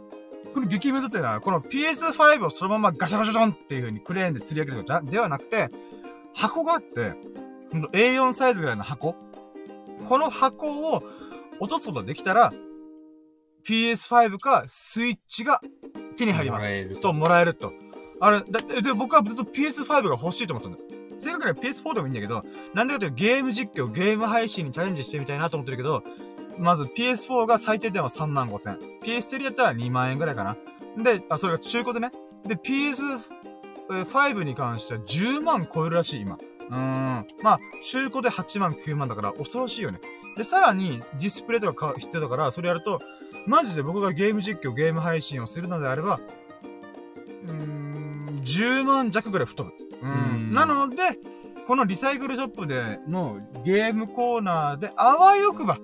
この激ムズっていうのは、この PS5 をそのままガシャガシャガンっていう風にクレーンで釣り上げるのじゃではなくて、箱があって、ほんと A4 サイズぐらいの箱。この箱を落とすことができたら、PS5 かスイッチが手に入ります。そう、もらえると。あれ、だ、で、僕はずっと PS5 が欲しいと思ったんだよ。正確には PS4 でもいいんだけど、なんでかというとゲーム実況、ゲーム配信にチャレンジしてみたいなと思ってるけど、まず PS4 が最低でも3万5千。PS3 だったら2万円ぐらいかな。で、あ、それが中古でね。で、PS5 に関しては10万超えるらしい、今。うーん。まあ、中古で8万9万だから恐ろしいよね。で、さらにディスプレイとか必要だから、それやると、マジで僕がゲーム実況、ゲーム配信をするのであれば、うーん、10万弱ぐらい太る。ううんん。なので、このリサイクルショップでのゲームコーナーで、あわよくば、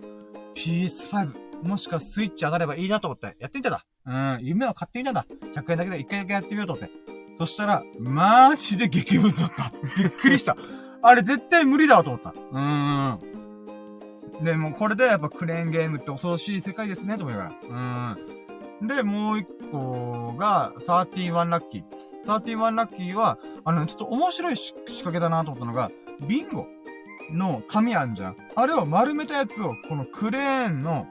PS5、もしくはスイッチ上がればいいなと思って、やってみたんだ。うん、夢を買ってみたんだ。100円だけで1回だけやってみようと思って。そしたら、マジで激ムズだった。びっくりした。あれ絶対無理だと思った。うーん。で、もこれでやっぱクレーンゲームって恐ろしい世界ですね、と思いながら。うん。で、もう一個が、31ラッキー。31ラッキーは、あの、ちょっと面白い仕仕掛けだなと思ったのが、ビンゴの紙あんじゃん。あれを丸めたやつを、このクレーンの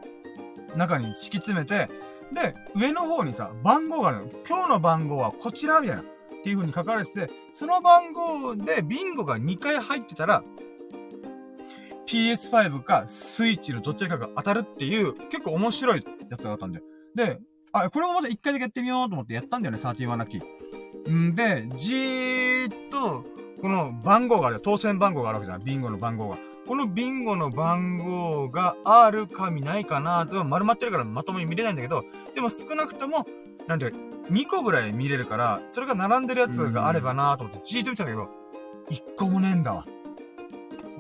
中に敷き詰めて、で、上の方にさ、番号があるの。今日の番号はこちらみたいな。っていう風に書かれてて、その番号でビンゴが2回入ってたら、PS5 かスイッチのどっちかが当たるっていう、結構面白いやつがあったんだよ。で、あ、これもまた1回だけやってみようと思ってやったんだよね、31ラッキー。んで、じーっと、この番号がある、当選番号があるわけじゃん、ビンゴの番号が。このビンゴの番号があるか見ないかなでも丸まってるからまともに見れないんだけど、でも少なくとも、なんていうか、2個ぐらい見れるから、それが並んでるやつがあればなと思って、じーっと見てたんだけど、1個もねえんだわ。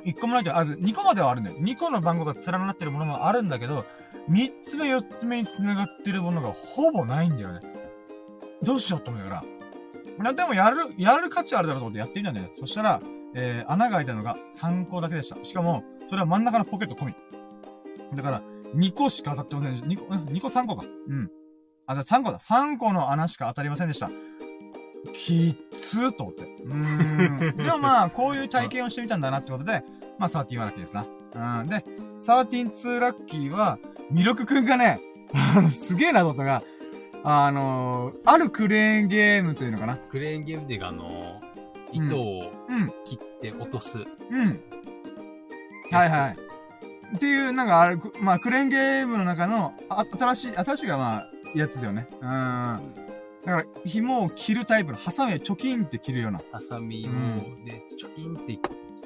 1個もないけど、あ、2個まではあるんだよ。2個の番号が連なってるものもあるんだけど、3つ目、4つ目に繋がってるものがほぼないんだよね。どうしようと思いながら。なでもやる、やる価値あるだろうと思ってやってみたんだよね。そしたら、えー、穴が開いたのが3個だけでした。しかも、それは真ん中のポケット込み。だから、2個しか当たってませんでした。2個、うん、2個3個か。うん。あ、じゃあ3個だ。3個の穴しか当たりませんでした。きっつーと思って。うーん。*laughs* でもまあ、こういう体験をしてみたんだなってことで、まあ、13ラッキーですな。うん。で、132ラッキーは、ミルクくんがね、*laughs* あの、すげえなと思ったのが、あのー、あるクレーンゲームというのかな。クレーンゲームであの、糸をうん。切って落とす。うん。はいはい。っていう、なんかあれ、くまあ、クレーンゲームの中の、あ、新しい、新しいがまあ、やつだよね。うん。だから、紐を切るタイプの、ハサミをチョキンって切るような。ハサミを、うで、チョキンって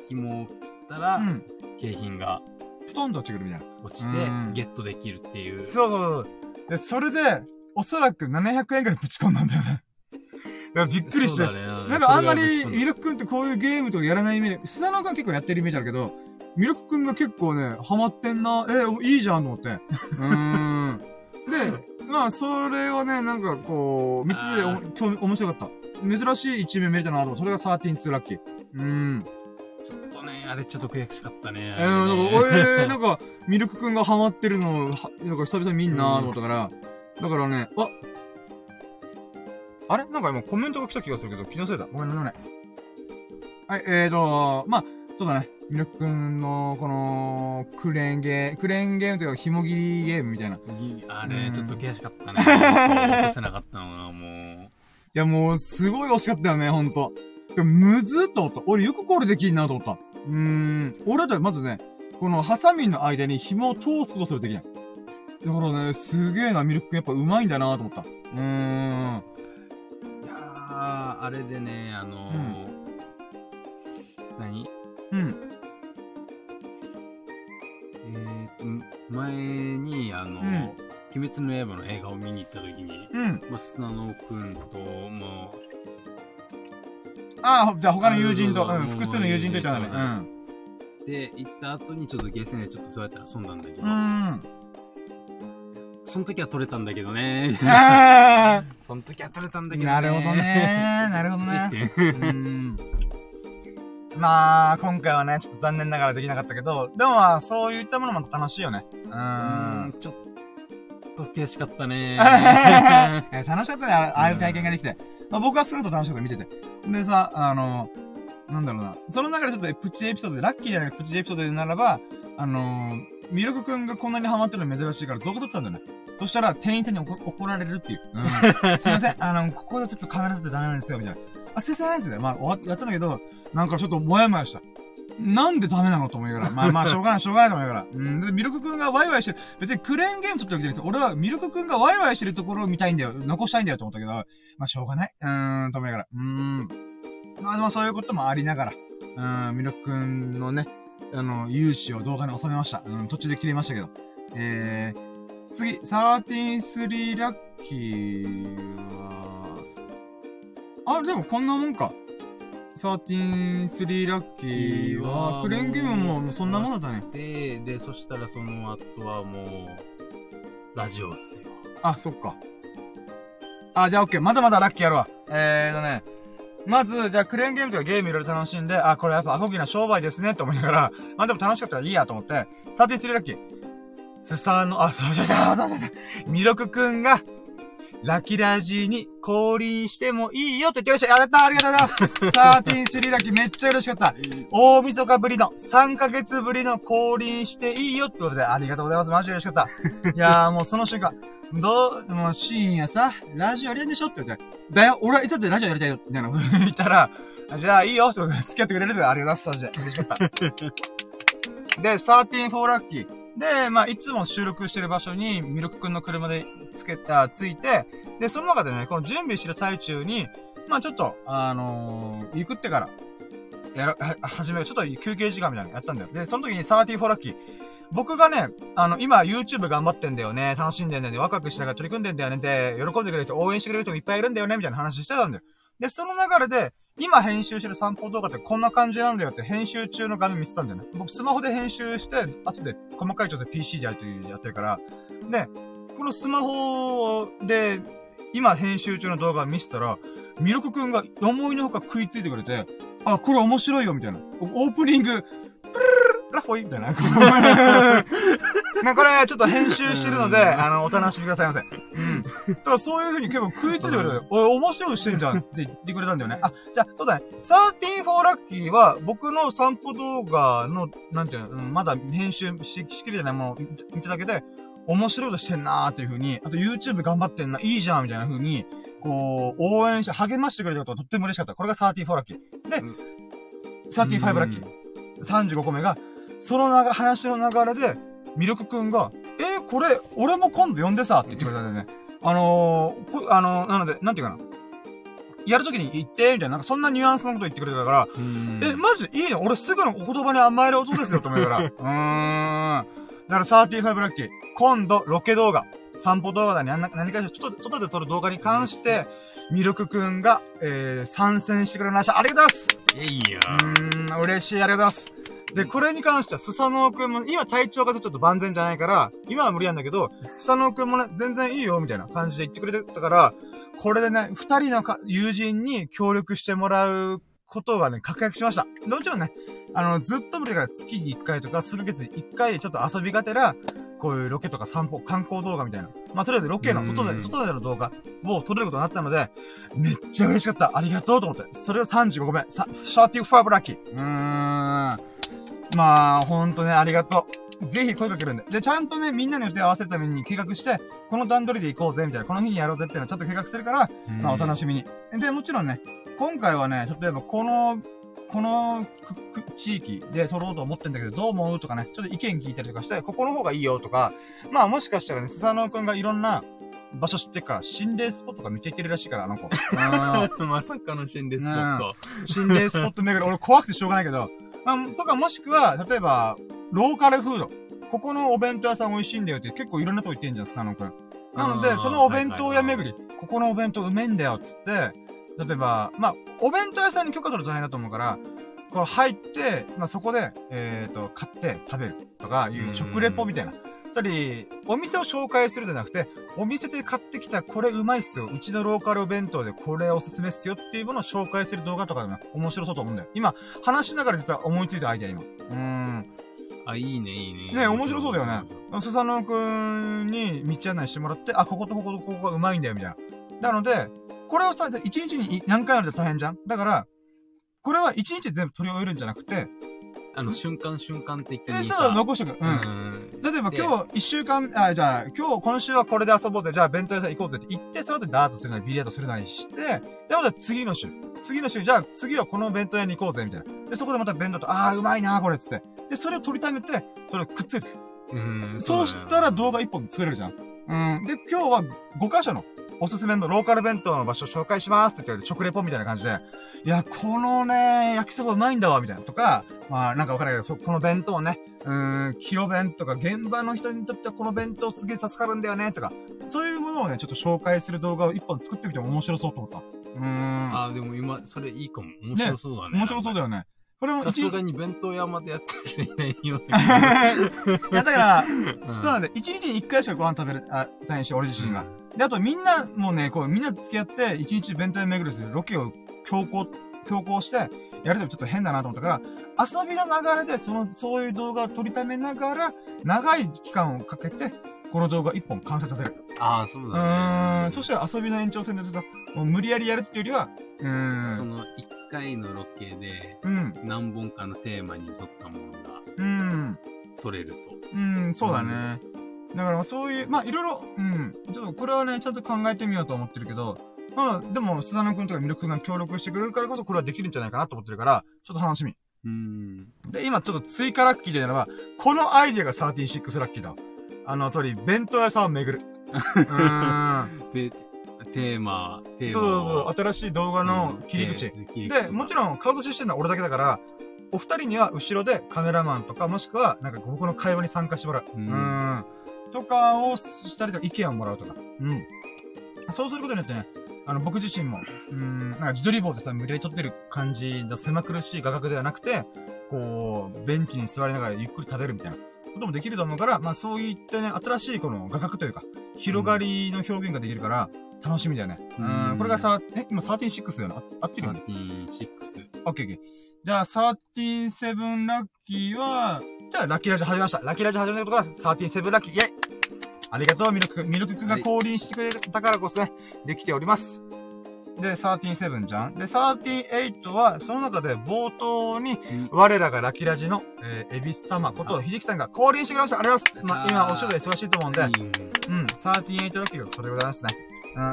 紐を切ったら、うん。景品がふとんと落ちてくるみたいな。落ちてうん、ゲットできるっていう。そうそうそう。で、それで、おそらく700円くらいぶち込んだんだよね。*laughs* だからびっくりして。そうだねなんかあんまり、ミルクくんってこういうゲームとかやらないイメージ、スナノ君は結構やってるイメージあるけど、ミルクくんが結構ね、ハマってんな、え、いいじゃんと思って。*laughs* うーん。で、まあ、それをね、なんかこう、見ててお興味面白かった。珍しい一面見れたなと思って、それが13-2ラッキー。うーん。ちょっとね、あれちょっと悔しかったね。えー、なんか、あれねえー、なんか、ミルクくんがハマってるのなんか久々に見んなーと思ったから、だからね、ああれ？なんか今コメントが来た気がするけど、気のせいだ。ごめんなさい。はい、えーと、まあ、そうだね。ミルクくんの、この、クレーンゲー、クレーンゲームというか、紐切りゲームみたいな。あれ、うんちょっと悔しかったね。落とせなかったのが、もや、もう、すごい惜しかったよね、ほんと。でも、むずっと思った。俺よくこれできんなと思った。うーん。俺だったらまずね、このハサミの間に紐を通すことすらできない。だからね、すげえな、ミルクくんやっぱ上手いんだなと思った。うーん。う。いやー、あれでね、あのー何？うん。えーと、前に、あのー鬼滅の刃の映画を見に行った時に、うん。まあ、砂野くんと、もああ、じゃあ他の友人と、うん、複数の友人といったんだね。う、で、行った後にちょっとゲーセンでちょっとそうやって遊んだんだけど、うん。うん。その時は取れたんだけどね、あ *laughs* その時は取れたんだあけどね。なるほどね。なるほどね。*laughs* ね。うん。まあ、今回はね、ちょっと残念ながらできなかったけど、でもまあ、そういったものも楽しいよね。う。うんん、ちょっと悔しかったね。*laughs* え楽しかったね、あれああいう体験ができて。まあ、僕はすごく楽しかった見てて。でさ、あの、なんだろうな。その中でちょっとプチエピソードで、ラッキーじゃないプチエピソードでならば、あのー、ミルクくんがこんなにハマってるの珍しいから動画撮ってたんだよね。そしたら、店員さんに怒怒られるっていう。うん。*laughs* すいません、あの、ここでちょっとカメラ撮ってダメなんですよ、みたいな。あ、すいませんって、まあ、終わってやったんだけど、なんかちょっともやもやした。なんでダメなのと思いながら。まあまあ、しょうがない、しょうがないと思いながら。うん。で、ミルクくんがワイワイしてる。別にクレーンゲーム撮ってるわけじゃなくて、俺はミルクくんがワイワイしてるところを見たいんだよ。残したいんだよと思ったけど、まあ、しょうがない。うーん、と思いながら。うーん。まあ、まあ、そういうこともありながら。うん、ミルクくんのね、あの、勇姿を動画に収めました。うん、途中で切れましたけど。えー、次、133ラッキーは、あ、でもこんなもんか。133ラッキーは、クレーンゲームもそんなもんだね。で、で、そしたらその後はもう、ラジオっすよ。あ、そっか。あ、じゃあオッケー。まだまだラッキーやるわ。えーとね。まず、じゃあクレーンゲームとかゲームいろいろ楽しんで、あ、これやっぱアホギな商売ですねって思いながら、*laughs* まあでも楽しかったらいいやと思って、33ラッキー。スサの、あ、そうそうそうそうそうそう。ミロクくんが、ラキラジに降臨してもいいよって言ってました。やったありがとうございます。33ラッキーめっちゃ嬉しかった。*laughs* 大晦日ぶりの、3ヶ月ぶりの降臨していいよってことで、ありがとうございます。マジで嬉しかった。*laughs* いやーもうその瞬間、どう、もう深夜さ、ラジオやりんでしょって言って、だよ、俺はいつだってラジオやりたいよ、みたいな風に *laughs* 言ったら、あじゃあいいよってことで付き合ってくれるってありがとうございます。マジで嬉しかった。で、134ラッキー。で、まあ、いつも収録してる場所に、ミルクくんの車でつけた、ついて、で、その中でね、この準備してる最中に、まあ、ちょっと、あのー、行くってから、やら、は、始める、ちょっと休憩時間みたいなのやったんだよ。で、その時に34ラッキー。僕がね、あの、今 YouTube 頑張ってんだよね、楽しんでんだよね、ワクワクしながら取り組んでんだよね、で、喜んでくれる人、応援してくれる人もいっぱいいるんだよね、みたいな話してたんだよ。で、その流れで、今編集してる散歩動画ってこんな感じなんだよって編集中の画面見てたんだよね。僕スマホで編集して、後で細かい調整 PC でやるというやってるから。で、このスマホで、今編集中の動画見せたら、ミルクくんが思いのほか食いついてくれて、あ、これ面白いよ、みたいな。オープニング、プルルラフォイみたいな。なこれ、ちょっと編集してるので、あの、お楽しみくださいませ。うん。だからそういう風に結構食いついてくれて、おい、面白いことしてんじゃんって言ってくれたんだよね。あ、じゃあ、そうだね。34ラッキーは、僕の散歩動画の、なんていうの、うん、まだ編集ししきりじゃないものを見ただけで、面白いことしてんなーっていう風に、あと YouTube 頑張ってんな、いいじゃんみたいな風に、こう、応援して励ましてくれたことがとっても嬉しかった。これが34ラッキー。で、うん35ラッキー。35個目が、そのなが話の流れで、ミルクくんが、えーこれ、俺も今度呼んでさ、って言ってくれたんだよね。*laughs* あのー、こあのー、なので、なんていうかな。やるときに言って、みたいな、なんかそんなニュアンスのこと言ってくれたから、え、マジ？でいいの？俺すぐのお言葉に甘える音ですよ、と思いながら。*laughs* うーん。だから35ラッキー。今度、ロケ動画。散歩動画だね。何何かしら、ちょっと、外で撮る動画に関して、ミルクくんが、えー、参戦してくれました。ありがとうございますいやうーん、嬉しい、ありがとうございます。で、これに関しては、スサノオくんも、今体調がちょっと万全じゃないから、今は無理なんだけど、スサノオくんもね、全然いいよ、みたいな感じで言ってくれてたから、これでね、二人のか友人に協力してもらうことがね、確約しました。もちろんね、あの、ずっと無理だから月に1回とか、数ヶ月に1回ちょっと遊びがてら、こういうロケとか散歩、観光動画みたいな。まあ、とりあえずロケの外で、うん外での動画を撮れることになったので、めっちゃ嬉しかった。ありがとうと思って。それを35個目。さ35ラッキー。うーん。まあ、ほんとね、ありがとう。ぜひ声かけるんで。で、ちゃんとね、みんなの予定を合わせるために計画して、この段取りで行こうぜ、みたいな。この日にやろうぜっていうのをちゃんと計画するから、まあ、お楽しみに。で、もちろんね、今回はね、例えばこの、この地域で撮ろうと思ってんだけど、どう思う？とかね、ちょっと意見聞いたりとかして、ここの方がいいよとか、まあもしかしたらね、スサノオくんがいろんな場所知ってるから、心霊スポットがめっちゃ行ってるらしいから、あの子。う *laughs* んまさかの心霊スポット。心霊スポット巡り、俺怖くてしょうがないけど、まあ、とかもしくは、例えば、ローカルフード。ここのお弁当屋さん美味しいんだよって結構いろんなとこ行ってんじゃん、スサノオくん。なので、そのお弁当屋巡り、ここのお弁当うめえんだよ、つって、例えば、まあ、お弁当屋さんに許可取ると大変だと思うから、こう入って、まあ、そこで、えっ、と、買って食べるとかいう食レポみたいな。つまり、お店を紹介するんじゃなくて、お店で買ってきたこれうまいっすよ。うちのローカルお弁当でこれおすすめっすよっていうものを紹介する動画とかでも面白そうと思うんだよ。今、話しながら実は思いついたアイデア今。うーん。あ、いいね、いいね。ね面白そうだよね。スサノオくんに道案内してもらって、あ、こことこことここがうまいんだよ、みたいな。なので、これをさ、一日に何回やると大変じゃん？だから、これは1日で全部取り終えるんじゃなくて、あの、瞬間瞬間的にさ。えそう、残しとく。うん。ん。例えばで今日一週間、あ、じゃあ今日、今週はこれで遊ぼうぜ。じゃあ弁当屋さん行こうぜって言って、その後ダーツするなり、ビリヤードするなりして、で、また次の週。次の週、じゃあ次はこの弁当屋に行こうぜ、みたいな。で、そこでまた弁当と、あー、うまいなこれ、つって。で、それを取りためて、それをくっつけていく。うん。そうしたら動画1本作れるじゃん。うん。で、今日は5箇所のおすすめのローカル弁当の場所を紹介しますって言って、食レポみたいな感じで、いや、このね、焼きそばうまいんだわ、みたいな。とか、まあ、なんかわからないけど、そ、この弁当ね、うーん、キロ弁とか、現場の人にとってはこの弁当すげえ助かるんだよね、とか、そういうものをね、ちょっと紹介する動画を1本作ってみても面白そうと思った。うーん。あ、でも今、それいいかも。面白そうだね。面白そうだよね。これも一さすがに弁当屋までやってる人いないよ。*laughs* いや、だから、うんそうなんで、1日に1回しかご飯食べる、あ、たいし、俺自身が。で、あとみんなもね、こう、みんな付き合って、1日弁当屋巡るするロケを強行、強行して、やるのもちょっと変だなと思ったから、遊びの流れで、その、そういう動画を撮りためながら、長い期間をかけて、この動画1本完成させる。ああ、そううだね。ーん、そしたら遊びの延長線でさ、もう無理やりやるっていうよりは、うーん、その一回のロケでうん、何本かのテーマに沿ったものがうん、撮れると。うん、そうだね。だからそういう、まあいろいろ、うん、ちょっとこれはね、ちゃんと考えてみようと思ってるけど、まあでも、須田野くんとかミルクくんが協力してくれるからこそこれはできるんじゃないかなと思ってるから、ちょっと楽しみ。うん。で、今ちょっと追加ラッキーでなのは、このアイディアが136ラッキーだわ。あの通り、弁当屋さんを巡る。うーん。*laughs* で、テーマ、テーそう。そうそう、新しい動画の切り口。で、もちろん顔出ししてるのは俺だけだから、お二人には後ろでカメラマンとか、もしくは、なんか僕の会話に参加してもらう。ううんん。とかをしたりとか、意見をもらうとか。うん。そうすることによってね、あの、僕自身も、うん、なんか自撮り棒でさ、無理やり撮ってる感じの狭苦しい画角ではなくて、こう、ベンチに座りながらゆっくり食べるみたいなこともできると思うから、まあそういったね、新しいこの画角というか、広がりの表現ができるから、楽しみだよね。ううんん。これがさ、え、今136だよな。あ合ってるよね？36。オッケーオッケー。じゃあ、137ラッキーは、じゃあ、ラッキーラジオ始めました。ラッキーラジオ始めたことが、137ラッキー、イェイありがとう、ミルク。ミルクくんが降臨してくれたからこそね、できております。で、137じゃん。で、38は、その中で冒頭に、我らがラッキーラジの、えー、エビス様こと、秀樹さんが降臨してくれました。ありがとうございます。まあ、今、お仕事忙しいと思うんで、うん、38ラッキーがそれでございますね。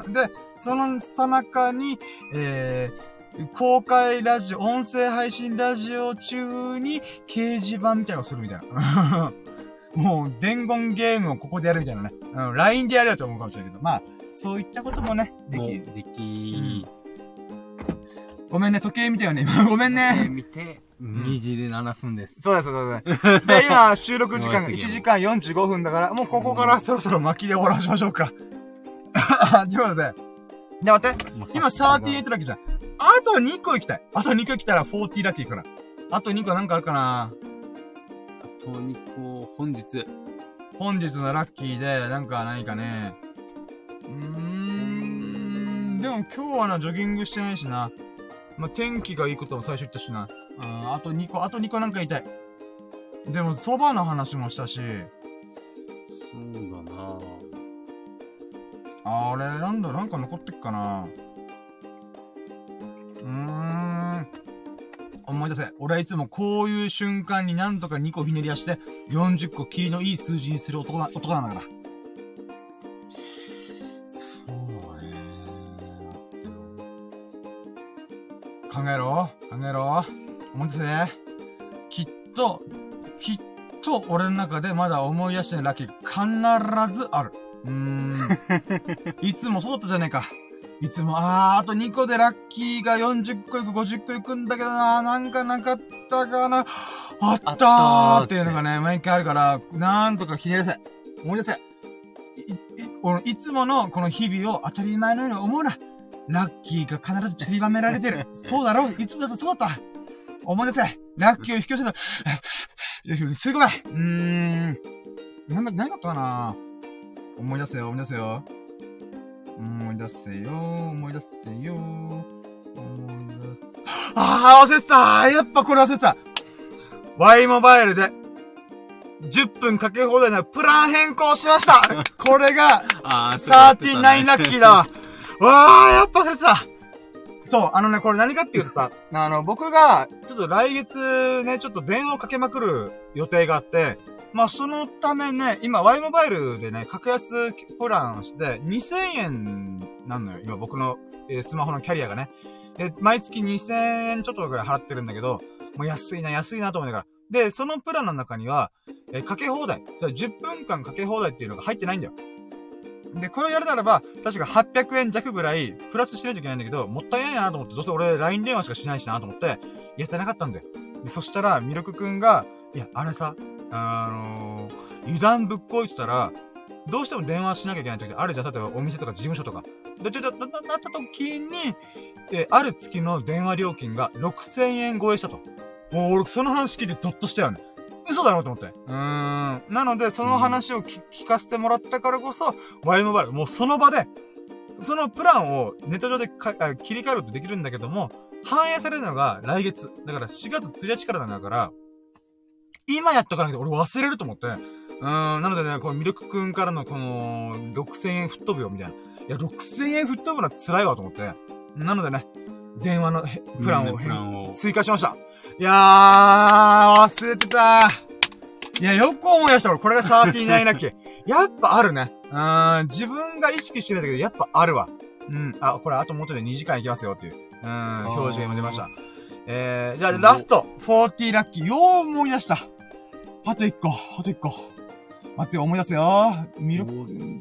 うん。で、そのさなかに、えー、公開ラジオ、音声配信ラジオ中に掲示板みたいなのをするみたいな。*laughs* もう、伝言ゲームをここでやるみたいなね。うん、LINE でやるよと思うかもしれないけど、まあ、そういったこともね、できる。でき、ごめんね、時計見たよね、今。*laughs* ごめんね。見て、2時で7分です。そうです、そうです。で、今、*laughs* 収録時間が1もう次時間45分だから、もうここからそろそろ巻きで終わらしましょうか。ということで。で、待って。今38ラッキーじゃん。あと2個行きたい。あと2個来たら40ラッキーから。あと2個なんかあるかなあと2個、本日。本日のラッキーで、なんかないかね。うーん。でも今日はな、ジョギングしてないしな。まあ、天気がいいことも最初言ったしな。ああと2個、あと2個なんか言いたい。でも、蕎麦の話もしたし。そうだなあれ、なんだ、なんか残ってっかな。うーん。思い出せ。俺はいつもこういう瞬間になんとか2個ひねり出して、40個キリのいい数字にする男な、男なんだから。そうね。考えろ。考えろ。思い出せ。きっと、きっと俺の中でまだ思い出してないラッキー必ずある。うーん。*laughs* いつもそうだったじゃねえか。いつも、あー、あと2個でラッキーが40個いく、50個いくんだけどな、なんかなかったかな。あったーっていうのがね、毎回あるから、なんとかひねり出せ。思い出せ。い、い、このいつものこの日々を当たり前のように思うな。ラッキーが必ず散りばめられてる。*laughs* そうだろいつもだとそうだった。思い出せ。ラッキーを引き寄せた。吸い込め。うーん。なんだ、何だったかな思い出せよ、思い出せよ。思い出せよ、思い出せよ。思い出せ。ああ、忘れてたやっぱこれ忘れてた !Y モバイルで、10分かけ放題のプラン変更しました *laughs* これが、あー39ラッキーだわ。わあ、やっぱ忘れてたそう、あのね、これ何かっていうとさ、あの、僕が、ちょっと来月ね、ちょっと電話をかけまくる予定があって、まあ、そのためね、今、Y モバイルでね、格安プランして、2000円なのよ、今僕の、えースマホのキャリアがね。で、毎月2000円ちょっとぐらい払ってるんだけど、もう安いな、安いなと思いながら。で、そのプランの中には、えーかけ放題。じゃ10分間かけ放題っていうのが入ってないんだよ。で、これをやるならば、確か800円弱ぐらい、プラスしないといけないんだけど、もったいないなと思って、どうせ俺 LINE 電話しかしないしなと思って、やってなかったんだよ。で、そしたら、ミルクくんが、いや、あれさ、あのー、油断ぶっこいてたら、どうしても電話しなきゃいけない時あるじゃん。例えばお店とか事務所とか。で、ちょっと、な、った時に、えある月の電話料金が6000円超えしたと。もう俺、その話聞いてゾッとしたよね。嘘だろうと思って。うーん。なので、その話を聞かせてもらったからこそ、Y モバイル、もうその場で、そのプランをネット上で切り替えるとできるんだけども、反映されるのが来月。だから4月1日からなんだから、今やっとかなきゃ俺忘れると思って。うーん、なのでね、このミルクくんからのこの、6000円吹っ飛ぶよ、みたいな。いや、6000円吹っ飛ぶのは辛いわと思って。なのでね、電話のへプランをプランを。追加しました。いやー、忘れてたいや、よく思い出した。俺、これが39ラッキー。*laughs* やっぱあるね。うーん、自分が意識してないんだけど、やっぱあるわ。うん。あ、これ、あともうちょっとで2時間いきますよっていう。うん、表示が今出ました。えー、じゃあ、ラスト、40ラッキー。よう思い出した。あと1個、あと1個。待って、思い出すよ。ミルク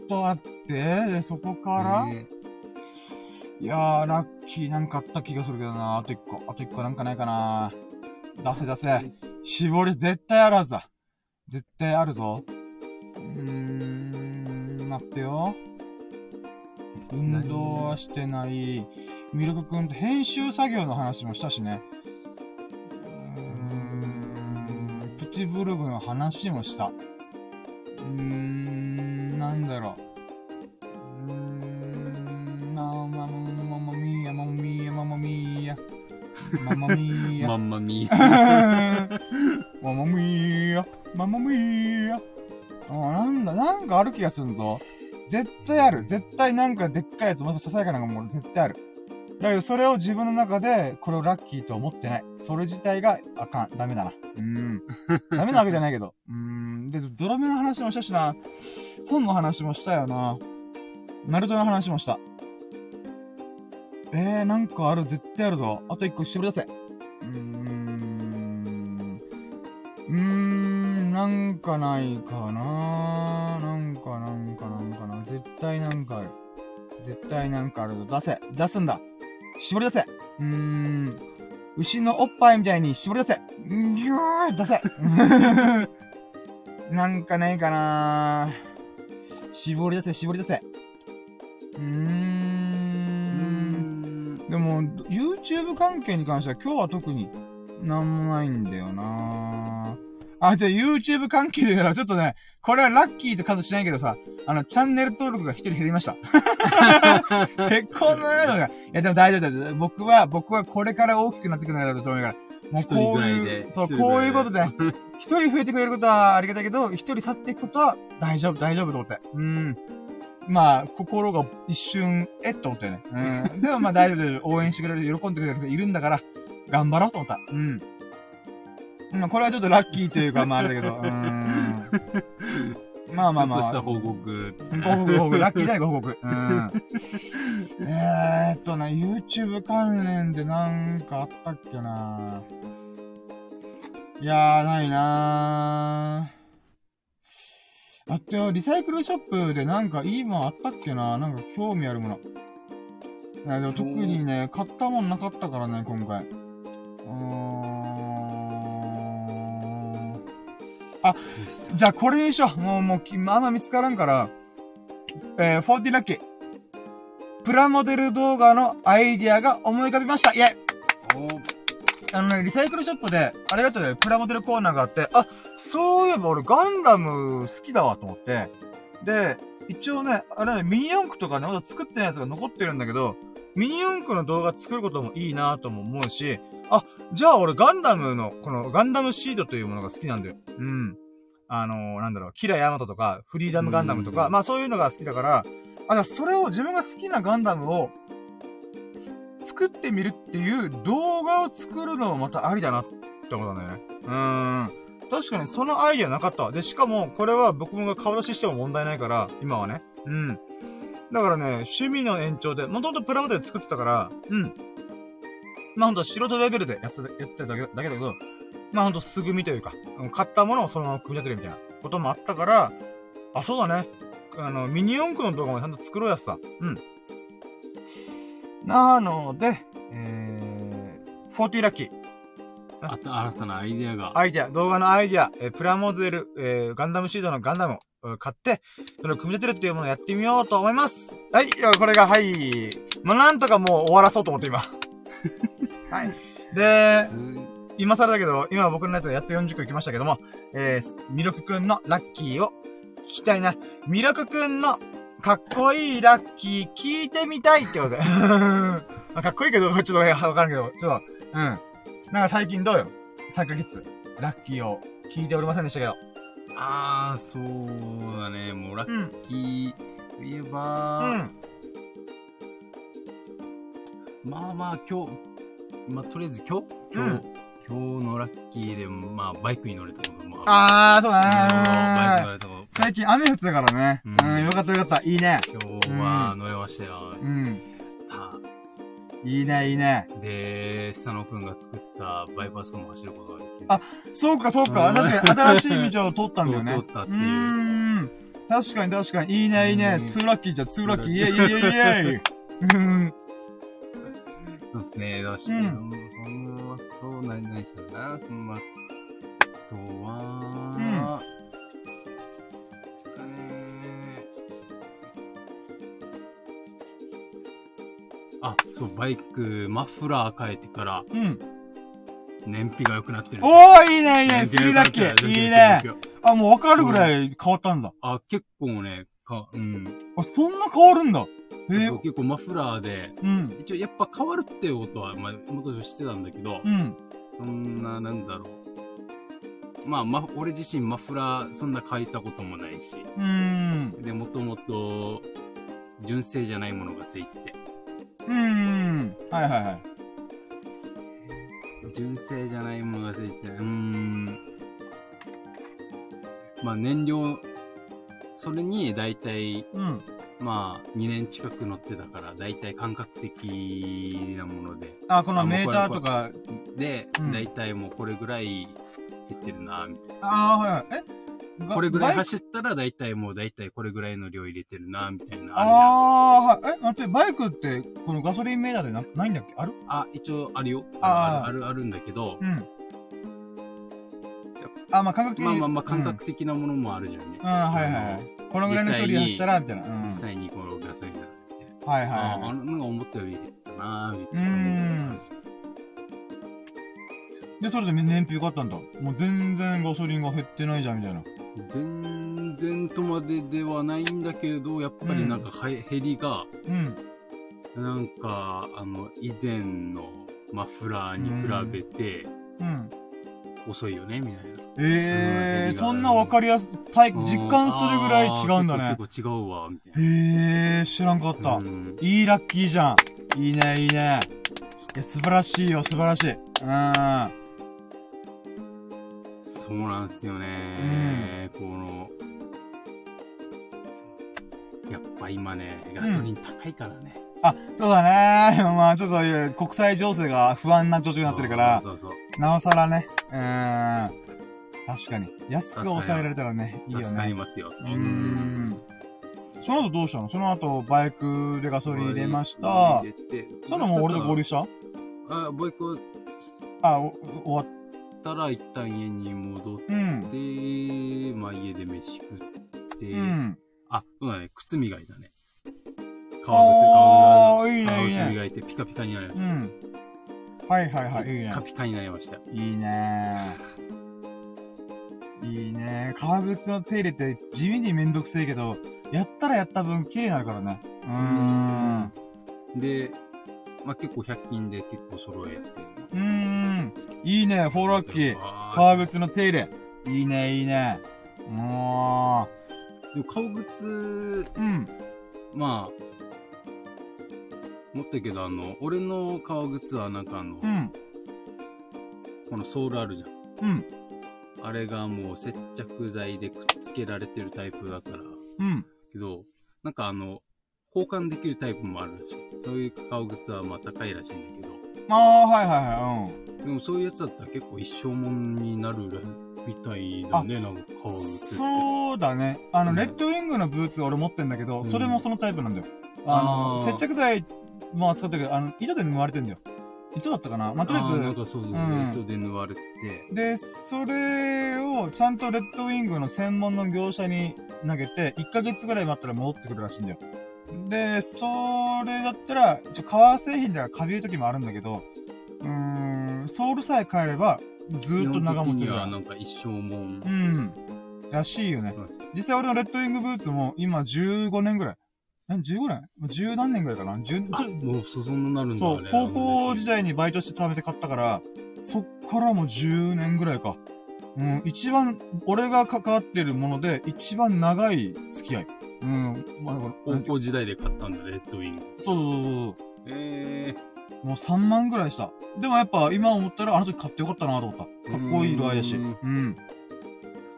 とあって、でそこから、えいやー、ラッキーなんかあった気がするけどな。あと一個。あと一個なんかないかな。出せ出せ。絞り、絶対あるはずだ。絶対あるぞ。うーん、待ってよ。運動はしてない。ミルクくんと編集作業の話もしたしね。チブルグの話もした。うーん、なんだろう。うーん、ママママミーヤ、ママミーヤ、ママミーヤ。ママミーヤ。ーまんまみー。ママミーヤ、ママミーヤ。あ、なんだ、なんかある気がするぞ。絶対ある。絶対なんかでっかいやつ、もっとささやかなもの絶対ある。だけど、それを自分の中で、これをラッキーと思ってない。それ自体があかん。ダメだな。うーん。ダメなわけじゃないけど。*laughs* うーん。で、ドラメの話もしたしな。本の話もしたよな。ナルトの話もした。えー、なんかある。絶対あるぞ。あと一個絞り出せ。うーん。うーん、なんかないかななんかなんかなんかな。絶対なんかある。絶対なんかあるぞ。出せ。出すんだ。絞り出せ。うーん。牛のおっぱいみたいに絞り出せ。んぎゅー出せ。*laughs* なんかないかな絞り出せ、絞り出せ。うーん。でも、YouTube 関係に関しては今日は特になんもないんだよなあ、じゃあ YouTube 関係でならちょっとね、これはラッキーと数しないけどさ、あの、チャンネル登録が一人減りました。*laughs* へこんなのが。いや、でも大丈夫大丈夫。僕は、僕はこれから大きくなってくるんだと思うから。もうこういうそう、こういうことで、*laughs* 一人増えてくれることはありがたいけど、一人去っていくことは大丈夫、大丈夫と思って。うん。まあ、心が一瞬、えっと思ったよね。うん。でもまあ大丈夫大丈夫。応援してくれる、喜んでくれる人いるんだから、頑張ろうと思った。うん。まあ、これはちょっとラッキーというか、まああれだけど、うーん。まあまあまあ。ちょっとした報告。報告報告。ラッキーだね、報告。うん。えーっとな、YouTube 関連でなんかあったっけないやー、ないなー。あってよ、リサイクルショップでなんかいいもんあったっけななんか興味あるもの。いや、でも特にね、買ったもんなかったからね、今回。うーん。じゃあこれにしよう。もう、もうき、あんま見つからんから、えー、40ラッキー。プラモデル動画のアイディアが思い浮かびました。イェイ。あのね、リサイクルショップで、あれだとね、プラモデルコーナーがあって、あ、そういえば俺ガンダム好きだわと思って、で、一応ね、あれね、ミニ四駆とかね、まだ作ってないやつが残ってるんだけど、ミニ四駆の動画作ることもいいなとも思うし、あ、じゃあ俺ガンダムの、このガンダムシードというものが好きなんだよ。うん。あのー、なんだろう、キラヤマトとか、フリーダムガンダムとか、うんまあそういうのが好きだから、あ、じゃあそれを自分が好きなガンダムを作ってみるっていう動画を作るのもまたありだなって思ったね。うーん。確かにそのアイディアなかったわ。で、しかも、これは僕が顔出ししても問題ないから、今はね。うん。だからね、趣味の延長で、もともとプラモデル作ってたから、うん。まあほんと素人レベルでやってた、やってただけだけだけど、まあほんとすぐ見というか、うん買ったものをそのまま組み立てるみたいなこともあったから、あ、そうだね。あの、ミニ四駆の動画もちゃんと作ろうやつさ。うん。なので、えー、40ラッキー。あと新たなアイデアが。アイデア、動画のアイデア、えープラモデル、えーガンダムシードのガンダムをえー買って、それを組み立てるっていうものをやってみようと思います。はい、これが、はい。まあ、なんとかもう終わらそうと思って今。はい。で、す今更だけど、今僕のやつがやっと40個行きましたけども、えー、ミルクくんのラッキーを聞きたいな。ミルクくんのかっこいいラッキー聞いてみたいってことで。*laughs* まあかっこいいけど、ちょっとねわからんけど、ちょっと、うん。なんか最近どうよ ?3 ヶ月、ラッキーを聞いておりませんでしたけど。あー、そうだね。もうラッうん。キーといえうば、ん。まあまあ今日、まあとりあえず今日、今日、うん今日のラッキーで、まあバイクに乗れたこともある。あー、そううんバイクにだね乗れたこと。最近雨降ってたからね。ううんん、よかったよかった。いいね。今日は乗れましたよ。うん。たいいね、いいね。で、佐野くんが作ったバイパスも走ることができる。あそうか、そうか。うん確かに新しい道を通ったんだよね。通ったっていうーん。確かに確かに。いいね、いいねう。んツーラッキーじゃ、ツーラッキー。イェイイェイイェイイェイ。うん。*laughs* そうですね。どうして、うんその後、何、何したかなその後は、うんえーあ、そう、バイク、マフラー変えてから、うん。燃費が良くなってる。おー、いいね、いいね。スリーラッキー。いいね。あ、もうわかるぐらい変わったんだ。あ、結構ね、か、うん。あ、そんな変わるんだ。へえ。結構マフラーで、うん。一応やっぱ変わるっていうことは、まあ、元々してたんだけど、うん。そんな、なんだろう。まあ、ま、俺自身マフラーそんな変えたこともないし、うーん。で、もともと、純正じゃないものがついてて、うーん。はいはいはい。純正じゃないものがついてて、うーん。まあ、燃料、それに大体、うん。まあ、2年近く乗ってたから、大体感覚的なもので、あ、このメーターとか。で、うん大体もうこれぐらい減ってるな、みたいな。あー、はいはい。え？がこれぐらい走ったら大体もう大体これぐらいの量入れてるな、みたいな。ああー、はい。え、待って、バイクって、このガソリンメーターでなないんだっけ？ある？あ、一応あるよ。あーある、ある、あるんだけど、うん。あ、まあ、感覚的に。まあまあまあ感覚的なものもあるじゃんね。うん。うん、はいはいはい。このぐらいの距離走ったら、みたいな。うん。実際にこのガソリンだって。はいはいあい。あの、なんか思ったより減ったな、みたいな。うーんで、それで燃費良かったんだ。もう全然ガソリンが減ってないじゃん、みたいな。全然とまでではないんだけど、やっぱりなんかは、減りが、うん。なんか、あの、以前のマフラーに比べてうん。遅いよね、みたいな。ええー、うんそんなわかりやす、体実感するぐらい違うんだね。結構違うわ、みたいな。へえー、知らんかった。うんいいラッキーじゃん。いいね、いいね。いや、素晴らしいよ、素晴らしい。うん。そうなんすよね、この、やっぱ今ね、ガソリン高いからね。あ、そうだね。*laughs* まあ、ちょっと国際情勢が不安な状況になってるから、そうそうそうなおさらね。うん。確かに。安く抑えられたらね、いいよ助かりね。ますよ。うーん。その後どうしたの？その後、バイクでガソリン入れましたその後もう俺と合流した？あ、バイクあ、お終わったら一旦家に戻って、うん。まあ家で飯食って、うん。あ、そうだね、靴磨いたね。あ革靴、革靴、磨いてピカピカになりましうん。はいはいはい、いいねた。ピ。カピカになりましたよ。いいねいいね革靴の手入れって地味にめんどくせえけど、やったらやった分綺麗になるからね。うーん。で、まあ結構100均で結構揃えて。うーん。いいね、フォーラッキー。革靴の手入れ。いいね、いいね。もでも革靴、う、うん。まあ、持ってるけど、あの、俺の革靴はなんかあの、うん。このソールあるじゃん。うん。あれがもう接着剤でくっつけられてるタイプだから、うん。けど、なんかあの、交換できるタイプもあるらしい。そういう革靴はまあ高いらしいんだけど、ああ、はいはいはい。でもそういうやつだったら結構一生もんになるらみたいだね、なんか革うん。靴って。そうだね。あの、うんレッドウィングのブーツ俺持ってんだけど、うんそれもそのタイプなんだよ。あの、あー接着剤も使ったけど、あの、糸で縫われてんだよ。糸だったかな？まあ、とりああーなんえかそうそう、うん糸で縫われてて、ず、で、それをちゃんとレッドウィングの専門の業者に投げて、1ヶ月ぐらい待ったら戻ってくるらしいんだよ。で、それだったら、一応革製品ではカビる時もあるんだけど、うーん、ソールさえ変えれば、ずーっと長持ちするから基本的にはなんか一生もん。うん。らしいよねはい。実際俺のレッドウィングブーツも今15年ぐらい。え ?15 年 ?10 何年ぐらいかな ?10、ちょもうそそんななるんだそう、ね高校時代。代にバイトして貯めて買ったから、そっからもう10年ぐらいか。うん、一番、俺が関わってるもので、一番長い付き合い。うん、まあ、高校時代で買ったんだ、レッドウィング。そうそうそうえそう。もう3万ぐらいした。でもやっぱ今思ったらあの時買ってよかったなと思った。かっこいい色合いだし。ううんん。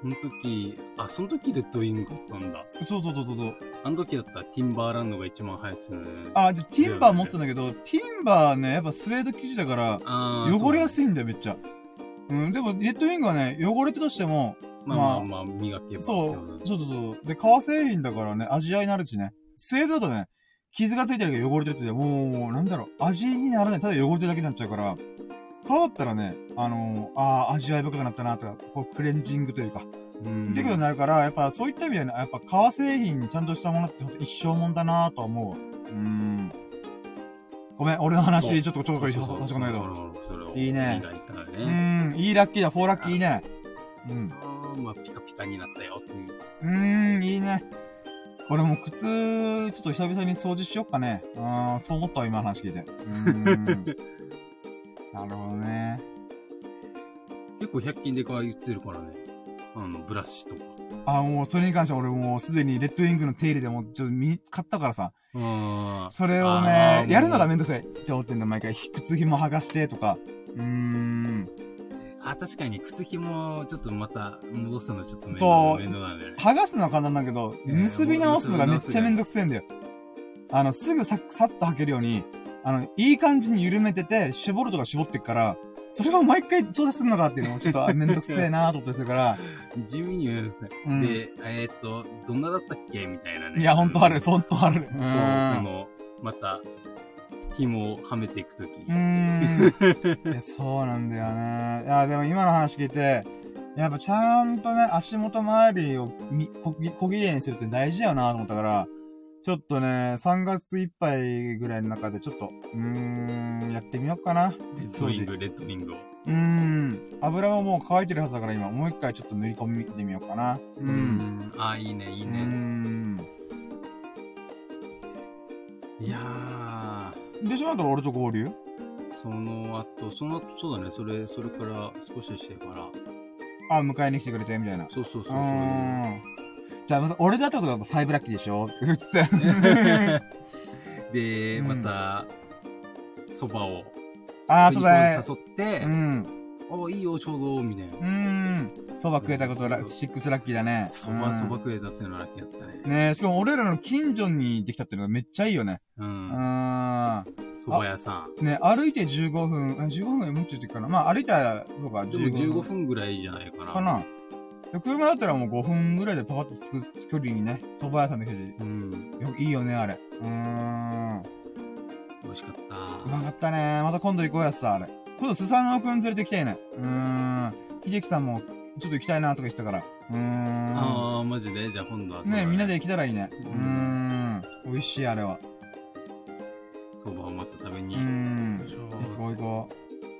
その時、あ、その時レッドウィング買ったんだ。そうそうそうそうそう。あの時だったらティンバーランドが一番流行ってたね。あ、で、ティンバー持ってたんだけど、ティンバーね、やっぱスウェード生地だから、汚れやすい。いんだよ、めっちゃ。うん、でも、レッドウィングはね、汚れてとしても、まあまあまあ、磨けば。そう、そうそうそう。で、革製品だからね、味合いになるしね。スウェードだとね、傷がついてるけど汚れてるって、もう、なんだろう、味にならない。ただ汚れてるだけになっちゃうから、革だったらね、あのー、ああ、味わい深くなったなとか、こう、クレンジングというか、うん。っていうことになるから、やっぱそういった意味でね、やっぱ革製品ちゃんとしたものってほんと一生もんだなとは思うわ。うーん。ごめん、俺の話、ちょっとちょっとそうそうそう話しこないいいねうん、いいラッキーだ、フォーラッキーいいね。うん。そう、まあ、ピカピカになったよっていう。うーん、いいね。俺も靴、ちょっと久々に掃除しよっかね。あーそう思ったわ、今の話聞いて。うーん。*laughs* なるほどね。結構100均で言ってるからね。あの、ブラシとか。あーもう、それに関しては俺もうすでにレッドウィングの手入れでもうちょっと見、買ったからさ。うん。それをあね、ーやるのがめんどくさいって思ってんだ、毎回。靴紐剥がしてとか。うーん。あ、確かに靴紐ちょっとまた戻すのちょっと面倒そう面倒なんだよね。剥がすのは簡単だけど、えー結び直すのがめっちゃめんどくせえんだよ。あの、すぐさ、さっと履けるように、あの、いい感じに緩めてて、絞るとか絞ってっから、それを毎回調整するのかっていうのもちょっとあめんどくせえなーと思ったりするから、地味に言ううんで、えーっと、どんなだったっけみたいなね。いや、ほんとある。ほんとある。うん。の、また、紐をはめていくとき。うーん。そうなんだよね。いや、でも今の話聞いて、やっぱちゃんとね、足元周りをみこ小綺麗にするって大事だよなと思ったから、ちょっとね、3月いっぱいぐらいの中でちょっと、うーん、やってみようかな。レッドウィング、レッドウィングを。うーん。油ももう乾いてるはずだから今、もう一回ちょっと塗り込みてみようかな。う。うんん。あ、いいね、いいうね。ん。いやで、その後俺と合流？ー、その後、その後、そうだね、それ、それから少ししてから。あ、迎えに来てくれて、みたいな。そうそうそうそう。ん。じゃあ、俺だったことがファイブラッキーでしょ？って言ってたよ。*laughs* で、うんまた、そばを、ああ、そうだね。誘ってう、ん。おいいよ、ちょうど、みたいな。うん。そば食えたことラ、シックスラッキーだね。そば、そば食えたっていうのはラッキーだったね。うんねしかも俺らの近所にできたっていうのがめっちゃいいよね。う。うんん。そば屋さん。ね、歩いて15分、あ15分もうちょっとかな。まあ歩いたら、そうか、でも15分ぐらいじゃないかな。かな。で車だったらもう5分ぐらいでパパッとつく、距離にね、蕎麦屋さんできたし。うん。よいいよね、あれ。うーん。美味しかった。うまかったね。また今度行こうやつさ、あれ。今度、スサノオくん連れてきたいね。うーん。秀樹さんも、ちょっと行きたいなとか言ってたから。うーん。ああ、マジで？じゃあ今度はそうだねみんなで行けたらいいね。ううんーん。美味しい、あれは。そばをまた食べうに。ーん。行こう行こう。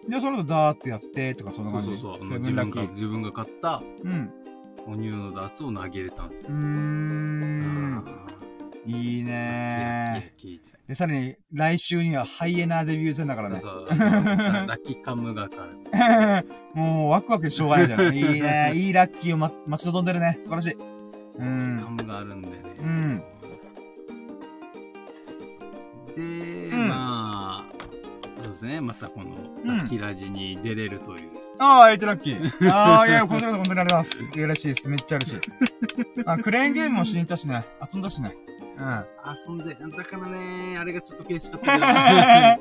で、それとダーツやって、とかそんな感じ。そうそうそう。あのセ自分が、ブンラッキー。自分が買ったうん。お乳のダーツを投げれたんですよ。うーん。いいキラねキラキラで、さらに、来週にはハイエナデビュー戦だからね。そうそうラッキーカムがから。*laughs* もう、ワクワクでしょうがないじゃん。*laughs* いいね。いいラッキーを、ま、待ち望んでるね。素晴らしい。うカん。ムがあるんでね。うん。で、うんまですね。またこの、うんラッキーラジに出れるという。ああ、えっと、ラッキー。ああ、いや、こちらこそ本当にありがとうございます。嬉しいです。めっちゃ嬉しい。あ、クレーンゲームもしに行ったしね。遊んだしね。うん。遊んで、だからね、あれがちょっと悔しかった *laughs*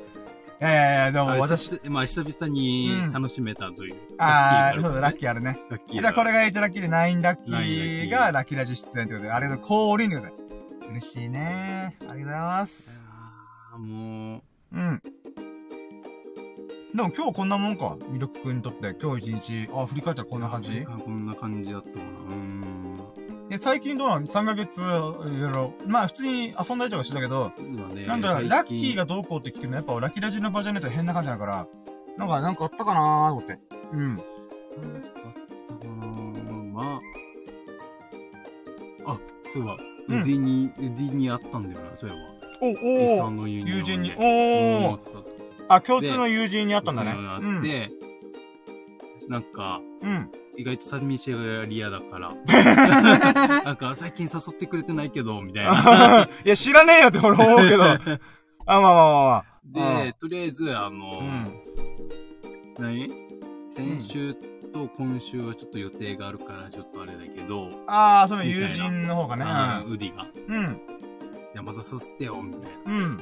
いやいやいや、でもあ私、私、まあ、久々にうん楽しめたという。ああ、そうだ、ラッーキーあるね。ラッキーじゃあこれが8ラッキーで9ラッキナインラッキーーがラッキーラジ出演ということで、あれの降臨ということで。嬉しいね。ありがとうございます。あーもうん。でも今日こんなもんか。ミルク君にとって今日一日、あ、振り返ったらこんう、な感じ？こんな感じだったかな。うーん。で、最近どうなの ?3 ヶ月、いろいろ、まあ普通に遊んだりとかしてたけど、まあねなんだラッキーがどうこうって聞くの？やっぱラッキーラジの場じゃないと変な感じだから、なんか、なんかあったかなーと思って。うん。あったかなまあ。あ、そういえば、うん腕に、腕にあったんだよな、そういえば。お、遺お産の友人友人に、おおーあ、共通の友人にあったんだね。あって、なんか、うん。うん。意外と寂しがり屋だから、*laughs* なんか最近誘ってくれてないけど、みたいな。*laughs* いや、知らねえよって俺思うけど。*laughs* あ、まあまあまあまあ。で、とりあえず、あうの、ん。何？先週と今週はちょっと予定があるから、ちょっとあれだけど、ああ、その友人の方がね。ウディが。うん。じゃあまた誘ってよ、みたいな。うん。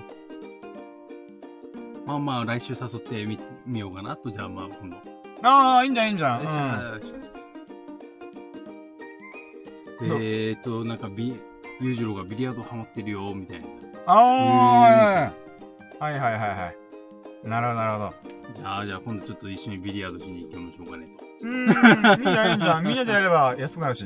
まあまあ、来週誘ってみ、みようかなと、じゃあまあ、今度。ああ、いいんじゃん、いいんじゃん。よしうん。えーと、なんかビ、裕次郎がビリヤードハマってるよ、みたいな。ああ、はいはいはいはい。なるほど、なるほど。じゃあ、じゃあ今度ちょっと一緒にビリヤードしに行きましょうかねと。うーん、いいじゃん、いいじゃん。みん *laughs* なでやれば安くなるし。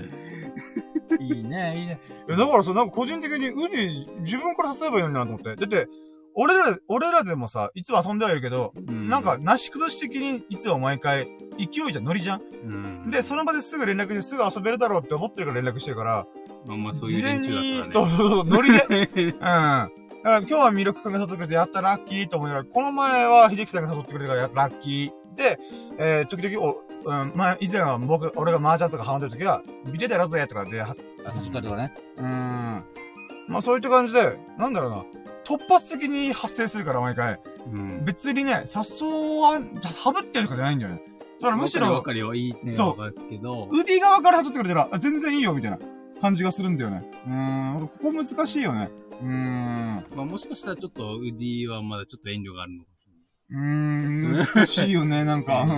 いいね、いいね。だからさ、なんか個人的にウニ、自分から誘えばいいのになと思って。だって、俺ら、俺らでもさ、いつも遊んではいるけど、うんなんか、、なし崩し的にいつも毎回、勢いじゃん、ノリじゃん？うん。で、その場ですぐ連絡してすぐ遊べるだろうって思ってるから連絡してるから、まあまあそういう連中に、だからね。そうそうそう、ノリで、*laughs* うん。だから今日は魅力君が誘ってくれてやったらラッキーと思いながら、この前は秀樹さんが誘ってくれたからやラッキー。で、えー、時々、お、うん、まあ、以前は僕、俺が麻雀とかハマってる時は、ビデオやろうぜとかで、は誘ったりとかね。うん。まあそういった感じで、なんだろうな。突発的に発生するから毎回。うん。別にね、誘わん、はぶってるとかじゃないんだよね。だからむしろわか、いいね。そうけど、ウディ側から誘ってくれたら、あ全然いいよ、みたいな感じがするんだよね。うーん、ここ難しいよね。うーん。まあもしかしたらちょっとウディはまだちょっと遠慮があるのかもしうーん、難しいよね、*laughs* なんか、うん。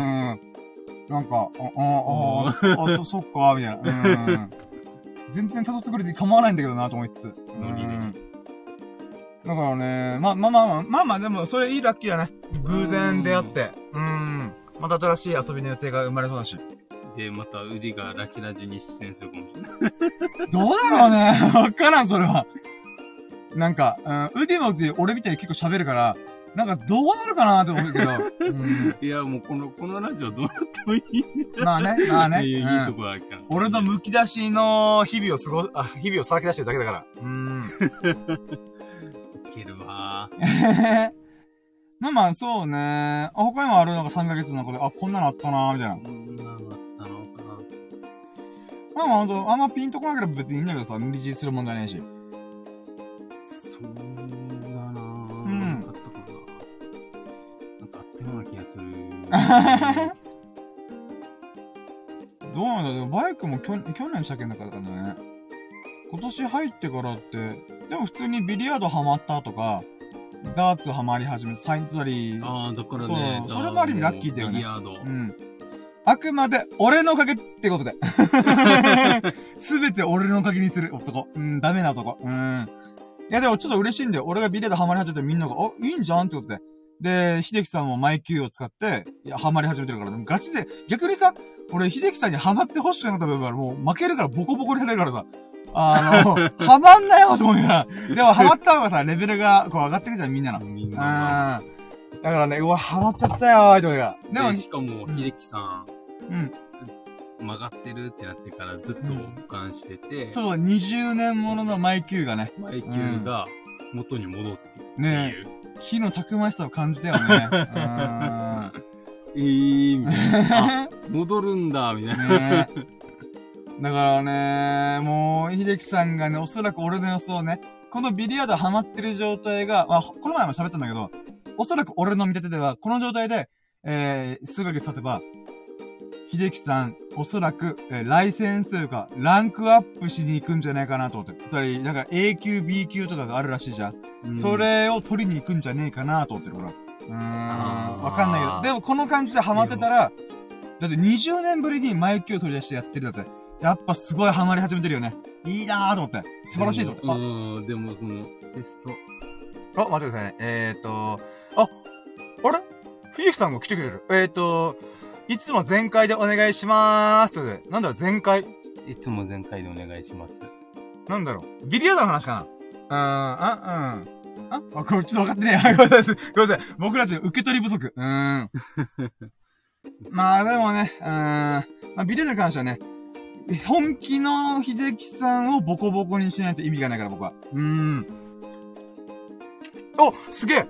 なんか、あ、あ、あ、あ、そ、*laughs* そっか、みたいな。うん。全然誘ってくれて構わないんだけどな、と思いつつ。ノリでうんだからね、まあまあまあまあ、まあまあでも、それいいラッキーだね。偶然出会って。うん。また新しい遊びの予定が生まれそうだし。で、またウディがラキラジに出演するかもしれない。どうだろうね。*laughs* わからん、それは。なんか、うん、腕も腕、俺みたいに結構喋るから、なんかどうなるかなって思うけど。うん。いや、もうこの、このラジオどうなってもいいね。まあね、まあね。いいとこあるから。俺の剥き出しの日々を過ご、あ、日々をさらけ出してるだけだから。うーん。いけるわ *laughs* まあまあ、そうね。あ、他にもあるのが3ヶ月の中で、あ、こんなのあったなみたいな。こんなのあったのかな。まあまあ、ほんと、あんまピンとこなければ別にいいんだけどさ、無理強いするもんじゃねえし。そうだなぁ。んなんかあったかな。なんかあったような気がする。*laughs* どうなんだろうバイクも去去年車検なかったんだね。今年入ってからって、でも普通にビリヤードハマったとか、ダーツハマり始めた、サインつまり、ああ、だからそうね。それもある意味ラッキーだよねビリヤード。うん。あくまで、俺のおかげってことで。*laughs* すべて俺のおかげにする男。うん、ダメな男。うん。いや、でもちょっと嬉しいんだよ。俺がビレードハマり始めてみんなが、あ、いいんじゃんってことで。で、秀樹さんもマイキューを使って、いや、ハマり始めてるから、でもガチで、逆にさ、俺、秀樹さんにハマってほしくなかった部分はもう負けるからボコボコにされるからさ、あの、ハマんなよと思うから。*laughs* でもハマった方がさ、レベルがこう上がってくじゃん、みんなの。うん。みんな。だからね、うわ、ハマっちゃったよーって思うから。でもで、、しかも、秀樹さうん。ん、曲がってるってなってからずっと保管してて、そう、20年もののマイキューがね、マイキューが元に戻ってってねいう。火のたくましさを感じたよね。うーんえー、みたいな。あ、戻るんだ、みたいな。ねだからね、もう、秀樹さんがね、おそらく俺の予想ね、このビリヤードハマってる状態が、まあ、この前も喋ったんだけど、おそらく俺の見立てでは、この状態で、えー、数ヶ月経てば、秀樹さん、おそらく、えー、ライセンスというか、ランクアップしに行くんじゃないかなと思って。つまり、なんか A 級、B 級とかがあるらしいじゃん。うんそ、れを取りに行くんじゃねえかなと思ってる、俺は。うーん。わかんないけど。でも、この感じでハマってたら、だって20年ぶりにマイクを取り出してやってるんだって。やっぱすごいハマり始めてるよね。いいなーと思って。素晴らしいと思って。うん、でもその、テスト。あ、待ってくださいね。えーと、あ、あれ？秀樹さんが来てくれる。えーと、いつも全開でお願いしまーす。なんだろう、全開？いつも全開でお願いします。なんだろう。ビリヤードの話かなうーん、あ、うん。あ、あ、これちょっと分かってねえ。*laughs* ごめんなさい。ごめんなさい。僕らって受け取り不足。うーん。*laughs* まあでもね、うーん。まあビリヤードに関してはね、本気の秀樹さんをボコボコにしないと意味がないから僕は。うーん。おすげえ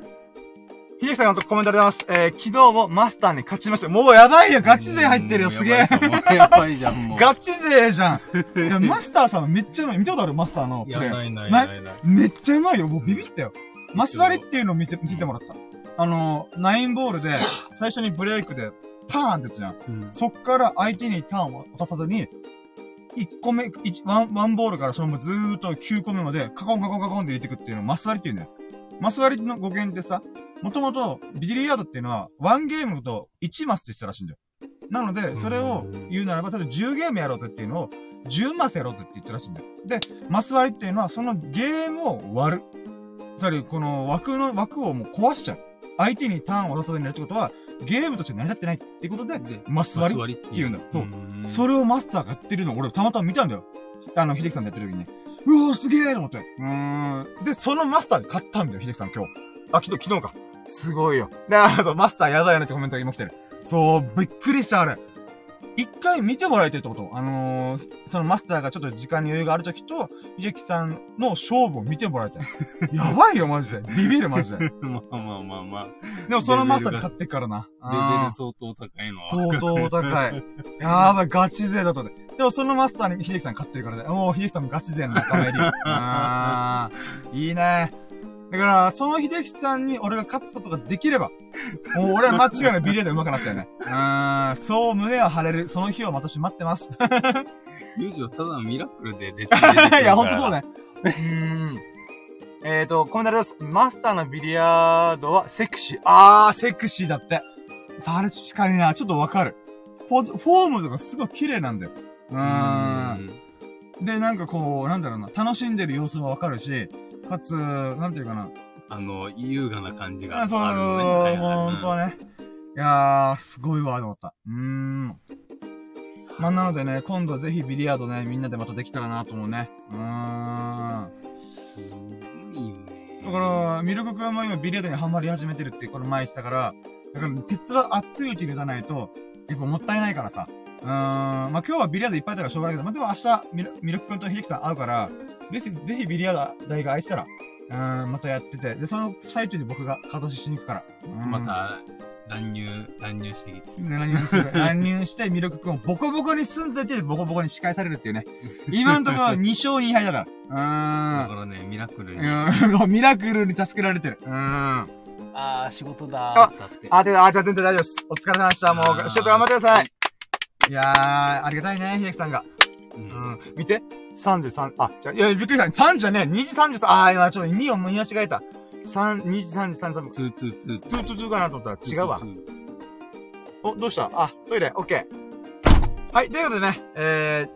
秀樹さんがコメントありがとうございます。えー、昨日もマスターに勝ちました。もうやばいよガチ勢入ってるよすげえやばいじゃん、もう。ガチ勢じゃんいやマスターさんめっちゃうまい。見たことある？マスターのプいや、レイ。ないないないない。めっちゃうまいよ。もうビビったよ。マス割りっていうのを見せ、見せてもらった。あの、ナインボールで、最初にブレイクで、パーンってやつじゃん。うんそっから相手にターンを渡さずに、1個目、一ワン、ワンボールからそのままずーっと9個目まで、カコンカコンカコンって入れていくっていうのをマス割りっていうんだよ。マス割りの語源ってさ、もともとビリヤードっていうのは、ワンゲームを1マスって言ってたらしいんだよ。なので、それを言うならば、例えば10ゲームやろうぜっていうのを、10マスやろうぜって言ってたらしいんだよ。で、マス割りっていうのは、そのゲームを割る。つまり、この枠の、枠をもう壊しちゃう。相手にターンを渡さずにやるってことは、ゲームとして成り立ってないってことで、でマス割りっていうんだそううんそれをマスターがやってるのを俺たまたま見たんだよ。あの、秀樹さんでやってる時に。うわ、すげえと思って。うーん。で、そのマスターで買ったんだよ、秀樹さん今日。あ、昨日、昨日か。すごいよ。で、あと、マスターやばいよねってコメントが今来てる。そう、びっくりした、あれ。一回見てもらいたいってこと？あのー、そのマスターがちょっと時間に余裕がある時と、秀樹さんの勝負を見てもらいたい。*laughs* やばいよ、マジで。ビビる、マジで。*laughs* まあまあまあまあ。でもそのマスターに買ってっからな。レベル相当高いのは。相当高い。*laughs* やばい、ガチ勢だとね。でもそのマスターに秀樹さん買ってるからね。もう秀樹さんもガチ勢の仲間入り。あー、いいね。だから、その秀樹さんに俺が勝つことができれば、*laughs* もう俺は間違いないビリヤード上手くなったよね。うーん、そう胸を張れる、その日を私待ってます。ユージはただのミラクルで出てるから *laughs* いや、ほんとそう。ね。うーん。えーと、コメントあります。マスターのビリヤードはセクシー。あー、セクシーだって。確かにな、ちょっとわかる。ポーズ、フォームとかすごい綺麗なんだよ。うーん。で、なんかこう、なんだろうな、楽しんでる様子もわかるし、かつ、なんていうかな。あの、優雅な感じがあるあそう、のね。はいはいほんとはね。いやー、すごいわ、と思った。うーん。まあ、なのでね、今度ぜひビリヤードね、みんなでまたできたらなと思うね。うーん。すごいよね。だから、ミルク君も今ビリヤードにハマり始めてるってこれ前言ってたから、だから鉄は熱いうちに打たないと、やっぱもったいないからさ。うーん、まあ今日はビリヤードいっぱいだからしょうがないけど、まあでも明日ミルミルク君と秀樹さん会うから、ぜひ、ぜひビリヤード台が空いてたら、うーん、またやってて、で、その最中に僕が顔出ししに行くから。うんまた、乱入、乱入してきて。乱入して、*laughs* 乱入して、ミルク君をボコボコに住んでて、ボコボコに仕返されるっていうね。今んところ2勝2敗だから。だうーん。からね、ミラクルに。うん、ミラクルに助けられてる。うん。あー、仕事だあー。あ、で、あ、じゃあ全然大丈夫です。お疲れ様でした。もう、仕事頑張ってください。いやー、ありがたいね、秀樹さんが。ううん。見て。33、あ、じゃ、いや、びっくりした。3じゃねえ、2時33、あー、今ちょっと2を見間違えた。3、2時33、ツーツーツー。ツーツーツーかなと思ったら違うわ。お、どうした？あ、トイレ、オッケー。はい、ということでね、え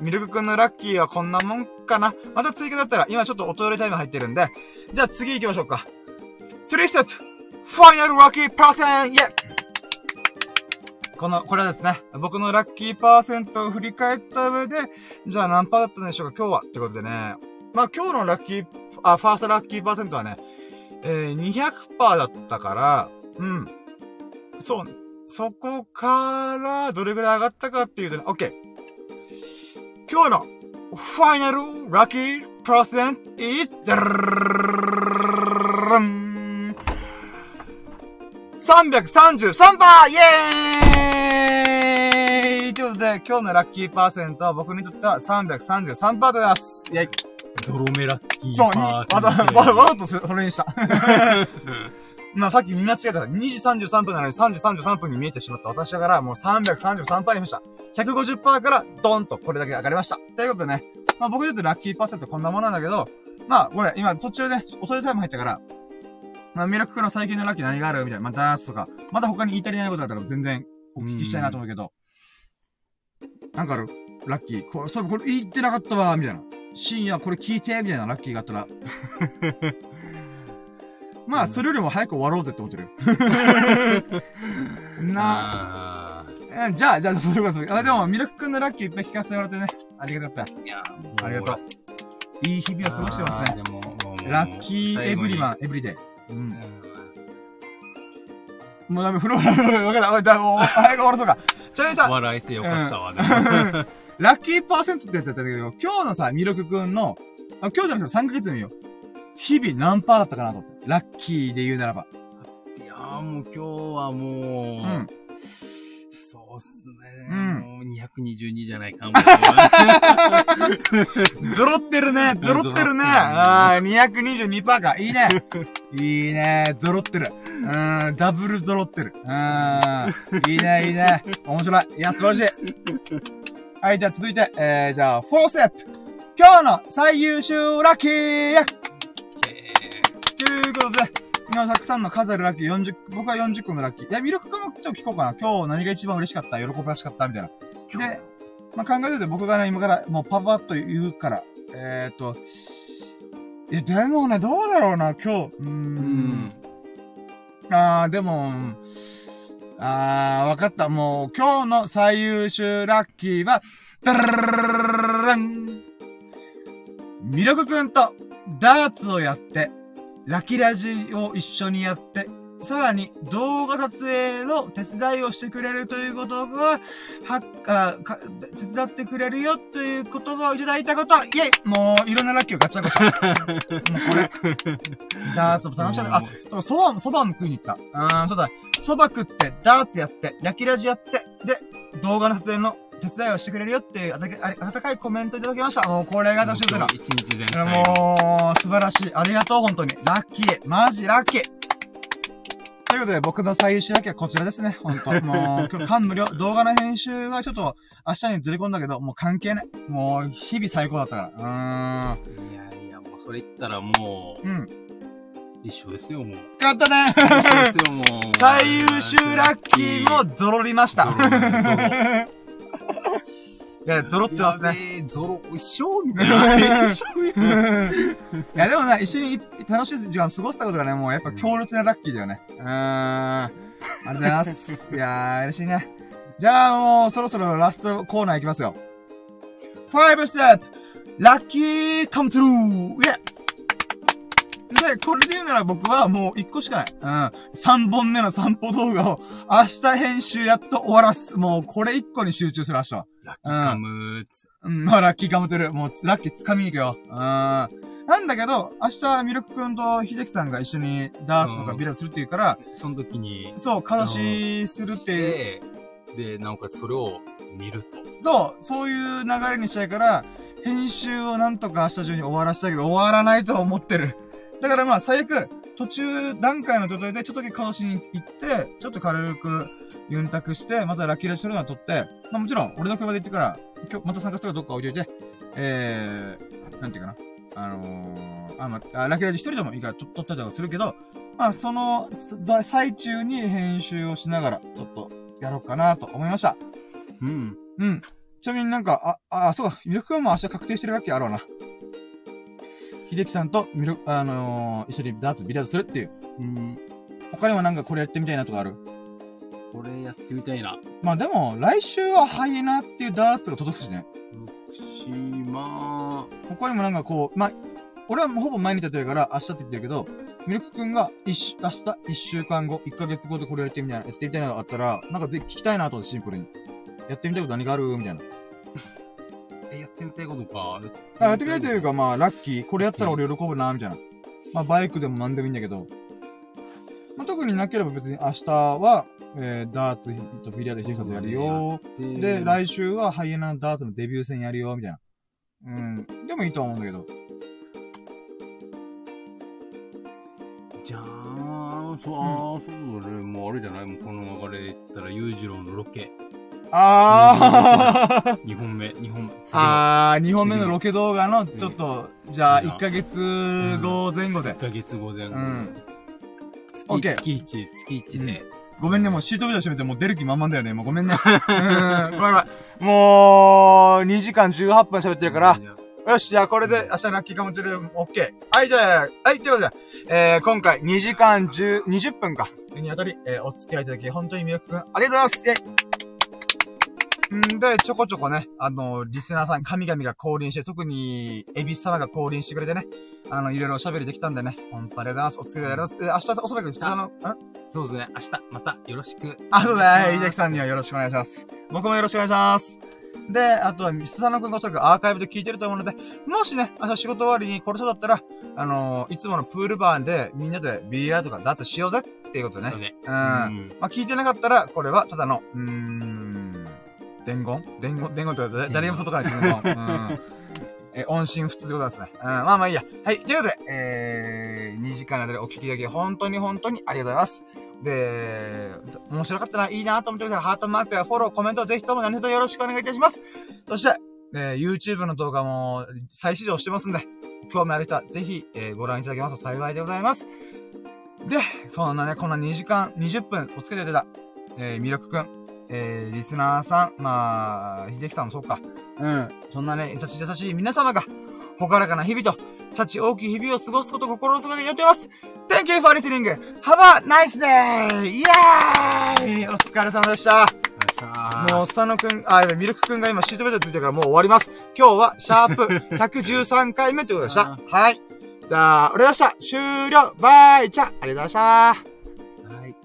ー、ミロクくんのラッキーはこんなもんかな。また追加だったら、今ちょっとおトイレタイム入ってるんで、じゃあ次行きましょうか。3ステップファイナルラッキーパーセンイェイこの、これはですね、僕のラッキーパーセントを振り返った上で、じゃあ何パーだったんでしょうか今日は。ってことでね。まあ今日のラッキー、あ、ファーストラッキーパーセントはね、えー、200%だったから、うん。そう、そこから、どれぐらい上がったかっていうとね、OK。今日の、ファイナルラッキーパーセント is, 333%イエーイということで、今日のラッキーパーセントは僕にとっては333%でございます。イェイゾロ目ラッキーそう、に、パわざ、ーセントわざ、わざとそれにした。*laughs* まあさっき見間違えた。2時33分なのに3時33分に見えてしまった私だから、もう333%にました。150%からドンとこれだけ上がりました。ということでね、まあ僕にとってラッキーパーセントこんなものなんだけど、まあ、これ、今途中で、遅いタイム入ったから、まあ、ミラクルの最近のラッキー何がある？みたいな。まあ、ダーツとか、まだ他に言い足りないことだったら全然お聞きしたいなと思うけど、なんかある？ラッキー。これ、そう、これ言ってなかったわ、みたいな。深夜これ聞いて、みたいなラッキーがあったら。*laughs* まあ、それよりも早く終わろうぜって思ってる。*laughs* なあえじゃあ、じゃあ、そういうことそういうことあ、でも、ミルクくんのラッキーいっぱい聞かせてもらってね。ありがとうった。ーいや、もありがとう。いい日々を過ごしてますね。ラッキーエブリマン。ン、エブリデイ。うん。うんもうダメ、フローラー、わかった、おい、だ、お、早く終わらそうか。*laughs* ちなみにさ、笑えてよかったわ、でも *laughs* ラッキーパーセントってやつやったけど、今日のさ、ミルクくんの、あ今日じゃなくて3ヶ月見よ。日々何パーだったかなと思って。ラッキーで言うならば。いやーもう今日はもう、うん。っすね。うんもう222じゃないかも。*laughs* ゾロってるね、ゾロってるね。ああ、222%か。いいね。いいね、ゾロってる。うん、ダブルゾロってる。うん、いいね、いいね。面白い。いや、素晴らしい。はい、じゃあ続いて、えー、じゃあ、4ステップ。今日の最優秀ラッキーえということで、今たくさんの数あるラッキー40、僕は40個のラッキー。いや、ミルクくんもちょっと聞こうかな。今日何が一番嬉しかった？喜ばしかった？みたいな。ーで、まあ、考えてて僕がね、今からもうパパッと言うから、えーっと、いや、でもね、どうだろうな、今日。うー。うんん。あー、でも、あー、わかった。もう、今日の最優秀ラッキーは、ダララララララランミルクくんとダーツをやって、ラキラジを一緒にやって、さらに動画撮影の手伝いをしてくれるということが、は、あ、か、手伝ってくれるよという言葉をいただいたこと、イェイもう、いろんなラッキーをガチャガチャ。も *laughs* うこれ。ダーツも楽しかった。あ、そう、そばも、そばも食いに行った。うーん、そうだ。そば食って、ダーツやって、ラキラジやって、で、動画の撮影の手伝いをしてくれるよっていう、あたけあり温かいコメントいただきました。もう、これが私だもう今日一日全体もう、素晴らしい。ありがとう、本当に。ラッキー。マジラッキー。ということで、僕の最優秀だけはこちらですね。本当もう、今日感無量。動画の編集がちょっと、明日にずれ込んだけど、もう関係ない。もう、日々最高だったから。いやいや、もうそれ言ったらもうーん。うん。う、一緒ですよ、もう。やったね一緒ですよ、もう。*laughs* 最優秀ラッキーもゾロりました。ゾロゾロ *laughs* いや、ゾロってますね。ね。ゾロ、一緒みたいな。一緒みたいな。いや、でもね、一緒に楽しい時間過ごしたことがね、もうやっぱ強烈なラッキーだよね。うーん。ありがとうございます。*laughs* いやー、嬉しいね。じゃあもう、そろそろラストコーナーいきますよ。5ステップラッキーカムトゥルーイェで、これで言うなら僕はもう1個しかない。うん。3本目の散歩動画を明日編集やっと終わらす。もうこれ1個に集中する明日は。ラッキーカムーつうん、まあ、ラッキーカムトゥルー。もう、ラッキー掴みに行くよ。うん。なんだけど、明日、ミルクくんと秀樹さんが一緒にダースとかビラするっていうから、その時に、そう、かざしするっていう。で、で、なおかつそれを見ると。そう、そういう流れにしたいから、編集をなんとか明日中に終わらせたいけど、終わらないと思ってる。だからまあ、最悪、途中段階の状態でちょっとだけかざしに行って、ちょっと軽くユンタクして、またラッキーラッシュルーナ撮って、まあもちろん、俺の車で行ってから、今日、また参加するかどっか置いといて、えー、なんていうかな。あのー、あ、まあ、あラッキーラジ一人でもいいから、ちょっと撮ったりとかするけど、まあ、その、す最中に編集をしながら、ちょっと、やろうかなと思いました。うん。うん。ちなみになんか、あ、あ、そうか、ミルク君も明日確定してるわけあるわな。秀樹さんとミルあのー、一緒にダーツビリヤードするっていう。うん。他にもなんかこれやってみたいなとかある？これやってみたいな。まあでも、来週はハイエナっていうダーツが届くしね。しま他にもなんかこう、まあ、俺はもうほぼ毎日やってるから明日って言ってるけど、ミルク君が一週、明日、一週間後、一ヶ月後でこれやってみたいな、やってみたいなのがあったら、なんかぜひ聞きたいなと思ってシンプルに。やってみたいこと何がある？みたいな。え、やってみたいことか。あ、やってみたいというか、まあ、ラッキー。これやったら俺喜ぶな、みたいな。まあ、バイクでも何でもいいんだけど。まあ、特になければ別に明日は、えー、ダーツとビリヤードヒルとやるよ。で、来週はハイエナのダーツのデビュー戦やるよ、みたいな。うん。でもいいと思うんだけど。じゃあ、あ、そう、ああ、そうだね。もうあれじゃない？もうこの流れで言ったら、裕次郎のロケ。あー。*laughs* 2本目、2本、次の。あー、2本目のロケ動画の、ちょっと、じゃあ、うん1ヶ月後前後で。1。ヶ月後前後。うん。月、月1、月1で。ごめんね、もうシートベルト閉めてもう出る気満々だよね。もうごめんね。*laughs* うん。ごめんごめん。もう、2時間18分喋ってるから。よし、じゃあこれで明日のラッキーカムトゥルー。ム OK。はい、じゃあ、はい、ということで、えー、今回2時間10、20分か。にあたり、えー、お付き合いいただき、本当に魅力くん、ありがとうございますんで、ちょこちょこね、あの、リスナーさん、神々が降臨して、特に、エビス様が降臨してくれてね、あの、いろいろおしゃべりできたんでね、本当ありがとうございます。お付き合いありがとうございます。え、明日、おそらく、普通の、ん？そうですね。明日、またよろしく。あ、そうだね。井崎さんにはよろしくお願いします。僕もよろしくお願いします。で、あとは、ミスサノ君がおそらくアーカイブで聞いてると思うので、もしね、明日仕事終わりにこれそうだったら、あのーいつものプールバーでみんなでビーラーとかダーツしようぜっていうことでね。そうね。うん。まあ、聞いてなかったら、これはただの、うーん、伝言？伝言？伝言ってことで、誰にも外から伝言。うん。え、音信不通でございますね。うん。まあまあいいや。はい。ということで、えー、2時間の間でお聞きいただき、本当に本当にありがとうございます。で、面白かったな、いいなと思ってくれたら、ハートマークやフォロー、コメント、ぜひとも何卒よろしくお願いいたします。そして、えー YouTube の動画も再始動してますんで、興味ある人はぜひ、えーご覧いただけますと幸いでございます。で、そんなね、こんな2時間20分お付き合いいただいた、えー、魅力くん、えー、リスナーさん、まあ、秀樹さんもそうか。うん。そんなね、優しい優しい皆様が、ほからかな日々と、幸大きい日々を過ごすことを心の底で祈っています。Thank you for listening! Have a nice day! イエーイお疲れ様でした。もう、佐野くん、あ、ミルクくんが今シートベルトついてるからもう終わります。今日は、シャープ *laughs* 113回目ということでした。はい。じゃあ、おりました。終了バイチャありがとうございました。はい。